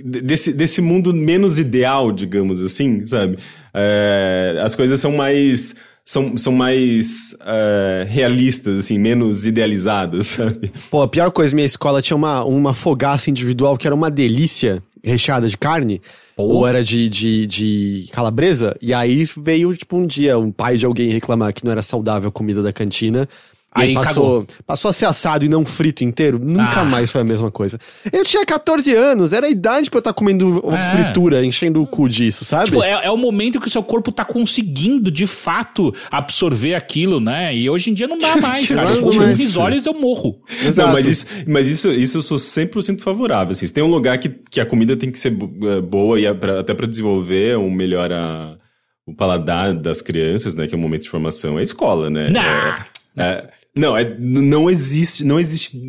desse, desse mundo menos ideal, digamos assim, sabe? É, as coisas são mais são, são mais uh, realistas, assim, menos idealizadas, sabe? Pô, a pior coisa, minha escola tinha uma, uma fogaça individual que era uma delícia recheada de carne. Pô. Ou era de, de, de calabresa. E aí veio, tipo, um dia um pai de alguém reclamar que não era saudável a comida da cantina. Aí passou, passou a ser assado e não frito inteiro, nunca ah. mais foi a mesma coisa. Eu tinha 14 anos, era a idade pra eu estar tá comendo é. fritura, enchendo o cu disso, sabe? Tipo, é, é, o momento que o seu corpo tá conseguindo, de fato, absorver aquilo, né? E hoje em dia não dá mais, cara. Eu como olhos eu morro. Exato. Não, mas isso, mas isso, isso eu sou 100% favorável. Assim, se tem um lugar que, que a comida tem que ser é, boa e é pra, até para desenvolver um melhor a, o paladar das crianças, né? Que é um momento de formação, é a escola, né? Nah. É, é, não, é, não existe, não existe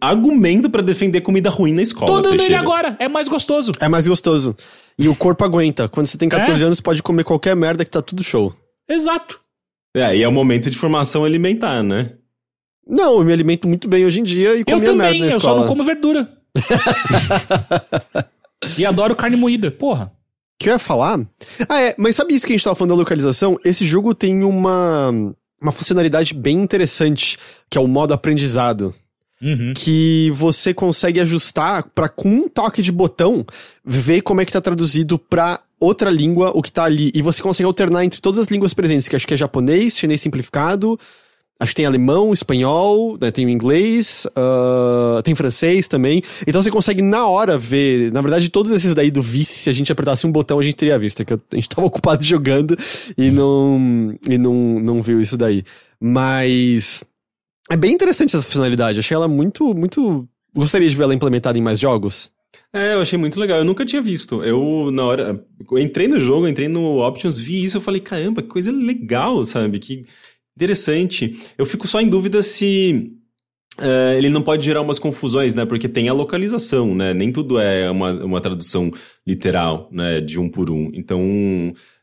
argumento para defender comida ruim na escola. Tô dando ele agora, é mais gostoso. É mais gostoso. E o corpo aguenta. Quando você tem 14 é? anos, pode comer qualquer merda que tá tudo show. Exato. É, e é o momento de formação alimentar, né? Não, eu me alimento muito bem hoje em dia e comia merda na escola. Eu só não como verdura. e adoro carne moída, porra. O que eu ia falar? Ah, é, mas sabe isso que a gente tava falando da localização? Esse jogo tem uma uma funcionalidade bem interessante, que é o modo aprendizado. Uhum. Que você consegue ajustar para com um toque de botão ver como é que tá traduzido pra outra língua o que tá ali. E você consegue alternar entre todas as línguas presentes, que acho que é japonês, chinês simplificado, Acho que tem alemão, espanhol, né, tem inglês, uh, tem francês também. Então você consegue na hora ver. Na verdade, todos esses daí do vice, se a gente apertasse um botão, a gente teria visto. É que a gente tava ocupado jogando e não, e não, não viu isso daí. Mas. É bem interessante essa funcionalidade. Achei ela muito, muito. Gostaria de ver ela implementada em mais jogos. É, eu achei muito legal. Eu nunca tinha visto. Eu, na hora. Eu entrei no jogo, entrei no Options, vi isso, eu falei, caramba, que coisa legal, sabe? Que interessante. Eu fico só em dúvida se. Uh, ele não pode gerar umas confusões, né? Porque tem a localização, né? Nem tudo é uma, uma tradução literal, né? De um por um. Então,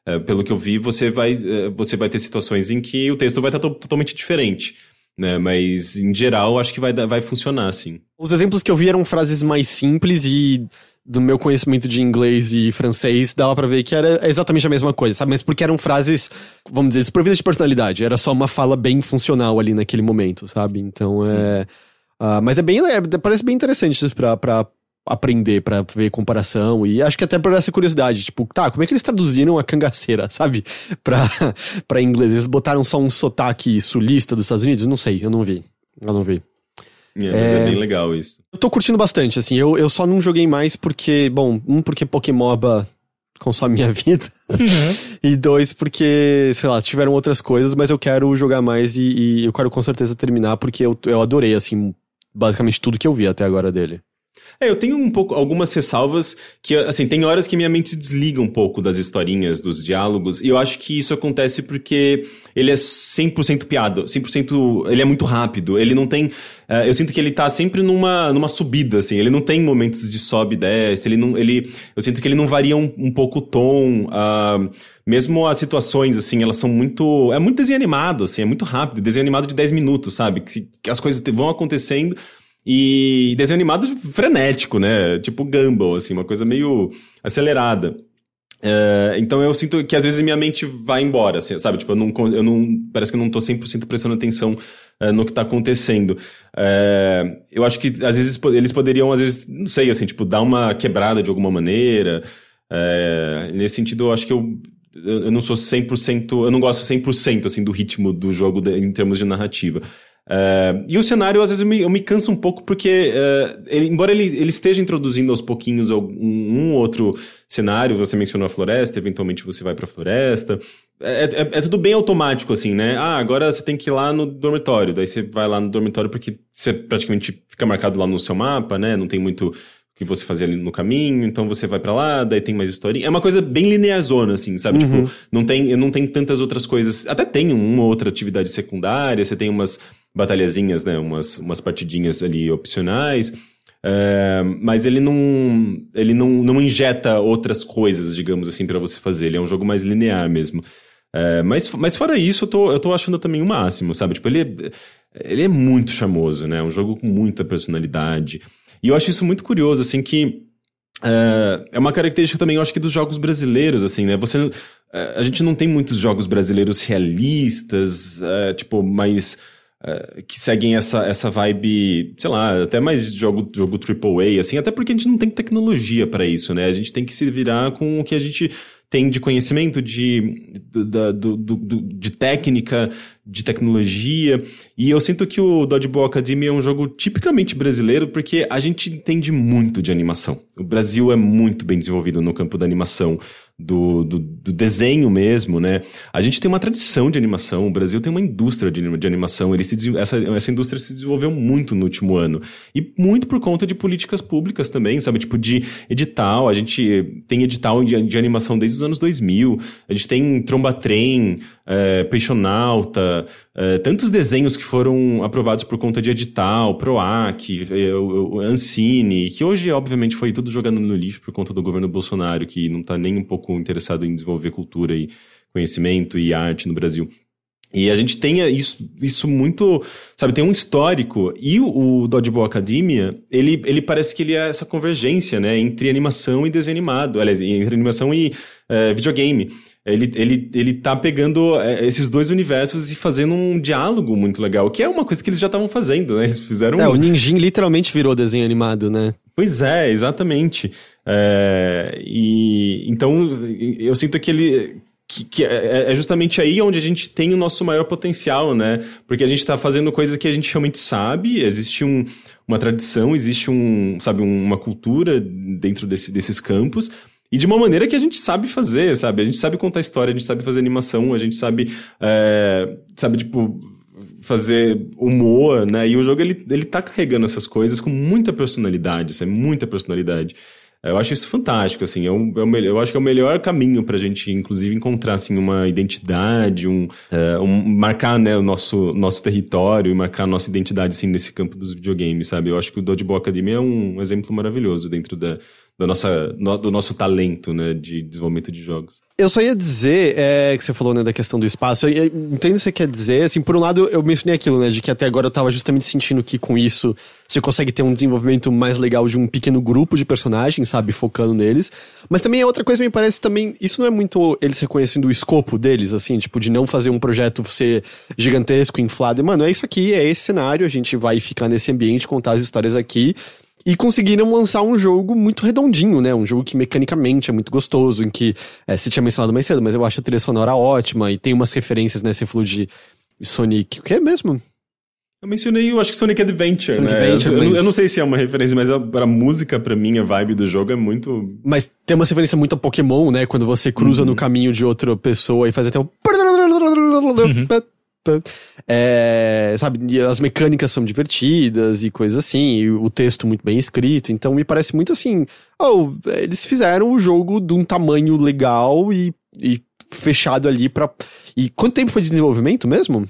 uh, pelo que eu vi, você vai, uh, você vai ter situações em que o texto vai estar to totalmente diferente né? Mas em geral acho que vai, vai funcionar, sim. Os exemplos que eu vi eram frases mais simples e do meu conhecimento de inglês e francês, dava para ver que era exatamente a mesma coisa, sabe? Mas porque eram frases, vamos dizer, desprovidas de personalidade. Era só uma fala bem funcional ali naquele momento, sabe? Então é. Uh, mas é bem. É, parece bem interessante pra, pra aprender para ver comparação e acho que até por essa curiosidade, tipo, tá, como é que eles traduziram a cangaceira, sabe? Pra, pra inglês. Eles botaram só um sotaque sulista dos Estados Unidos? Não sei, eu não vi. Eu não vi. É, mas é... é bem legal isso. Eu tô curtindo bastante, assim, eu, eu só não joguei mais porque, bom, um, porque Pokémoba consome minha vida. Uhum. e dois, porque, sei lá, tiveram outras coisas, mas eu quero jogar mais e, e eu quero com certeza terminar, porque eu, eu adorei, assim, basicamente tudo que eu vi até agora dele. É, eu tenho um pouco algumas ressalvas que, assim, tem horas que minha mente desliga um pouco das historinhas, dos diálogos, e eu acho que isso acontece porque ele é 100% piada, 100%, ele é muito rápido, ele não tem, uh, eu sinto que ele tá sempre numa, numa subida, assim, ele não tem momentos de sobe e desce, ele não, ele, eu sinto que ele não varia um, um pouco o tom, uh, mesmo as situações, assim, elas são muito, é muito desenho animado, assim, é muito rápido, desenho animado de 10 minutos, sabe, que, que as coisas vão acontecendo, e desenho animado frenético, né? Tipo Gumball, assim, uma coisa meio acelerada. Uh, então eu sinto que às vezes minha mente vai embora, assim, sabe? Tipo, eu não, eu não. Parece que eu não tô 100% prestando atenção uh, no que tá acontecendo. Uh, eu acho que às vezes eles poderiam, às vezes, não sei, assim, tipo, dar uma quebrada de alguma maneira. nesse sentido, eu acho que eu. Eu não sou 100%. Eu não gosto 100% assim, do ritmo do jogo de, em termos de narrativa. Uh, e o cenário, às vezes, eu me, eu me canso um pouco, porque, uh, ele, embora ele, ele esteja introduzindo aos pouquinhos um, um outro cenário, você mencionou a floresta, eventualmente você vai pra floresta. É, é, é, tudo bem automático, assim, né? Ah, agora você tem que ir lá no dormitório. Daí você vai lá no dormitório porque você praticamente fica marcado lá no seu mapa, né? Não tem muito que você fazer ali no caminho, então você vai para lá, daí tem mais historinha. É uma coisa bem linearzona, assim, sabe? Tipo, uhum. Tipo, não tem, não tem tantas outras coisas. Até tem uma outra atividade secundária, você tem umas batalhazinhas, né? Umas, umas partidinhas ali opcionais. É, mas ele não ele não, não injeta outras coisas, digamos assim, para você fazer. Ele é um jogo mais linear mesmo. É, mas, mas fora isso, eu tô, eu tô achando também o máximo, sabe? Tipo, ele é, ele é muito charmoso, né? É um jogo com muita personalidade. E eu acho isso muito curioso, assim, que é, é uma característica também, eu acho que dos jogos brasileiros, assim, né? Você, a gente não tem muitos jogos brasileiros realistas, tipo, mais eh, que seguem essa, essa vibe, sei lá, até mais jogo, jogo AAA, assim, até porque a gente não tem tecnologia para isso, né? A gente tem que se virar com o que a gente tem de conhecimento, de, do, do, do, de técnica, de tecnologia. E eu sinto que o Dodgeball Academy é um jogo tipicamente brasileiro porque a gente entende muito de animação. O Brasil é muito bem desenvolvido no campo da animação do, do, do, desenho mesmo, né? A gente tem uma tradição de animação, o Brasil tem uma indústria de, de animação, ele se, essa, essa indústria se desenvolveu muito no último ano. E muito por conta de políticas públicas também, sabe? Tipo, de edital, a gente tem edital de, de animação desde os anos 2000, a gente tem Tromba Trem, é, Peixonauta, é, tantos desenhos que foram aprovados por conta de edital, PROAC, é, o, o Ancine, que hoje, obviamente, foi tudo jogando no lixo por conta do governo Bolsonaro, que não está nem um pouco interessado em desenvolver cultura e conhecimento e arte no Brasil. E a gente tem isso, isso muito, sabe, tem um histórico. E o, o Dodgeball Academia, ele, ele parece que ele é essa convergência, né, entre animação e desenho animado. Aliás, entre animação e é, videogame. Ele, ele, ele tá pegando é, esses dois universos e fazendo um diálogo muito legal, que é uma coisa que eles já estavam fazendo, né? Eles fizeram. É, um... o Ninjin literalmente virou desenho animado, né? Pois é, exatamente. É, e então eu sinto que ele que, que é, é, justamente aí onde a gente tem o nosso maior potencial, né? Porque a gente está fazendo coisas que a gente realmente sabe, existe um, uma tradição, existe um, sabe, uma cultura dentro desse, desses campos, e de uma maneira que a gente sabe fazer, sabe? A gente sabe contar história, a gente sabe fazer animação, a gente sabe, é, sabe, tipo, fazer humor, né? E o jogo ele, ele tá carregando essas coisas com muita personalidade, sabe? Muita personalidade. Eu acho isso fantástico, assim, é um, é eu acho que é o melhor caminho pra gente, inclusive, encontrar, assim, uma identidade, um, uh, um marcar, né, o nosso, nosso território e marcar a nossa identidade, assim, nesse campo dos videogames, sabe? Eu acho que o Dodgeball Academy é um exemplo maravilhoso dentro da, da nossa, no, do nosso talento, né, de desenvolvimento de jogos. Eu só ia dizer, é, que você falou, né, da questão do espaço, eu, eu entendo o que você quer dizer, assim, por um lado eu mencionei aquilo, né, de que até agora eu tava justamente sentindo que com isso você consegue ter um desenvolvimento mais legal de um pequeno grupo de personagens, sabe, focando neles, mas também é outra coisa me parece também, isso não é muito eles reconhecendo o escopo deles, assim, tipo, de não fazer um projeto ser gigantesco, inflado, mano, é isso aqui, é esse cenário, a gente vai ficar nesse ambiente, contar as histórias aqui, e conseguiram lançar um jogo muito redondinho, né? Um jogo que mecanicamente é muito gostoso, em que é, você tinha mencionado mais cedo, mas eu acho a trilha sonora ótima e tem umas referências, né? Você falou de Sonic. O que é mesmo? Eu mencionei, eu acho que Sonic Adventure, Sonic né? Adventure, eu, mas- eu não sei se é uma referência, mas a, a música, pra mim, a vibe do jogo é muito. Mas tem uma referência muito a Pokémon, né? Quando você cruza no caminho de outra pessoa e faz até o. É, sabe, as mecânicas são divertidas e coisas assim, e o texto muito bem escrito, então me parece muito assim. Oh, eles fizeram o jogo de um tamanho legal e, e fechado ali pra. E quanto tempo foi de desenvolvimento mesmo?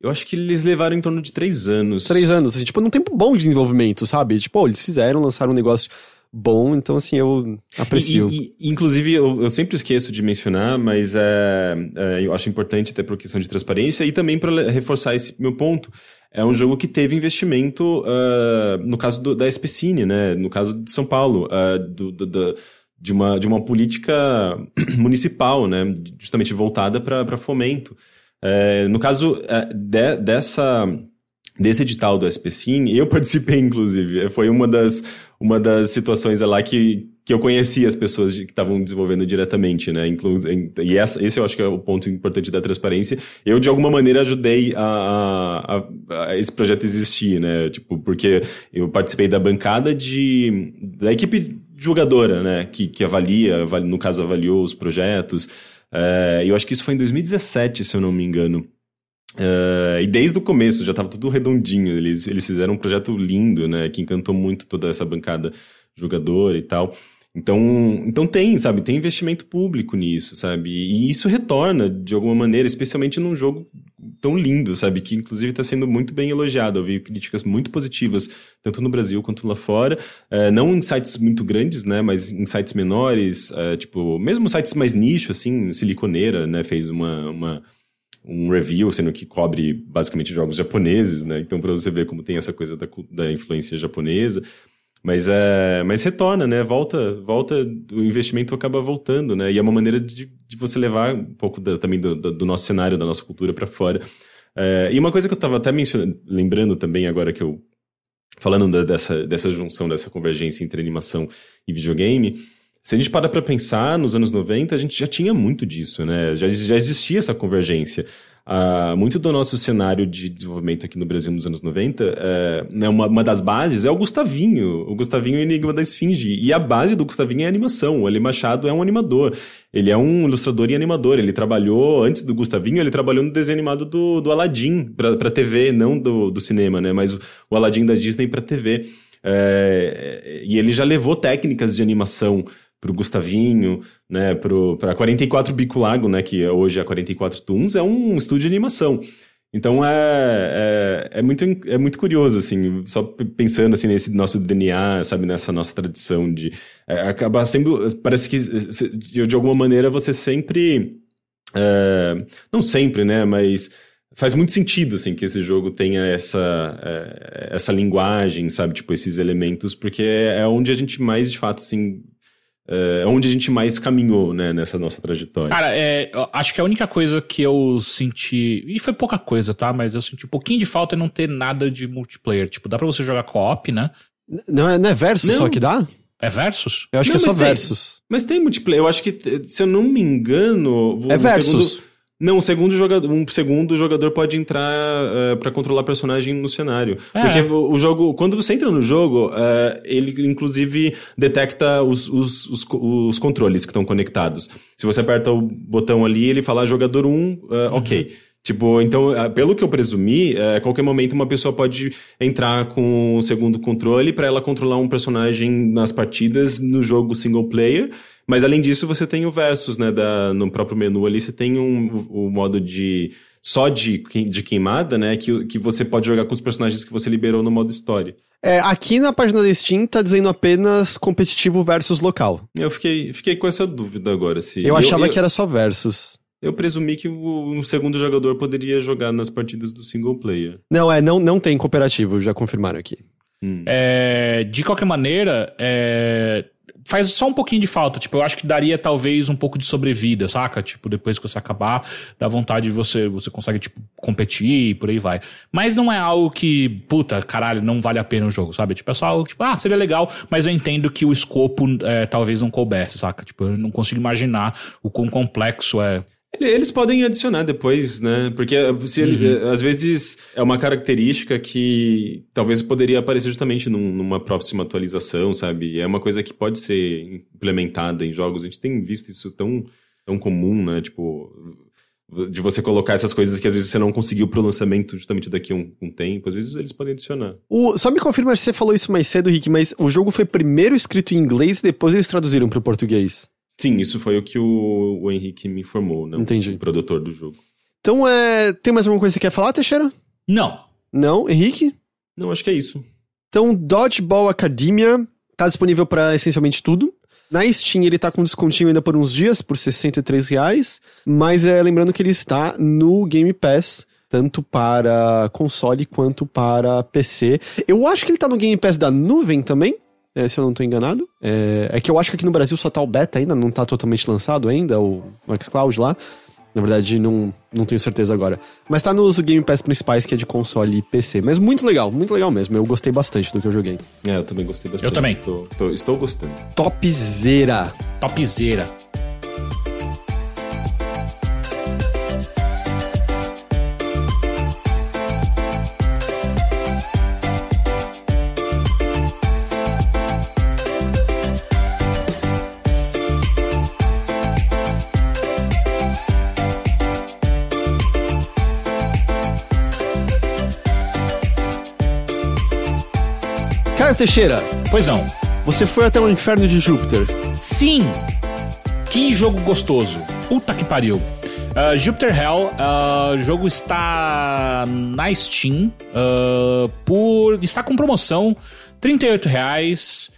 Eu acho que eles levaram em torno de três anos. Três anos, assim, tipo, num tempo bom de desenvolvimento, sabe? Tipo, oh, eles fizeram, lançaram um negócio bom, então assim, eu aprecio. E, e- inclusive, eu, eu sempre esqueço de mencionar, mas é, é, eu acho importante até por questão de transparência e também para reforçar esse meu ponto. É um jogo que teve investimento, ah, no caso do- da SPCine, né? No caso de São Paulo, ah, do- do- do- de, uma, de uma política municipal, né? Justamente voltada para fomento. É, no caso é, de- dessa desse edital do SPCine, eu participei, inclusive. Foi uma das, uma das situações lá que, que eu conhecia as pessoas de- que estavam desenvolvendo diretamente, né? Inclu e essa, esse eu acho que é o ponto importante da transparência. Eu, de alguma maneira, ajudei a, a- a- esse projeto existir, né? Tipo, porque eu participei da bancada de, da equipe julgadora, né? Que, que avalia, avali- no caso, avaliou os projetos. É, eu acho que isso foi em 2017, se eu não me engano. Eh, e desde o começo já estava tudo redondinho. Eles, eles fizeram um projeto lindo, né? Que encantou muito toda essa bancada jogadora e tal. Então, então tem, sabe? Tem investimento público nisso, sabe? E isso retorna de alguma maneira, especialmente num jogo tão lindo, sabe? Que inclusive está sendo muito bem elogiado. Eu vi críticas muito positivas, tanto no Brasil quanto lá fora. Eh, não em sites muito grandes, né? Mas em sites menores, eh, tipo, mesmo sites mais nicho, assim, Siliconeira, né? Fez uma, uma um review, sendo que cobre basicamente jogos japoneses, né? Então, para você ver como tem essa coisa da, da influência japonesa. Mas, é, mas retorna, né? Volta, volta, o investimento acaba voltando, né? E é uma maneira de, de você levar um pouco da- também do, do- do nosso cenário, da nossa cultura para fora. É, e uma coisa que eu estava até mencionando, lembrando também agora que eu falando da- dessa, dessa junção, dessa convergência entre animação e videogame, se a gente para pra pensar, nos anos 90, a gente já tinha muito disso, né? Já, já existia essa convergência. Ah, muito do nosso cenário de desenvolvimento aqui no Brasil nos anos 90, é, né, uma, uma das bases é o Gustavinho, o Gustavinho e o Enigma da Esfinge. E a base do Gustavinho é animação. O Ali Machado é um animador. Ele é um ilustrador e animador. Ele trabalhou, antes do Gustavinho, ele trabalhou no desenho animado do, do Aladdin pra, TV, não do, do cinema, né? Mas o, o Aladdin da Disney pra TV. É, e ele já levou técnicas de animação pro Gustavinho, né, pro, pra 44 Bico Lago, né, que hoje é a 44 Toons, é um estúdio de animação. Então é, é, é, muito, é muito curioso, assim, só pensando assim, nesse nosso DNA, sabe, nessa nossa tradição de. É, acaba sendo. Parece que de, de alguma maneira você sempre. é, não sempre, né? Mas faz muito sentido, assim, que esse jogo tenha essa, é, essa linguagem, sabe? Tipo, esses elementos, porque é, é onde a gente mais, de fato, assim. É onde a gente mais caminhou, né, nessa nossa trajetória. Cara, é, acho que a única coisa que eu senti. E foi pouca coisa, tá? Mas eu senti um pouquinho de falta é não ter nada de multiplayer. Tipo, dá pra você jogar co-op, né? Não é, não é versus Não. só que dá? É versus? Eu acho Não, que é só mas tem- versus. Mas tem multiplayer. Eu acho que, se eu não me engano. É versus. segundo- não, o segundo jogador, um segundo jogador pode entrar eh, pra controlar personagem no cenário. É. Porque o, o jogo, quando você entra no jogo, eh, ele inclusive detecta os, os, os, os controles que estão conectados. Se você aperta o botão ali, ele fala "Ah, jogador 1, eh, ok. Tipo, então, ah, pelo que eu presumi, é, a qualquer momento uma pessoa pode entrar com o segundo controle para ela controlar um personagem nas partidas no jogo single player. Mas além disso, você tem o versus, né? Da, no próprio menu ali, você tem um, o modo de. Só de, de queimada, né? Que, que você pode jogar com os personagens que você liberou no modo história. É, aqui na página da Steam tá dizendo apenas competitivo versus local. Eu fiquei, fiquei com essa dúvida agora. Se, Eu achava que era só versus. Eu presumi que o, um segundo jogador poderia jogar nas partidas do single player. Não, é, não, não tem cooperativo, já confirmaram aqui. É, de qualquer maneira, é, faz só um pouquinho de falta. Tipo, eu acho que daria talvez um pouco de sobrevida, saca? Tipo, depois que você acabar, dá vontade de você, você consegue, tipo, competir e por aí vai. Mas não é algo que, puta, caralho, não vale a pena o jogo, sabe? Tipo, é só algo, tipo, ah, seria legal, mas eu entendo que o escopo é, talvez não coubesse, saca? Tipo, eu não consigo imaginar o quão complexo é. Eles podem adicionar depois, né? Porque se ele, às vezes é uma característica que talvez poderia aparecer justamente num- numa próxima atualização, sabe? É uma coisa que pode ser implementada em jogos. A gente tem visto isso tão, tão comum, né? Tipo, de você colocar essas coisas que às vezes você não conseguiu pro lançamento justamente daqui a um, um tempo. Às vezes eles podem adicionar. O, só me confirma se você falou isso mais cedo, Rick, mas o jogo foi primeiro escrito em inglês e depois eles traduziram pro português. Sim, isso foi o que o, o Henrique me informou, né? Entendi. O produtor do jogo. Então, é, tem mais alguma coisa que você quer falar, Teixeira? Não. Não? Henrique? Não, acho que é isso. Então, Dodgeball Academia tá disponível pra essencialmente tudo. Na Steam ele tá com descontinho ainda por uns dias, por 63 reais. Mas é, lembrando que ele está no Game Pass, tanto para console quanto para PC. Eu acho que ele tá no Game Pass da nuvem também, é, se eu não tô enganado. É, é que eu acho que aqui no Brasil só tá o beta ainda, não tá totalmente lançado ainda, o, o xCloud lá. Na verdade, não, não tenho certeza agora. Mas tá nos Game Pass principais, que é de console e PC. Mas muito legal, muito legal mesmo. Eu gostei bastante do que eu joguei. É, eu também gostei bastante. Eu também. Tô- tô- estou gostando. Topzera. Topzera. Caio Teixeira, Pois não. você foi até o inferno de Júpiter. Sim! Que jogo gostoso. Puta que pariu. Ah, Jupiter Hell, ah, o jogo está na Steam ah, por. está com promoção, 38 reais.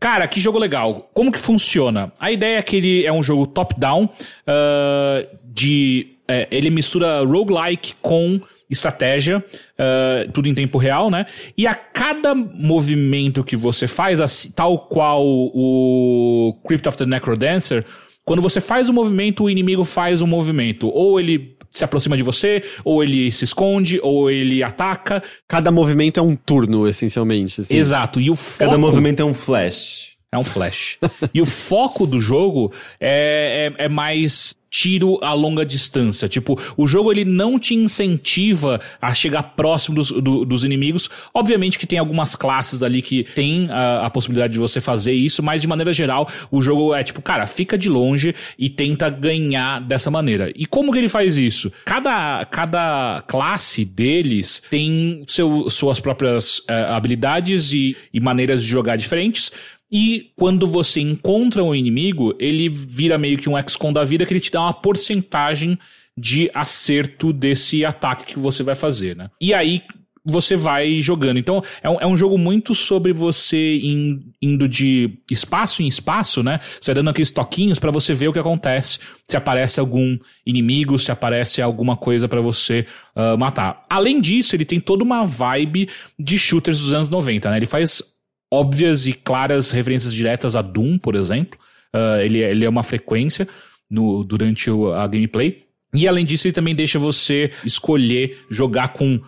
Cara, que jogo legal. Como que funciona? A ideia é que ele é um jogo top-down, ah, de. é, ele mistura roguelike com estratégia, ah, tudo em tempo real, né? E a cada movimento que você faz, assim, tal qual o Crypt of the Necrodancer, quando você faz um movimento, o inimigo faz um movimento. Ou ele se aproxima de você, ou ele se esconde, ou ele ataca. Cada movimento é um turno, essencialmente. assim. Exato. E o foco... Cada movimento é um flash. É um flash. e o foco do jogo é, é, é mais tiro a longa distância. Tipo, o jogo ele não te incentiva a chegar próximo dos, do- dos inimigos. Obviamente que tem algumas classes ali que tem a, a possibilidade de você fazer isso, mas de maneira geral, o jogo é tipo, cara, fica de longe e tenta ganhar dessa maneira. E como que ele faz isso? Cada, cada classe deles tem seu, suas próprias eh, habilidades e, e maneiras de jogar diferentes. E quando você encontra um inimigo, ele vira meio que um XCOM da vida que ele te dá uma porcentagem de acerto desse ataque que você vai fazer, né? E aí você vai jogando. Então é um, é um jogo muito sobre você in- indo de espaço em espaço, né? Você dando aqueles toquinhos pra você ver o que acontece. Se aparece algum inimigo, se aparece alguma coisa pra você ah, matar. Além disso, ele tem toda uma vibe de shooters dos anos 90, né? Ele faz óbvias e claras referências diretas a Doom, por exemplo. Ah, ele, ele é uma frequência no, durante o- a gameplay. E além disso, ele também deixa você escolher jogar com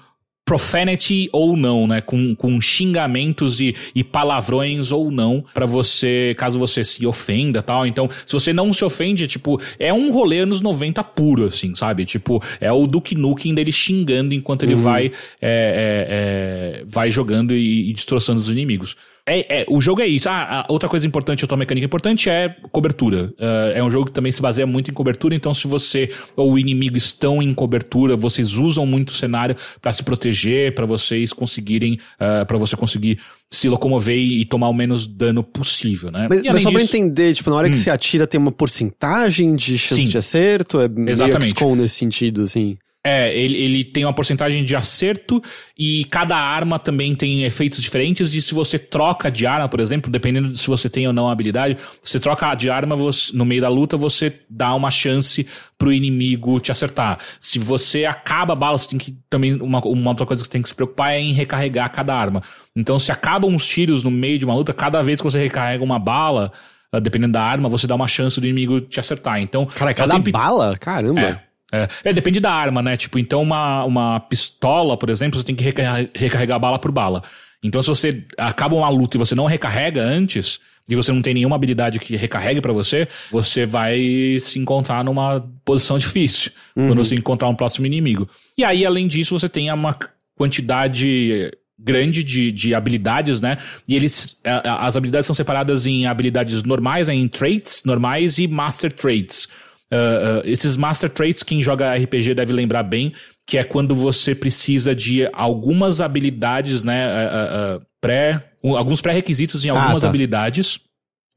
profanity ou não, né? Com, com xingamentos e, e palavrões ou não, pra você, caso você se ofenda e tal. Então, se você não se ofende, tipo, é um rolê anos 90 puro, assim, sabe? Tipo, é o Duke Nukem dele xingando enquanto ele vai é, é, é, vai jogando e, e destroçando os inimigos. É, é, o jogo é isso. Ah, outra coisa importante, outra mecânica importante é cobertura. Uh, é um jogo que também se baseia muito em cobertura, então se você ou o inimigo estão em cobertura, vocês usam muito o cenário para se proteger, para vocês conseguirem, uh, para você conseguir se locomover e, tomar o menos dano possível, né? Mas, mas só disso... pra entender, tipo, na hora hum. que você atira tem uma porcentagem de chance Sim. de acerto? É Exatamente. meio nesse sentido, assim. É, ele, ele tem uma porcentagem de acerto e cada arma também tem efeitos diferentes. E se você troca de arma, por exemplo, dependendo de se você tem ou não a habilidade, você troca de arma você, no meio da luta, você dá uma chance pro inimigo te acertar. Se você acaba a bala, você tem que também. Uma, uma outra coisa que você tem que se preocupar é em recarregar cada arma. Então, se acabam os tiros no meio de uma luta, cada vez que você recarrega uma bala, ah, dependendo da arma, você dá uma chance do inimigo te acertar. Então. Cara, cada tem... bala? Caramba. É. É, é, depende da arma, né? Tipo, então uma, uma pistola, por exemplo, você tem que recarregar, recarregar bala por bala. Então, se você acaba uma luta e você não recarrega antes, e você não tem nenhuma habilidade que recarregue para você, você vai se encontrar numa posição difícil uhum. quando você encontrar um próximo inimigo. E aí, além disso, você tem uma quantidade grande de, de habilidades, né? E eles. As habilidades são separadas em habilidades normais, em traits normais e master traits. Uh, uh, esses Master Traits, quem joga RPG deve lembrar bem, que é quando você precisa de algumas habilidades, né? Uh, pré, alguns pré-requisitos em algumas ah, tá. habilidades.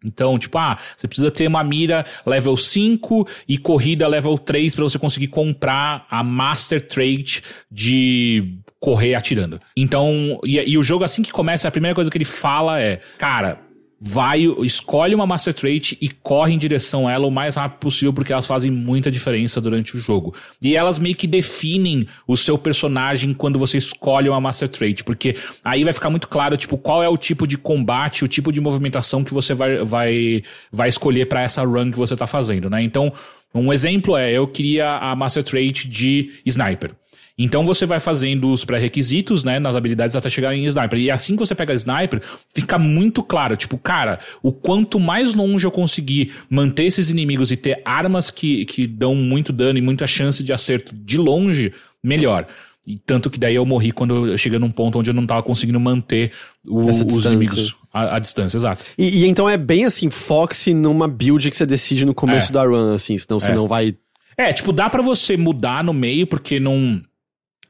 Então, tipo, ah, você precisa ter uma mira level 5 e corrida level 3 para você conseguir comprar a Master Trait de correr atirando. Então, e, e, o jogo assim que começa, a primeira coisa que ele fala é, cara, vai, escolhe uma Master Trait e corre em direção a ela o mais rápido possível, porque elas fazem muita diferença durante o jogo. E elas meio que definem o seu personagem quando você escolhe uma Master Trait, porque aí vai ficar muito claro, tipo, qual é o tipo de combate, o tipo de movimentação que você vai, vai, vai escolher para essa run que você tá fazendo, né? Então, um exemplo é, eu queria a Master Trait de Sniper. Então você vai fazendo os pré-requisitos, né, nas habilidades até chegar em sniper. E assim que você pega sniper, fica muito claro, tipo, cara, o quanto mais longe eu conseguir manter esses inimigos e ter armas que, que dão muito dano e muita chance de acerto de longe, melhor. E tanto que daí eu morri quando eu cheguei num ponto onde eu não tava conseguindo manter o, os inimigos à, distância, exato. E, e, então é bem assim, foxe numa build que você decide no começo é. da run, assim, senão você é. não vai. É, tipo, dá para você mudar no meio, porque não.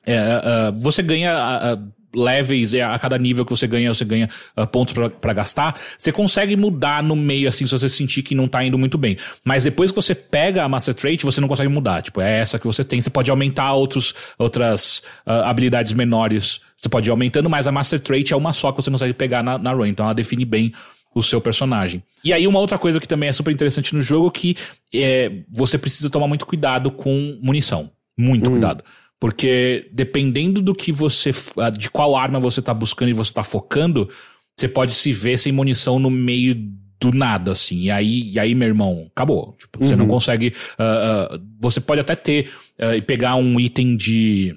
É, uh, você ganha uh, levels, é, a cada nível que você ganha, você ganha uh, pontos para gastar. Você consegue mudar no meio, assim, se você sentir que não tá indo muito bem. Mas depois que você pega a Master Trait, você não consegue mudar. Tipo, é essa que você tem. Você pode aumentar outros, outras habilidades menores. Você pode ir aumentando, mas a Master Trait é uma só que você consegue pegar na, na run. Então ela define bem o seu personagem. E aí uma outra coisa que também é super interessante no jogo que é, você precisa tomar muito cuidado com munição. Muito hum. cuidado. Porque dependendo do que você. Ah, de qual arma você tá buscando e você tá focando, você pode se ver sem munição no meio do nada, assim. E aí, e aí meu irmão, acabou. Tipo, uhum. você não uhum. consegue. Uh, uh, você pode até ter uh, e pegar um item de,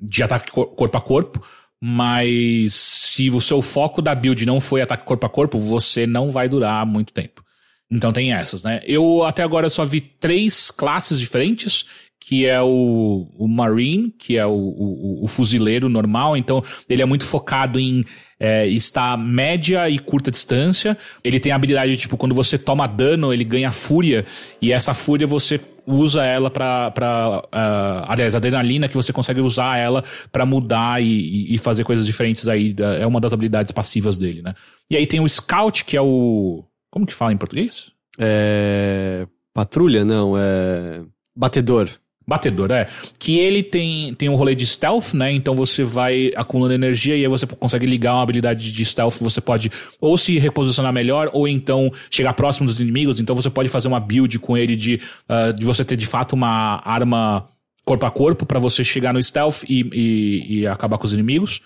de ataque corpo a corpo, mas se o seu foco da build não foi ataque corpo a corpo, você não vai durar muito tempo. Então tem essas, né? Eu até agora só vi três classes diferentes que é o, o Marine, que é o, o, o, fuzileiro normal, então ele é muito focado em é, estar média e curta distância. Ele tem a habilidade, tipo, quando você toma dano, ele ganha fúria, e essa fúria você usa ela pra. pra uh, aliás, adrenalina, que você consegue usar ela para mudar e, e, fazer coisas diferentes aí. É uma das habilidades passivas dele, né? E aí tem o Scout, que é o. Como que fala em português? É. Patrulha? Não, é. Batedor. Batedor, é. Que ele tem, tem um rolê de stealth, né? Então você vai acumulando energia e aí você consegue ligar uma habilidade de stealth. Você pode ou se reposicionar melhor ou então chegar próximo dos inimigos. Então você pode fazer uma build com ele de, uh, de você ter de fato uma arma corpo a corpo para você chegar no stealth e, e, e, acabar com os inimigos.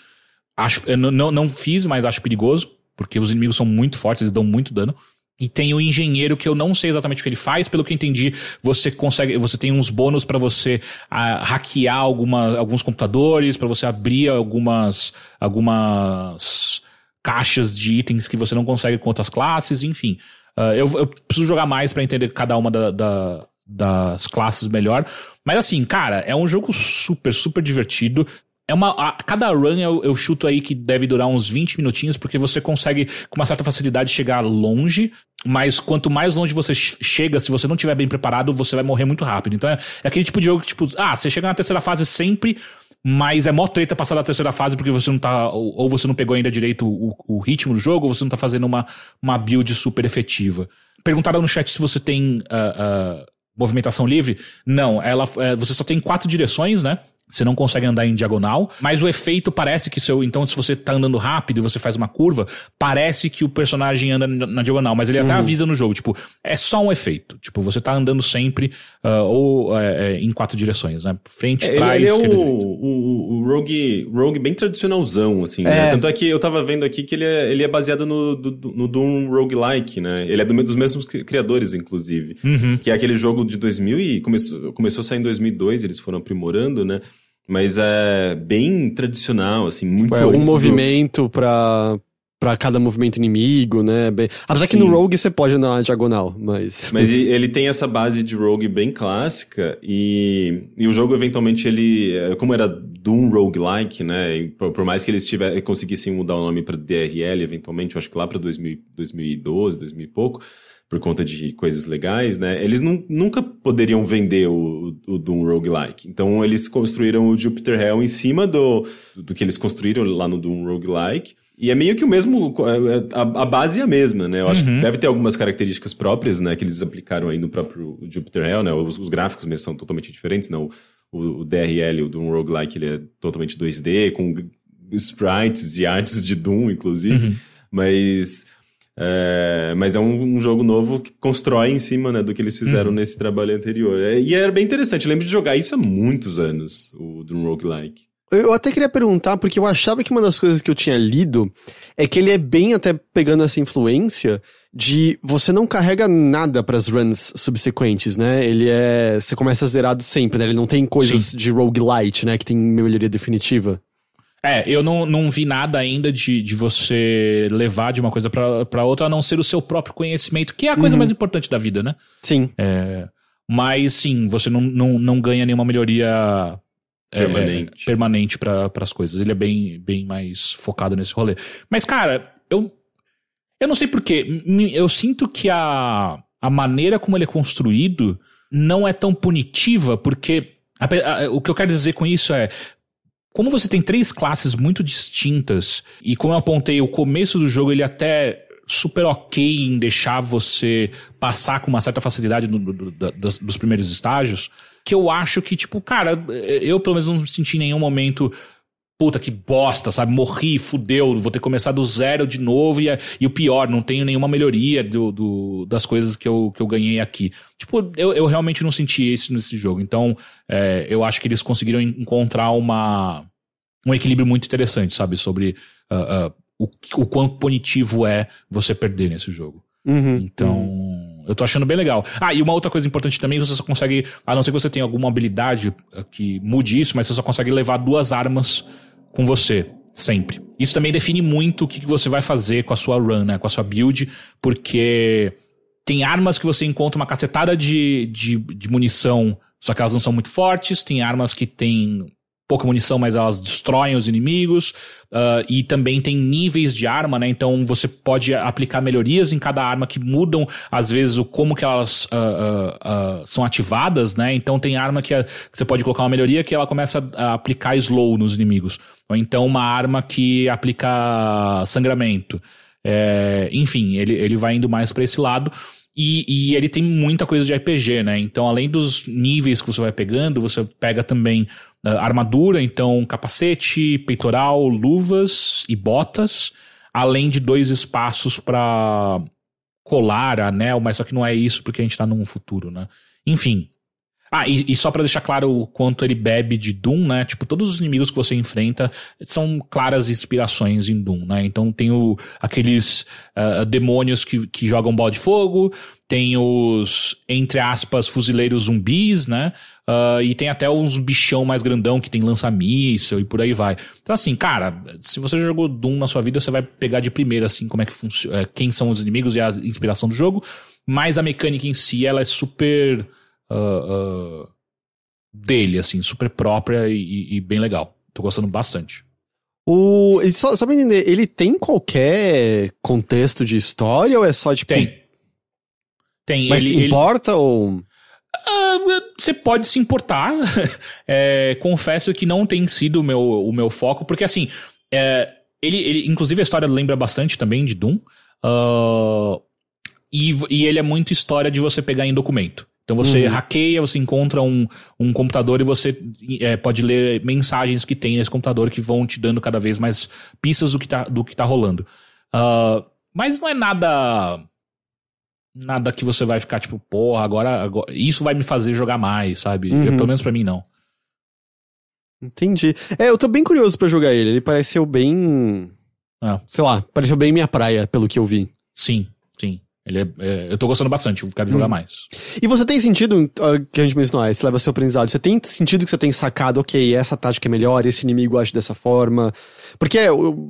Acho, eu não, não fiz, mas acho perigoso, porque os inimigos são muito fortes, eles dão muito dano. E tem o engenheiro que eu não sei exatamente o que ele faz, pelo que eu entendi, você consegue, você tem uns bônus para você uh, hackear alguma, alguns computadores, para você abrir algumas algumas caixas de itens que você não consegue com outras classes, enfim. Uh, eu, eu, preciso jogar mais para entender cada uma da, da, das classes melhor. Mas assim, cara, é um jogo super, super divertido é uma. A, cada run eu, eu chuto aí que deve durar uns 20 minutinhos, porque você consegue, com uma certa facilidade, chegar longe. Mas quanto mais longe você chega, se você não estiver bem preparado, você vai morrer muito rápido. Então é, é aquele tipo de jogo que, tipo, ah, você chega na terceira fase sempre, mas é mó treta passar da terceira fase porque você não tá. Ou, ou você não pegou ainda direito o, o, ritmo do jogo, ou você não tá fazendo uma, uma build super efetiva. Perguntaram no chat se você tem. Uh, uh, movimentação livre? Não, ela, uh, você só tem quatro direções, né? Você não consegue andar em diagonal, mas o efeito parece que seu. Então, se você tá andando rápido e você faz uma curva, parece que o personagem anda na diagonal, mas ele até uhum. avisa no jogo, tipo, é só um efeito. Tipo, você tá andando sempre uh, ou é, é, em quatro direções, né? Frente, é, trás, ele, ele é esquerda, o, o, o, Rogue, Rogue bem tradicionalzão, assim, né? É. Tanto é que eu tava vendo aqui que ele é, ele é baseado no, do, no Doom Roguelike, né? Ele é do, dos mesmos criadores, inclusive. Uhum. Que é aquele jogo de 2000 e começou, começou a sair em 2002, eles foram aprimorando, né? Mas é bem tradicional, assim, muito tipo, É um movimento do... pra, pra cada movimento inimigo, né? Bem... Apesar Sim. que no Rogue você pode andar na diagonal, mas... Mas ele tem essa base de Rogue bem clássica e, e o jogo, eventualmente, ele... É, como era Doom Roguelike, né? Por, por, mais que eles tiver, conseguissem mudar o nome pra DRL, eventualmente, eu acho que lá pra 2000, 2012, 2000 e pouco por conta de coisas legais, né? Eles não, nunca poderiam vender o, o Doom Roguelike. Então eles construíram o Jupiter Hell em cima do, do que eles construíram lá no Doom Roguelike. E é meio que o mesmo, a, a base é a mesma, né? Eu acho uhum. que deve ter algumas características próprias, né? Que eles aplicaram aí no próprio Jupiter Hell, né? Os, os gráficos mesmo são totalmente diferentes, né? O, o, o DRL, o Doom Roguelike, ele é totalmente 2D, com sprites e artes de Doom, inclusive. Uhum. Mas é, mas é um, um, jogo novo que constrói em cima né, do que eles fizeram uhum. nesse trabalho anterior. É, e era bem interessante. Eu lembro de jogar isso há muitos anos, o Doom Roguelike. Eu até queria perguntar, porque eu achava que uma das coisas que eu tinha lido é que ele é bem até pegando essa influência de você não carrega nada para as runs subsequentes, né? Ele é. Você começa zerado sempre, né? Ele não tem coisas Sim. de roguelite, né? Que tem melhoria definitiva. É, eu não, não vi nada ainda de, de você levar de uma coisa para outra, a não ser o seu próprio conhecimento, que é a coisa uhum. mais importante da vida, né? Sim. É, mas sim, você não, não, não ganha nenhuma melhoria permanente, é, permanente para as coisas. Ele é bem, bem mais focado nesse rolê. Mas, cara, eu, eu não sei porquê. Eu sinto que a, a maneira como ele é construído não é tão punitiva, porque. A, a, o que eu quero dizer com isso é como você tem três classes muito distintas, e como eu apontei, o começo do jogo ele até super ok em deixar você passar com uma certa facilidade do, do, do, dos, dos primeiros estágios, que eu acho que, tipo, cara, eu pelo menos não senti em nenhum momento puta que bosta, sabe? Morri, fudeu, vou ter que começar do zero de novo. E, e o pior, não tenho nenhuma melhoria do, do, das coisas que eu, que eu ganhei aqui. Tipo, eu, eu realmente não senti isso nesse jogo. Então, é, eu acho que eles conseguiram encontrar uma, um equilíbrio muito interessante, sabe? Sobre uh, uh, o, o quão punitivo é você perder nesse jogo. Uhum, então, uhum. eu tô achando bem legal. Ah, e uma outra coisa importante também, você só consegue, a não ser que você tenha alguma habilidade que mude isso, mas você só consegue levar duas armas com você, sempre. Isso também define muito o que você vai fazer com a sua run, né? Com a sua build, porque tem armas que você encontra uma cacetada de, de, de munição, só que elas não são muito fortes. Tem armas que tem pouca munição, mas elas destroem os inimigos. Uh, e também tem níveis de arma, né? Então você pode aplicar melhorias em cada arma que mudam, às vezes, o como que elas uh, uh, são ativadas, né? Então tem arma que, que, você pode colocar uma melhoria que ela começa a aplicar slow nos inimigos. Ou então uma arma que aplica sangramento. É, enfim, ele, ele vai indo mais para esse lado. E, e, ele tem muita coisa de RPG, né? Então, além dos níveis que você vai pegando, você pega também uh, armadura, então capacete, peitoral, luvas e botas, além de dois espaços para colar, anel, mas só que não é isso porque a gente tá num futuro, né? Enfim. Ah, e, e só para deixar claro o quanto ele bebe de Doom, né? Tipo, todos os inimigos que você enfrenta são claras inspirações em Doom, né? Então tem o, aqueles uh, demônios que, que jogam bola de fogo, tem os, entre aspas, fuzileiros zumbis, né? Uh, e tem até uns bichão mais grandão que tem lança-míssel e por aí vai. Então, assim, cara, se você jogou Doom na sua vida, você vai pegar de primeira, assim, como é que funciona, quem são os inimigos e a inspiração do jogo. Mas a mecânica em si, ela é super uh, uh, dele, assim, super própria e, e, bem legal. Tô gostando bastante. O, e só, só pra entender, ele tem qualquer contexto de história ou é só tipo. Tem. Tem. Mas ele, importa ou. Ah, Você pode se importar. É, confesso que não tem sido o meu, o meu foco, porque assim, é, ele, ele, inclusive a história lembra bastante também de Doom. ah, e, e ele é muito história de você pegar em documento. Então você Uhum. hackeia, você encontra um, um computador e você é, pode ler mensagens que tem nesse computador que vão te dando cada vez mais pistas do que tá, do que tá rolando. Ah, mas não é nada. Nada que você vai ficar tipo, porra, agora, agora isso vai me fazer jogar mais, sabe? Uhum. Pelo menos pra mim, não. Entendi. É, eu tô bem curioso pra jogar ele. Ele pareceu bem. Ah. Sei lá, pareceu bem minha praia, pelo que eu vi. Sim, sim. Ele é, é, eu tô gostando bastante, eu quero jogar Hum. mais. E você tem sentido, que a gente mencionou, ah, esse leva seu aprendizado, você tem sentido que você tem sacado, ok, essa tática é melhor, esse inimigo age dessa forma. Porque é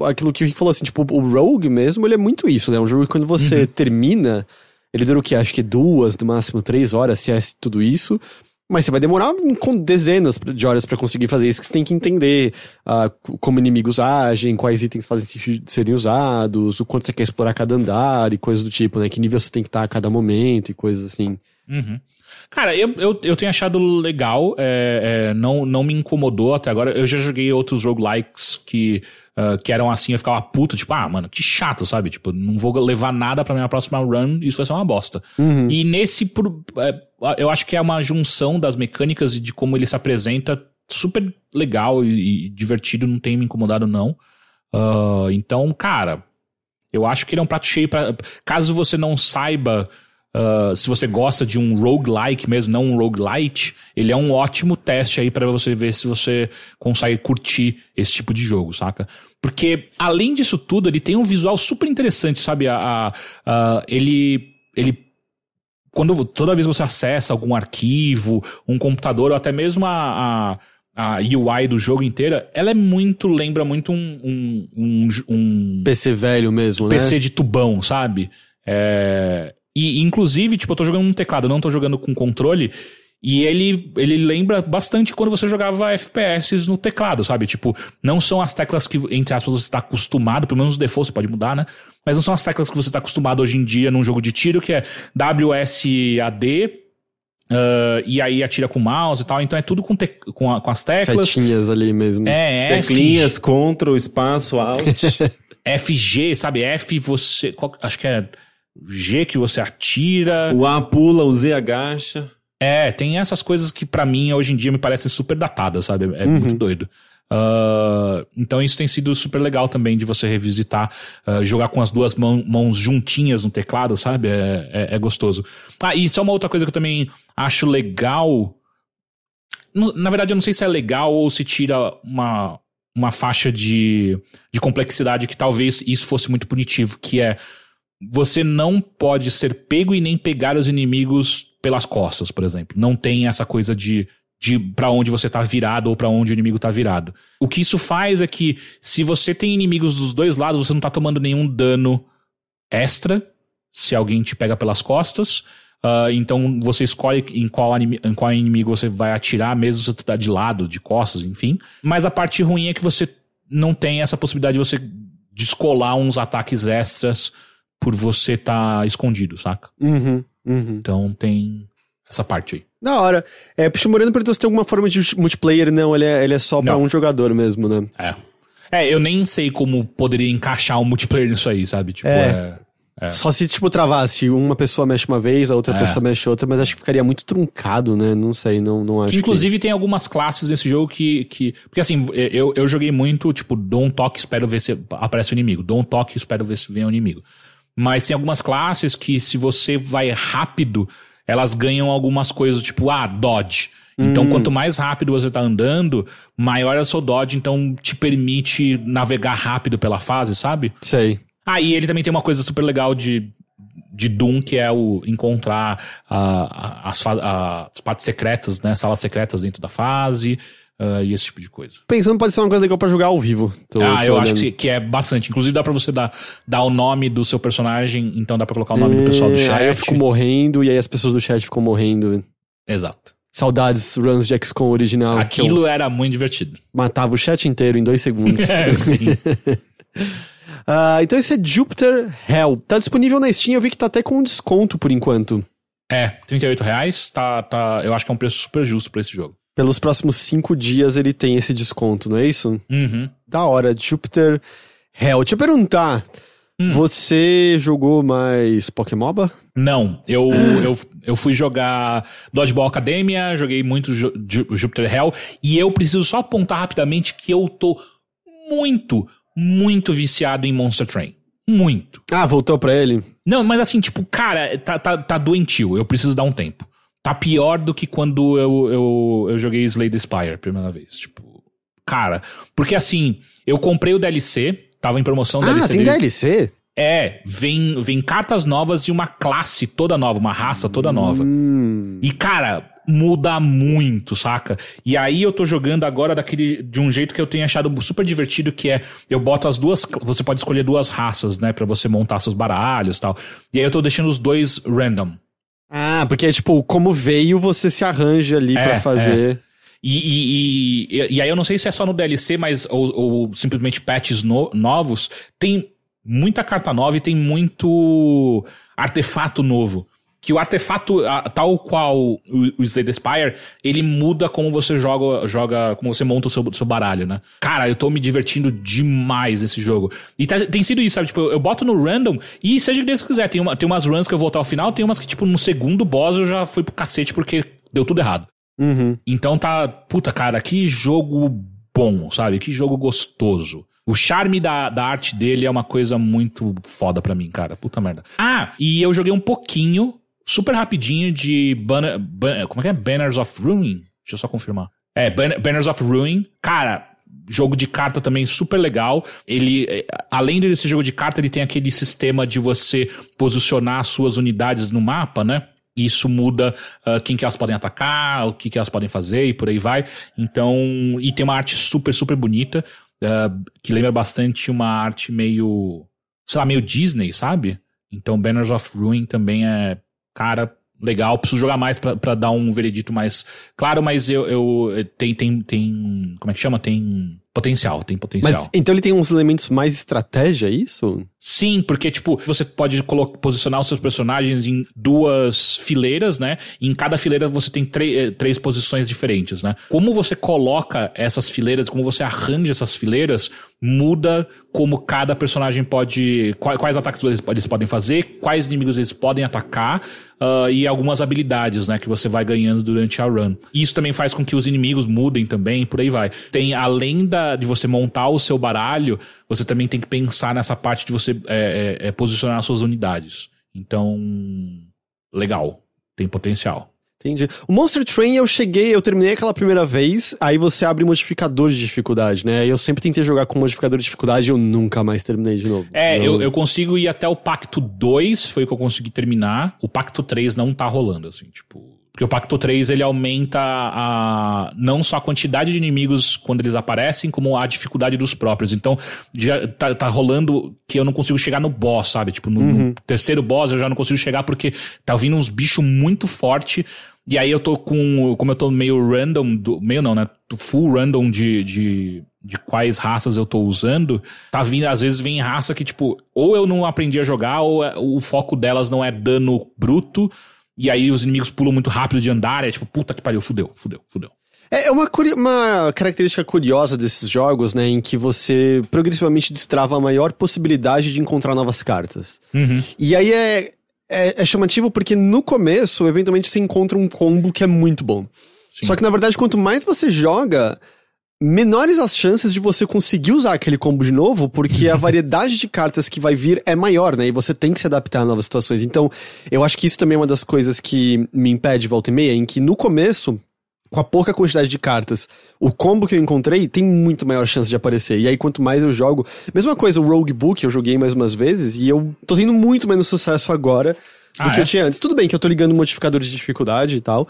aquilo que o Rick falou assim, tipo, o Rogue mesmo, ele é muito isso, né? Um jogo que quando você termina, ele dura o quê? Acho que duas, no máximo três horas, se é tudo isso. Mas você vai demorar com dezenas de horas pra conseguir fazer isso, que você tem que entender ah, como inimigos agem, quais itens fazem sentido serem usados, o quanto você quer explorar cada andar e coisas do tipo, né? Que nível você tem que estar a cada momento e coisas assim. Uhum. Cara, eu, eu, eu tenho achado legal, é, é, não, não me incomodou até agora. Eu já joguei outros roguelikes que, ah, que eram assim, eu ficava puto, tipo, ah, mano, que chato, sabe? Tipo, não vou levar nada pra minha próxima run, isso vai ser uma bosta. E nesse, por- é, eu acho que é uma junção das mecânicas e de como ele se apresenta super legal e, e divertido, não tem me incomodado, não. Ah, então, cara, eu acho que ele é um prato cheio para Caso você não saiba ah, se você gosta de um roguelike mesmo, não um roguelite, ele é um ótimo teste aí pra você ver se você consegue curtir esse tipo de jogo, saca? Porque, além disso tudo, ele tem um visual super interessante, sabe? A, a- a- ele. ele quando toda vez que você acessa algum arquivo, um computador ou até mesmo a, a, a UI do jogo inteira, ela é muito lembra muito um um, um, um PC velho mesmo, PC né? de tubão, sabe? É, E, inclusive, tipo, eu tô jogando no teclado, não tô jogando com controle. E ele, ele lembra bastante quando você jogava FPS no teclado, sabe? Tipo, não são as teclas que, entre aspas, você tá acostumado, pelo menos os defaults você pode mudar, né? Mas não são as teclas que você tá acostumado hoje em dia num jogo de tiro, que é WSAD, ah, e aí atira com o mouse e tal. Então é tudo com, te- com, a- com as teclas. Setinhas ali mesmo. É, F, Teclinhas, Ctrl, espaço, Alt. FG, sabe? F você. qual- acho que é G que você atira. o A pula, o Z agacha. É, tem essas coisas que pra mim hoje em dia me parecem super datadas, sabe? É muito doido. Ah, então isso tem sido super legal também de você revisitar, ah, jogar com as duas mão- mãos juntinhas no teclado, sabe? É, é, é gostoso. Ah, e só uma outra coisa que eu também acho legal. Na verdade, eu não sei se é legal ou se tira uma, uma faixa de, de complexidade que talvez isso fosse muito punitivo, que é você não pode ser pego e nem pegar os inimigos pelas costas, por exemplo. Não tem essa coisa de, de para onde você tá virado ou pra onde o inimigo tá virado. O que isso faz é que se você tem inimigos dos dois lados, você não tá tomando nenhum dano extra se alguém te pega pelas costas. Ah, então você escolhe em qual, em qual inimigo você vai atirar, mesmo se você tá de lado, de costas, enfim. Mas a parte ruim é que você não tem essa possibilidade de você descolar uns ataques extras por você estar escondido, saca? Uhum, uhum. Então tem essa parte aí. Da hora. É, Puxa Moreno perguntou se tem alguma forma de multiplayer. Não, ele é, ele é só pra Não. um jogador mesmo, né? É. É, eu nem sei como poderia encaixar um multiplayer nisso aí, sabe? Tipo, É. é. Só se, tipo, travasse. Uma pessoa mexe uma vez, a outra É. pessoa mexe outra, mas acho que ficaria muito truncado, né? Não sei, não, não acho Que, inclusive tem algumas classes nesse jogo que. que porque assim, eu, eu joguei muito, tipo, dou um toque, espero ver se aparece o inimigo. Dou um toque, espero ver se vem o inimigo. Mas tem algumas classes que, se você vai rápido, elas ganham algumas coisas, tipo, ah, dodge. Então, Hum. quanto mais rápido você tá andando, maior é o seu dodge, então te permite navegar rápido pela fase, sabe? Sei. Ah, e ele também tem uma coisa super legal de, de Doom, que é o encontrar ah, as, ah, as partes secretas, né? Salas secretas dentro da fase ah, e esse tipo de coisa. Pensando, pode ser uma coisa legal pra jogar ao vivo. Tô- ah, tô eu acho olhando. que, que é bastante. Inclusive dá pra você dar, dar o nome do seu personagem, então dá pra colocar o nome do pessoal do É, chat. Aí eu fico morrendo e aí as pessoas do chat ficam morrendo. Exato. Saudades runs de XCOM original. Aquilo era muito divertido. matava o chat inteiro em dois segundos. É, sim. Ah, então esse é Jupiter Hell. Tá disponível na Steam, eu vi que tá até com um desconto por enquanto. É, 38 reais, tá, tá, eu acho que é um preço super justo pra esse jogo. Pelos próximos cinco dias ele tem esse desconto, não é isso? Uhum. Da hora, Jupiter Hell. Deixa eu perguntar, Hum. você jogou mais Pokémoba? Não, eu, eu, eu fui jogar Dodgeball Academia, joguei muito Ju- Ju- Jupiter Hell, e eu preciso só apontar rapidamente que eu tô muito, muito viciado em Monster Train. Muito. Ah, voltou pra ele? Não, mas assim, tipo, cara, tá, tá, tá doentio, eu preciso dar um tempo. Tá pior do que quando eu, eu, eu joguei Slay the Spire a primeira vez. Tipo, cara, porque assim, eu comprei o DLC, tava em promoção Ah, DLC tem dele. DLC? É, vem, vem cartas novas e uma classe toda nova, uma raça toda nova. Hum. E, cara, muda muito, saca? E aí eu tô jogando agora daquele de um jeito que eu tenho achado super divertido, que é eu boto as duas. Você pode escolher duas raças, né? Pra você montar seus baralhos e tal. E aí eu tô deixando os dois random. Ah, porque é tipo, como veio, você se arranja ali É, pra fazer. E, e, e, e aí eu não sei se é só no DLC, mas ou, ou simplesmente patches no- novos. Tem muita carta nova e tem muito artefato novo. Que o artefato, tal qual o, o Slay Spire, ele muda como você joga, joga como você monta o seu, seu baralho, né? Cara, eu tô me divertindo demais nesse jogo. E tá- tem sido isso, sabe? Tipo, eu, eu boto no random e seja o que Deus quiser. Tem, uma, tem umas runs que eu vou até o final, tem umas que, tipo, no segundo boss eu já fui pro cacete porque deu tudo errado. Uhum. Então tá, puta cara, que jogo bom, sabe? Que jogo gostoso. O charme da, da arte dele é uma coisa muito foda pra mim, cara. Puta merda. Ah, e eu joguei um pouquinho, super rapidinho, de Banner, Ban- como é que é? Banners of Ruin? Deixa eu só confirmar. É, Ban- Banners of Ruin. Cara, jogo de carta também super legal. Ele, eh, além desse jogo de carta, ele tem aquele sistema de você posicionar suas unidades no mapa, né? Isso muda ah, quem que elas podem atacar, o que que elas podem fazer e por aí vai. Então, e tem uma arte super, super bonita, ah, que lembra bastante uma arte meio, sei lá, meio Disney, sabe? Então, Banners of Ruin também é, cara, legal. Preciso jogar mais pra, pra dar um veredito mais claro, mas eu, eu tem, tem, tem, como é que chama? Tem potencial, tem potencial. Mas então ele tem uns elementos mais estratégia, é isso? Sim, porque, tipo, você pode posicionar os seus personagens em duas fileiras, né? E em cada fileira você tem eh, três posições diferentes, né? Como você coloca essas fileiras, como você arranja essas fileiras, muda como cada personagem pode. qua- Quais ataques eles, podem fazer, quais inimigos eles podem atacar, ah, e algumas habilidades, né? Que você vai ganhando durante a run. Isso também faz com que os inimigos mudem também, por aí vai. Tem, além da, de você montar o seu baralho, você também tem que pensar nessa parte de você é, é, é, posicionar suas unidades. Então, legal. Tem potencial. Entendi. O Monster Train eu cheguei, eu terminei aquela primeira vez, aí você abre modificador de dificuldade, né? Eu sempre tentei jogar com modificador de dificuldade e eu nunca mais terminei de novo. É, eu, eu consigo ir até o Pacto 2, foi o que eu consegui terminar. O Pacto 3 não tá rolando, assim, tipo. Porque o Pacto 3 ele aumenta a não só a quantidade de inimigos quando eles aparecem, como a dificuldade dos próprios. Então, já tá, tá rolando que eu não consigo chegar no boss, sabe? Tipo, no, no terceiro boss eu já não consigo chegar porque tá vindo uns bichos muito forte. E aí eu tô com. Como eu tô meio random, do, meio não, né? Full random de, de, de quais raças eu tô usando, tá vindo, às vezes vem raça que, tipo, ou eu não aprendi a jogar, ou é- o foco delas não é dano bruto, e aí os inimigos pulam muito rápido de andar, é tipo, puta que pariu, fudeu, fudeu, fudeu. É é uma, uma característica curiosa desses jogos, né? Em que você progressivamente destrava a maior possibilidade de encontrar novas cartas. E aí é, é, é chamativo porque no começo, eventualmente, você encontra um combo que é muito bom. Só que, na verdade, quanto mais você joga, menores as chances de você conseguir usar aquele combo de novo, porque a variedade de cartas que vai vir é maior, né? E você tem que se adaptar a novas situações. Então, eu acho que isso também é uma das coisas que me impede volta e meia, em que no começo, com a pouca quantidade de cartas, o combo que eu encontrei tem muito maior chance de aparecer. E aí, quanto mais eu jogo. Mesma coisa, o Rogue Book, eu joguei mais umas vezes, e eu tô tendo muito menos sucesso agora do Ah, que é? eu tinha antes. Tudo bem que eu tô ligando modificadores de dificuldade e tal.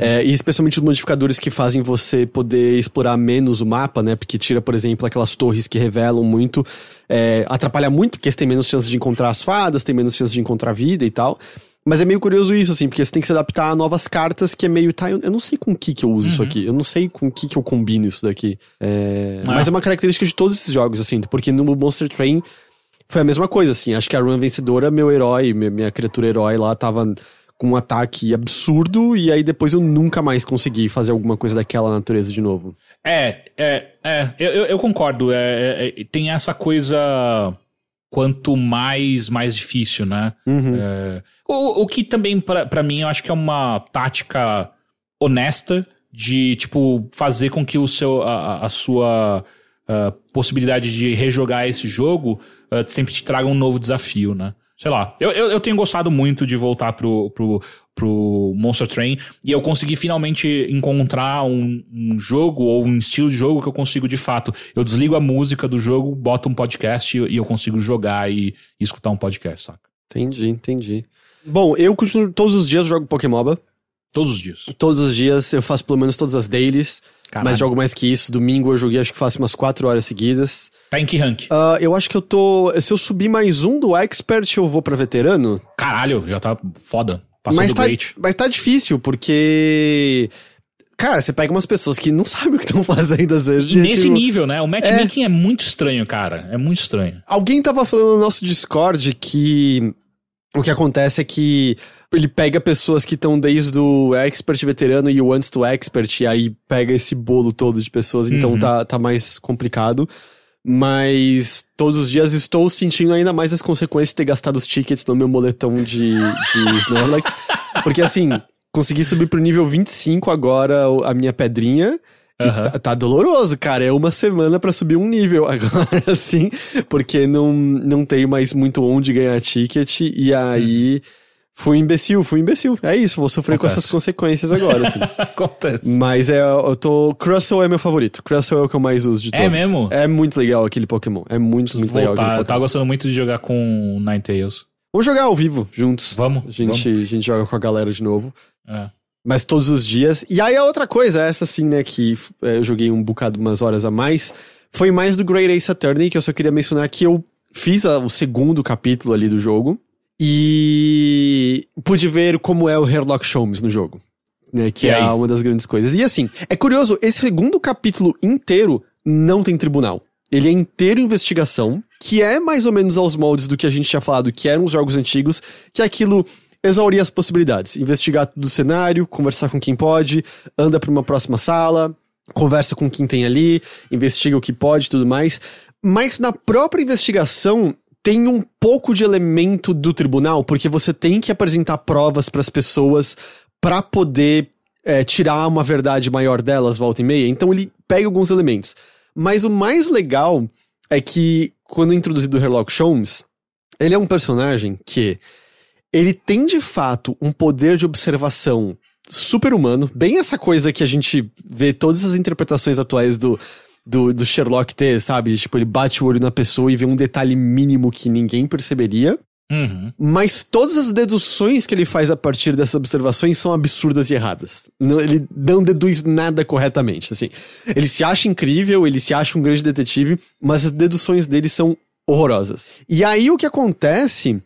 é, e especialmente os modificadores que fazem você poder explorar menos o mapa, né? Porque tira, por exemplo, aquelas torres que revelam muito. é, atrapalha muito, porque você tem menos chances de encontrar as fadas, tem menos chances de encontrar vida e tal. Mas é meio curioso isso, assim, porque você tem que se adaptar a novas cartas, que é meio, tá, eu, não sei com que que eu uso isso aqui, eu não sei com que que eu combino isso daqui. É, Mas é uma característica de todos esses jogos, assim, porque no Monster Train foi a mesma coisa, assim, acho que a run vencedora, meu herói, minha, criatura herói lá tava com um ataque absurdo, e aí depois eu nunca mais consegui fazer alguma coisa daquela natureza de novo. É, é, é, eu, eu- eu concordo. É, é, é, tem essa coisa. Quanto mais, mais difícil, né? É, o, o que também, pra pra mim, eu acho que é uma tática honesta de, tipo, fazer com que o seu, a, a- a sua ah, possibilidade de rejogar esse jogo ah, sempre te traga um novo desafio, né? Sei lá. Eu, eu, eu tenho gostado muito de voltar pro, pro, pro Monster Train e eu consegui finalmente encontrar um, um jogo ou um estilo de jogo que eu consigo de fato. Eu desligo a música do jogo, boto um podcast e, e eu consigo jogar e, e escutar um podcast, saca? Entendi, entendi. Bom, eu continuo, todos os dias jogo Pokémon. Todos os dias. Todos os dias eu faço pelo menos todas as dailies. Caralho. Mas jogo mais que isso. Domingo eu joguei, acho que faço umas 4 horas seguidas. Tá em que rank? Ah, eu acho que eu tô. Se eu subir mais um do Expert, eu vou pra veterano. Caralho, já tá foda. Passou Mas do tá, Great. mas tá difícil, porque. Cara, você pega umas pessoas que não sabem o que estão fazendo às vezes. E é nesse tipo, nível, né? O matchmaking é. muito estranho, cara. É muito estranho. Alguém tava falando no nosso Discord que o que acontece é que ele pega pessoas que estão desde o expert veterano e o antes do expert, e aí pega esse bolo todo de pessoas, então Uhum. tá, tá mais complicado. Mas todos os dias estou sentindo ainda mais as consequências de ter gastado os tickets no meu moletom de, de Snorlax. Porque assim, consegui subir pro nível 25 agora a minha pedrinha. Aham. tá, tá doloroso, cara. É uma semana pra subir um nível agora, assim, porque não, não tenho mais muito onde ganhar ticket. E aí, fui imbecil, fui imbecil. É isso, vou sofrer com Acontece. essas consequências agora, assim. Acontece. Mas é, eu tô. Crustle é meu favorito. Crustle é o que eu mais uso de É todos. mesmo? É muito legal aquele Pokémon. É muito, muito legal aquele Voltar. Eu Pokémon. tava gostando muito de jogar com Ninetales. Vamos jogar ao vivo, juntos. Vamos, A gente, a gente joga com a galera de novo. É. Mas todos os dias. E aí a outra coisa, essa sim, né, que é, eu joguei um bocado, umas horas a mais, foi mais do Great Ace Attorney, que eu só queria mencionar que eu fiz a- o segundo capítulo ali do jogo. E pude ver como é o Herlock Sholmes no jogo. Né, que E é aí? uma das grandes coisas. E assim, é curioso, esse segundo capítulo inteiro não tem tribunal. Ele é inteiro investigação, que é mais ou menos aos moldes do que a gente tinha falado, que eram os jogos antigos, que é aquilo exaurir as possibilidades. Investigar todo o cenário, conversar com quem pode, anda pra uma próxima sala, conversa com quem tem ali, investiga o que pode e tudo mais. Mas na própria investigação tem um pouco de elemento do tribunal, porque você tem que apresentar provas pras pessoas pra poder é, tirar uma verdade maior delas, volta e meia. Então ele pega alguns elementos. Mas o mais legal é que, quando introduzido o Herlock Sholmes, ele é um personagem que ele tem de fato um poder de observação super humano, bem essa coisa que a gente vê todas as interpretações atuais do, do, do Sherlock ter, sabe? Tipo, ele bate o olho na pessoa e vê um detalhe mínimo que ninguém perceberia. Uhum. Mas todas as deduções que ele faz a partir dessas observações são absurdas e erradas. Não- ele não deduz nada corretamente, assim. Ele se acha incrível, ele se acha um grande detetive, mas as deduções dele são horrorosas. E aí o que acontece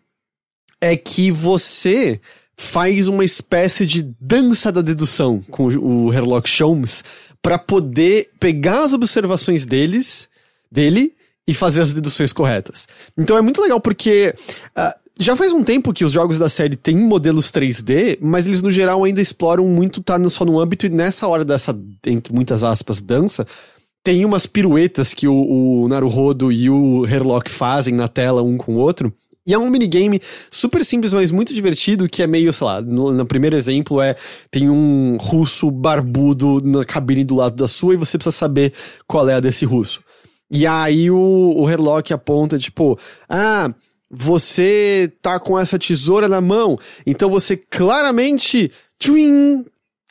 é que você faz uma espécie de dança da dedução com o Herlock Sholmes pra poder pegar as observações deles, dele e fazer as deduções corretas. Então é muito legal porque ah, já faz um tempo que os jogos da série têm modelos 3D, mas eles no geral ainda exploram muito tá só no âmbito e nessa hora dessa entre muitas aspas dança tem umas piruetas que o, o Naruhodo e o Herlock fazem na tela um com o outro. E é um minigame super simples, mas muito divertido, que é meio, sei lá, no, no primeiro exemplo é, tem um russo barbudo na cabine do lado da sua e você precisa saber qual é a desse russo. E aí o, o Herlock aponta, tipo, ah, você tá com essa tesoura na mão, então você claramente, tchuim,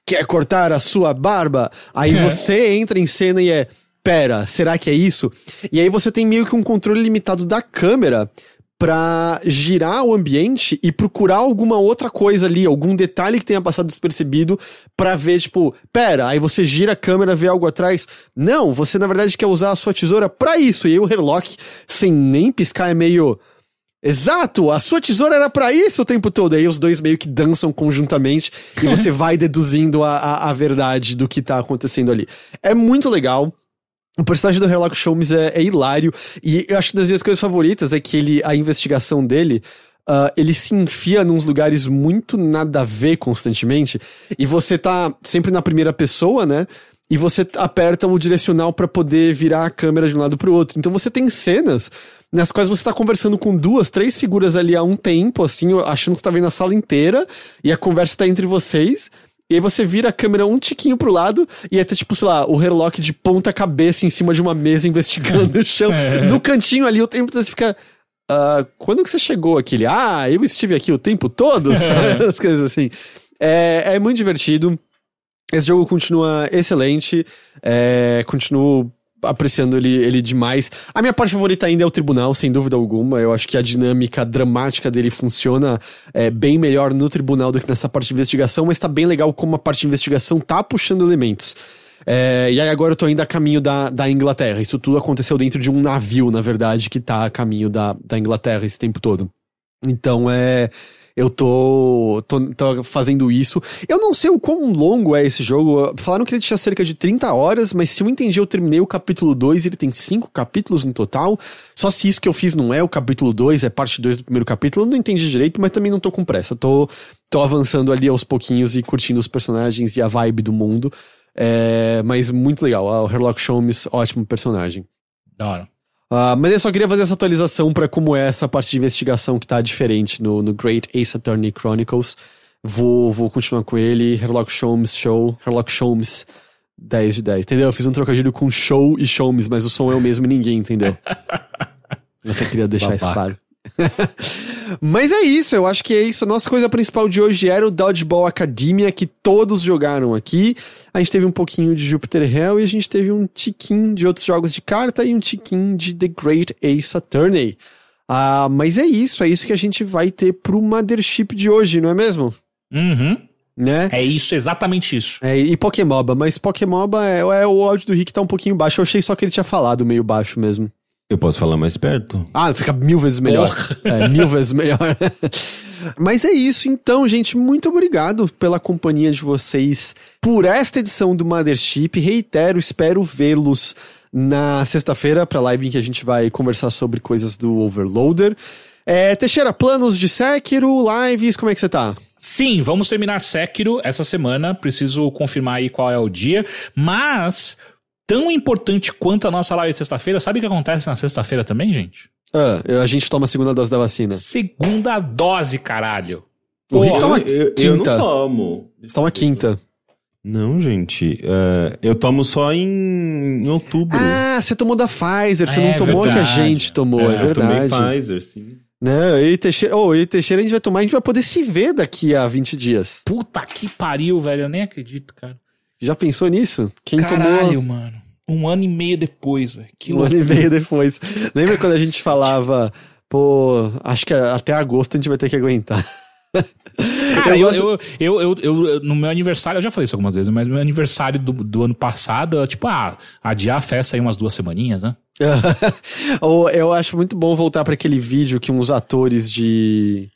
quer cortar a sua barba? Aí você entra em cena e é, pera, será que é isso? E aí você tem meio que um controle limitado da câmera pra girar o ambiente e procurar alguma outra coisa ali, algum detalhe que tenha passado despercebido pra ver, tipo, pera, aí você gira a câmera, vê algo atrás. Não, você na verdade quer usar a sua tesoura pra isso. E aí o Herlock, sem nem piscar, é meio. Exato, a sua tesoura era pra isso o tempo todo. Aí os dois meio que dançam conjuntamente e você vai deduzindo a, a, a verdade do que tá acontecendo ali. É muito legal. O personagem do Sherlock Holmes é, é hilário. E eu acho que das minhas coisas favoritas é que ele, a investigação dele. Uh, ele se enfia nos lugares muito nada a ver constantemente. E você tá sempre na primeira pessoa, né? E você aperta o direcional para poder virar a câmera de um lado pro outro. Então você tem cenas nas quais você tá conversando com duas, três figuras ali há um tempo, assim, achando que você tá vendo a sala inteira, e a conversa tá entre vocês. E aí você vira a câmera um tiquinho pro lado e aí tá, tipo, sei lá, o Herlock de ponta cabeça em cima de uma mesa investigando o chão. É. No cantinho ali, o tempo todo você fica. "Ah, quando que você chegou aqui? Ele, ah, eu estive aqui o tempo todo, sabe? As coisas assim. É, é muito divertido. Esse jogo continua excelente. É, continuo apreciando ele, ele demais. A minha parte favorita ainda é o tribunal, sem dúvida alguma. Eu acho que a dinâmica dramática dele funciona é, bem melhor no tribunal do que nessa parte de investigação, mas tá bem legal como a parte de investigação tá puxando elementos. É, e aí agora eu tô indo a caminho da, da Inglaterra. Isso tudo aconteceu dentro de um navio, na verdade, que tá a caminho da, da Inglaterra esse tempo todo. Então é. Eu tô, tô, tô fazendo isso. Eu não sei o quão longo é esse jogo. Falaram que ele tinha cerca de 30 horas, mas se eu entendi, eu terminei o capítulo 2, ele tem 5 capítulos no total. Só se isso que eu fiz não é o capítulo 2, é parte 2 do primeiro capítulo, eu não entendi direito, mas também não tô com pressa. Tô, tô avançando ali aos pouquinhos e curtindo os personagens e a vibe do mundo. É, mas muito legal. O Herlock Holmes, ótimo personagem. Da hora. Ah, mas eu só queria fazer essa atualização pra como é essa parte de investigação que tá diferente no, no Great Ace Attorney Chronicles. Vou, vou continuar com ele. Herlock Holmes Show. Herlock Holmes 10 de 10. Entendeu? Eu fiz um trocadilho com show e Holmes, mas o som é o mesmo e ninguém entendeu. Eu só queria deixar isso Babaca. claro. Mas é isso, eu acho que é isso. A nossa coisa principal de hoje era o Dodgeball Academia, que todos jogaram aqui. A gente teve um pouquinho de Jupiter Hell e a gente teve um tiquinho de outros jogos de carta e um tiquinho de The Great Ace Attorney. Ah, mas é isso, é isso que a gente vai ter pro Mothership de hoje, não é mesmo? Uhum. Né? É isso, exatamente isso. É, e Pokémoba, mas Pokémoba é, é o áudio do Rick tá um pouquinho baixo. Eu achei só que ele tinha falado meio baixo mesmo. Eu posso falar mais perto? Ah, fica mil vezes melhor. Porra. É, mil vezes melhor. Mas é isso, então, gente. Muito obrigado pela companhia de vocês por esta edição do Mothership. Reitero, espero vê-los na sexta-feira pra live em que a gente vai conversar sobre coisas do Overloader. É, Teixeira, planos de Sekiro, lives, como é que você tá? Sim, vamos terminar Sekiro essa semana. Preciso confirmar aí qual é o dia. Mas, tão importante quanto a nossa live de sexta-feira, sabe o que acontece na sexta-feira também, gente? Ah, a gente toma a segunda dose da vacina. Segunda dose, caralho. O Rick toma eu, eu, eu não quinta. tomo. Toma quinta. Não, gente. é, eu tomo só em, em outubro. Ah, você tomou da Pfizer, você É não tomou a que a verdade. gente tomou, é, eu tomei verdade. Pfizer, sim. Não, eu e Teixeira, oh, eu e Teixeira a gente vai tomar, a gente vai poder se ver daqui a 20 dias. Puta que pariu, velho. Eu nem acredito, cara. Já pensou nisso? Quem Caralho, tomou mano. Um ano e meio depois, velho. Um ano e meio depois. Lembra quando a gente falava, pô, acho que até agosto a gente vai ter que aguentar. Cara, eu, eu, eu, eu, no meu aniversário, eu já falei isso algumas vezes, mas no meu aniversário do, do ano passado, tipo, ah, adiar a festa aí umas duas semaninhas, né? Eu acho muito bom voltar para aquele vídeo que uns atores de,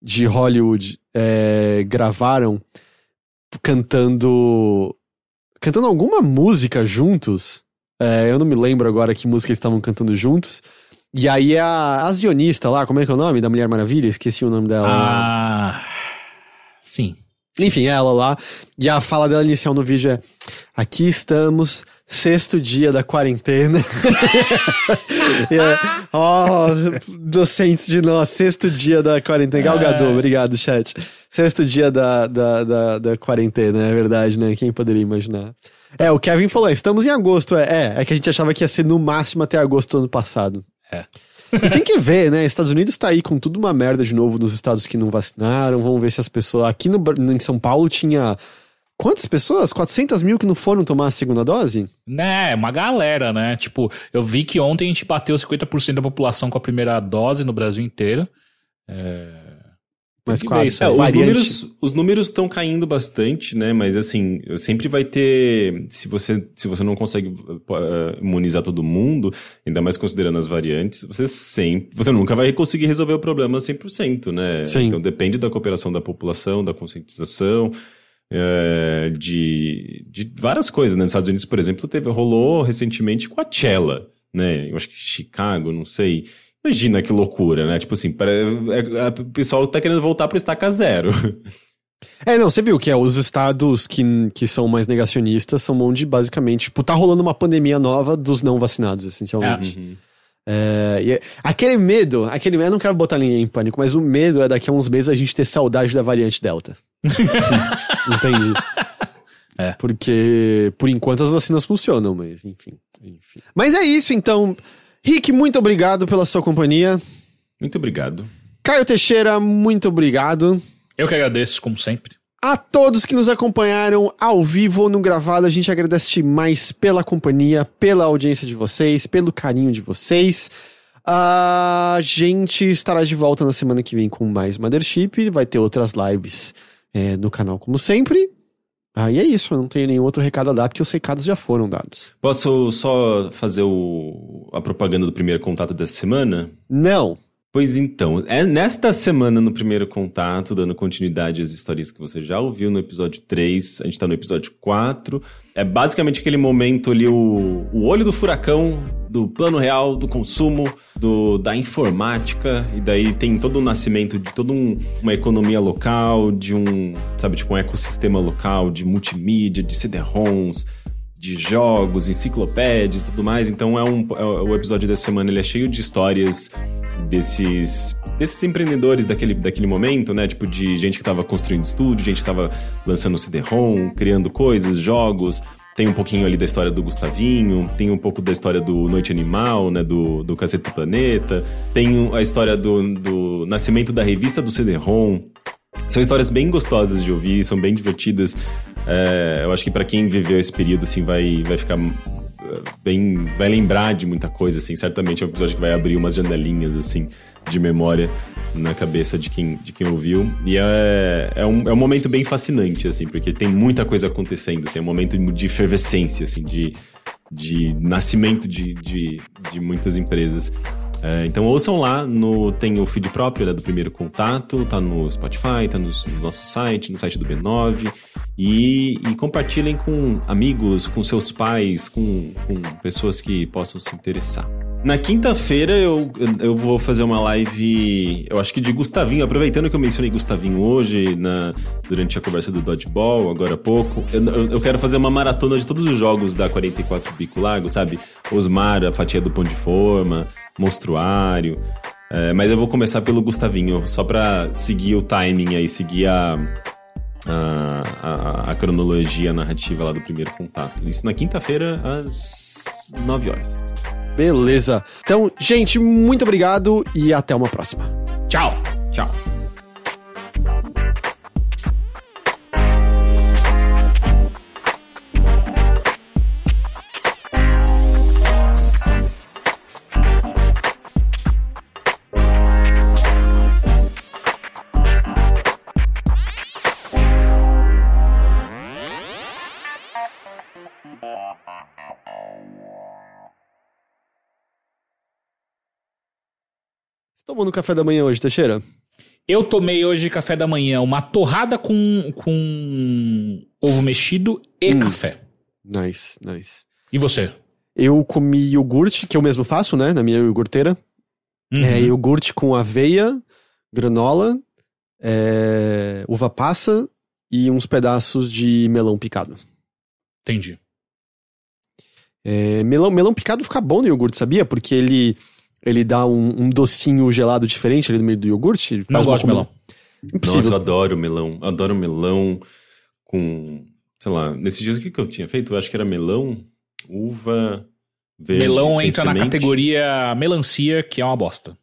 de Hollywood é, gravaram cantando. Cantando alguma música juntos. É, eu não me lembro agora que música eles estavam cantando juntos. E aí a asionista lá, como é que é o nome da Mulher Maravilha? Esqueci o nome dela. Ah. Sim. Enfim, ela lá. E a fala dela inicial no vídeo é: Aqui estamos, sexto dia da quarentena. É, oh, docentes de nós, sexto dia da quarentena. Galgador, obrigado, chat. Sexto dia da, da, da, da quarentena, é verdade, né? Quem poderia imaginar? É, o Kevin falou: estamos em agosto. É, é, é que a gente achava que ia ser no máximo até agosto do ano passado. É. E tem que ver, né? Estados Unidos tá aí com tudo uma merda de novo nos estados que não vacinaram. Vamos ver se as pessoas. Aqui no, em São Paulo tinha. Quantas pessoas? 400 mil que não foram tomar a segunda dose? Né, uma galera, né? Tipo, eu vi que ontem a gente bateu 50% da população com a primeira dose no Brasil inteiro. É... Mas isso É, os variante- números os números estão caindo bastante, né? Mas assim, sempre vai ter. Se você, se você não consegue uh, imunizar todo mundo, ainda mais considerando as variantes, você sempre. Você nunca vai conseguir resolver o problema 100%, né? Sim. Então depende da cooperação da população, da conscientização. É, de, de várias coisas, né? Nos Estados Unidos, por exemplo, teve, rolou recentemente Coachella, né? Eu acho que Chicago, não sei. Imagina que loucura, né? Tipo assim, para, é- é- o pessoal tá querendo voltar pra estaca zero. É, não, você viu que é, os estados que, que são mais negacionistas são onde basicamente, tipo, tá rolando uma pandemia nova dos não vacinados, essencialmente. É, e é- aquele medo, aquele medo, eu não quero botar ninguém em pânico, mas o medo é daqui a uns meses a gente ter saudade da variante Delta. Entendi. É. Porque, por enquanto, as vacinas funcionam, mas enfim, enfim. Mas é isso, então. Rick, muito obrigado pela sua companhia. Muito obrigado. Caio Teixeira, muito obrigado. Eu que agradeço, como sempre. A todos que nos acompanharam ao vivo ou no gravado, a gente agradece demais pela companhia, pela audiência de vocês, pelo carinho de vocês. A gente estará de volta na semana que vem com mais Mothership, vai ter outras lives é, no canal como sempre. Ah, e é isso, eu não tenho nenhum outro recado a dar, porque os recados já foram dados. Posso só fazer o, a propaganda do primeiro contato dessa semana? Não. Pois então, é nesta semana no primeiro contato, dando continuidade às histórias que você já ouviu no episódio 3, a gente tá no episódio 4. É basicamente aquele momento ali, o, o olho do furacão, do plano real, do consumo, do, da informática, e daí tem todo o nascimento de toda um, uma economia local, de um, sabe, tipo um ecossistema local, de multimídia, de CD-ROMs, de jogos, enciclopédias e tudo mais. Então é um é- o episódio dessa semana ele é cheio de histórias desses desses empreendedores daquele, daquele momento, né? Tipo de gente que tava construindo estúdio, gente que tava lançando CD-ROM, criando coisas, jogos. Tem um pouquinho ali da história do Gustavinho, tem um pouco da história do Noite Animal, né? Do, do Cacete do Planeta. Tem a história do, do nascimento da revista do CD-ROM. São histórias bem gostosas de ouvir, são bem divertidas. É, eu acho que pra quem viveu esse período, assim, vai, vai ficar eh, bem... Vai lembrar de muita coisa, assim. Certamente é um episódio que vai abrir umas janelinhas, assim, de memória na cabeça de quem, de quem ouviu. E é, é, um, é um momento bem fascinante, assim, porque tem muita coisa acontecendo, assim. É um momento de efervescência, assim, de, de nascimento de, de, de muitas empresas. É, então ouçam lá, no, tem o feed próprio né, do primeiro contato, tá no Spotify, tá no, no nosso site, no site do B9. E, e compartilhem com amigos, com seus pais, com, com pessoas que possam se interessar. Na quinta-feira eu, eu vou fazer uma live, eu acho que de Gustavinho, aproveitando que eu mencionei Gustavinho hoje, na, durante a conversa do Dodgeball, agora há pouco, eu, eu- quero fazer uma maratona de todos os jogos da 44 Bico Largo, sabe? Osmar, a fatia do Pão de Forma, Monstruário. É, mas eu vou começar pelo Gustavinho, só pra seguir o timing aí, seguir a, a, a- a cronologia narrativa lá do primeiro contato. Isso na quinta-feira, às 9 horas. Beleza. Então, gente, muito obrigado e até uma próxima. Tchau. Tchau. Tomou no café da manhã hoje, Teixeira? Eu tomei hoje café da manhã uma torrada com, com ovo mexido e café. Nice, nice. E você? Eu comi iogurte, que eu mesmo faço, né? Na minha iogurteira. Uhum. É iogurte com aveia, granola, é, uva passa e uns pedaços de melão picado. Entendi. É, melão, melão picado fica bom no iogurte, sabia? Porque ele, ele dá um, um docinho gelado diferente ali no meio do iogurte. Não gosto de melão. Nossa, eu Impossível. adoro melão. Adoro melão com. Sei lá, nesses dias o que, que eu tinha feito? Eu acho que era melão, uva, verde. melão sem entra na semente. categoria melancia, que é uma bosta.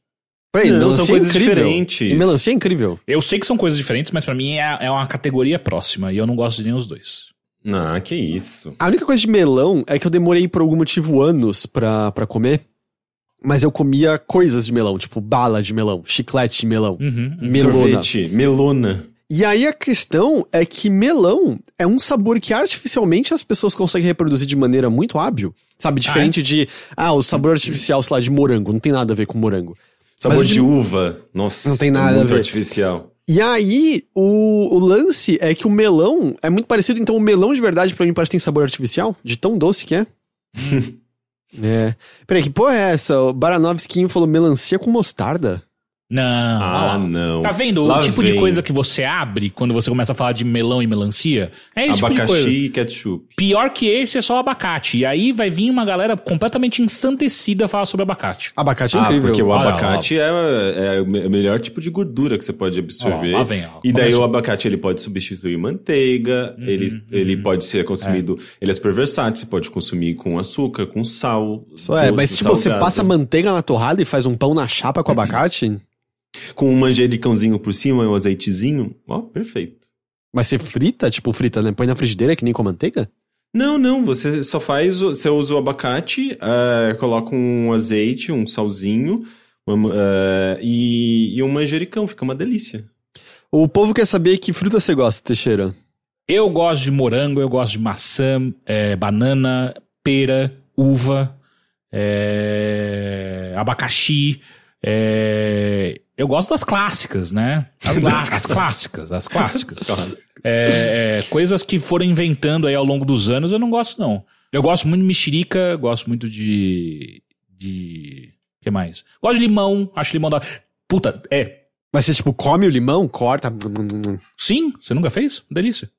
Peraí, Não, melancia são coisas é incrível. diferentes. E melancia é incrível. Eu sei que são coisas diferentes, mas pra mim é, é uma categoria próxima e eu não gosto de nenhum dos dois. Ah, que isso. A única coisa de melão é que eu demorei por algum motivo anos pra, pra comer. Mas eu comia coisas de melão, tipo bala de melão, chiclete de melão, Uhum. melona. Sorvete, melona. E aí a questão é que melão é um sabor que artificialmente as pessoas conseguem reproduzir de maneira muito hábil. Sabe, diferente de, ah, o sabor artificial, sei lá, de morango, não tem nada a ver com morango. Sabor Mas de de- uva. Nossa, Não tem é nada a muito ver. artificial. E aí, o, o lance é que o melão é muito parecido, então o melão de verdade pra mim parece que tem sabor artificial, de tão doce que é. É. Peraí, que porra é essa? O Baranovski falou melancia com mostarda. Não. Ah, lá. não. Tá vendo Lá o tipo de vem coisa que você abre quando você começa a falar de melão e melancia? É esse tipo de coisa. Abacaxi e ketchup. Pior que esse é só o abacate. E aí vai vir uma galera completamente ensandecida falar sobre abacate. Abacate é Ah, incrível. porque o Olha lá, abacate é, é o me- melhor tipo de gordura que você pode absorver. Lá vem, e daí Começou. o abacate ele pode substituir manteiga, Uhum, ele, ele pode ser consumido. Ele é super versátil, você pode consumir com açúcar, com sal. Isso é, doce, mas tipo, você salgado. passa manteiga na torrada e faz um pão na chapa com abacate? Com um manjericãozinho por cima e um azeitezinho. Ó, perfeito. Mas você frita, tipo, frita, né? Põe na frigideira que nem com manteiga? Não, não, você só faz, você usa o abacate, eh, coloca um azeite, um salzinho uma- eh, e, e um manjericão, fica uma delícia. O povo quer saber que fruta você gosta, Teixeira. Eu gosto de morango, eu gosto de maçã, é, banana, pera, uva, é, abacaxi. É, eu gosto das clássicas, né? As, clá- as clássicas, as clássicas. É, é, coisas que foram inventando aí ao longo dos anos, eu não gosto, não. Eu gosto muito de mexerica, gosto muito de. de. O que mais? Gosto de limão, acho limão da. Puta, é. Mas você, tipo, come o limão, corta. Sim, você nunca fez? Delícia.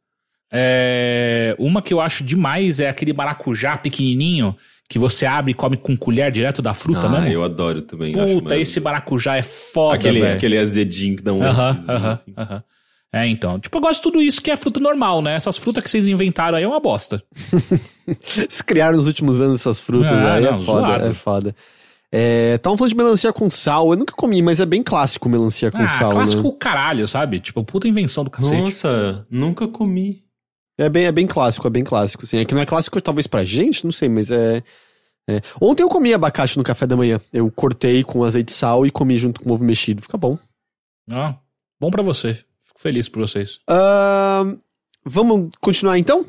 É, uma que eu acho demais é aquele maracujá pequenininho que você abre e come com colher direto da fruta ah, mesmo. eu adoro também. acho Puta, esse maracujá é foda, aquele, velho. aquele azedinho que dá um Aham, aham, assim. aham. É, então. Tipo, eu gosto de tudo isso que é fruta normal, né? Essas frutas que vocês inventaram aí é uma bosta. Eles criaram nos últimos anos essas frutas Ah, aí, não, é foda, zoado. é foda. É, Estavam falando de melancia com sal, eu nunca comi, mas é bem clássico melancia com ah, sal, clássico né? caralho, sabe? Tipo, puta invenção do cacete. Nossa, nunca comi. É bem, é bem clássico, é bem clássico, sim. É que não é clássico talvez pra gente, não sei, mas é... é. Ontem eu comi abacate no café da manhã. Eu cortei com azeite e sal e comi junto com ovo mexido. Fica bom. Ah, bom pra você. Fico feliz por vocês. Ahn, vamos continuar então?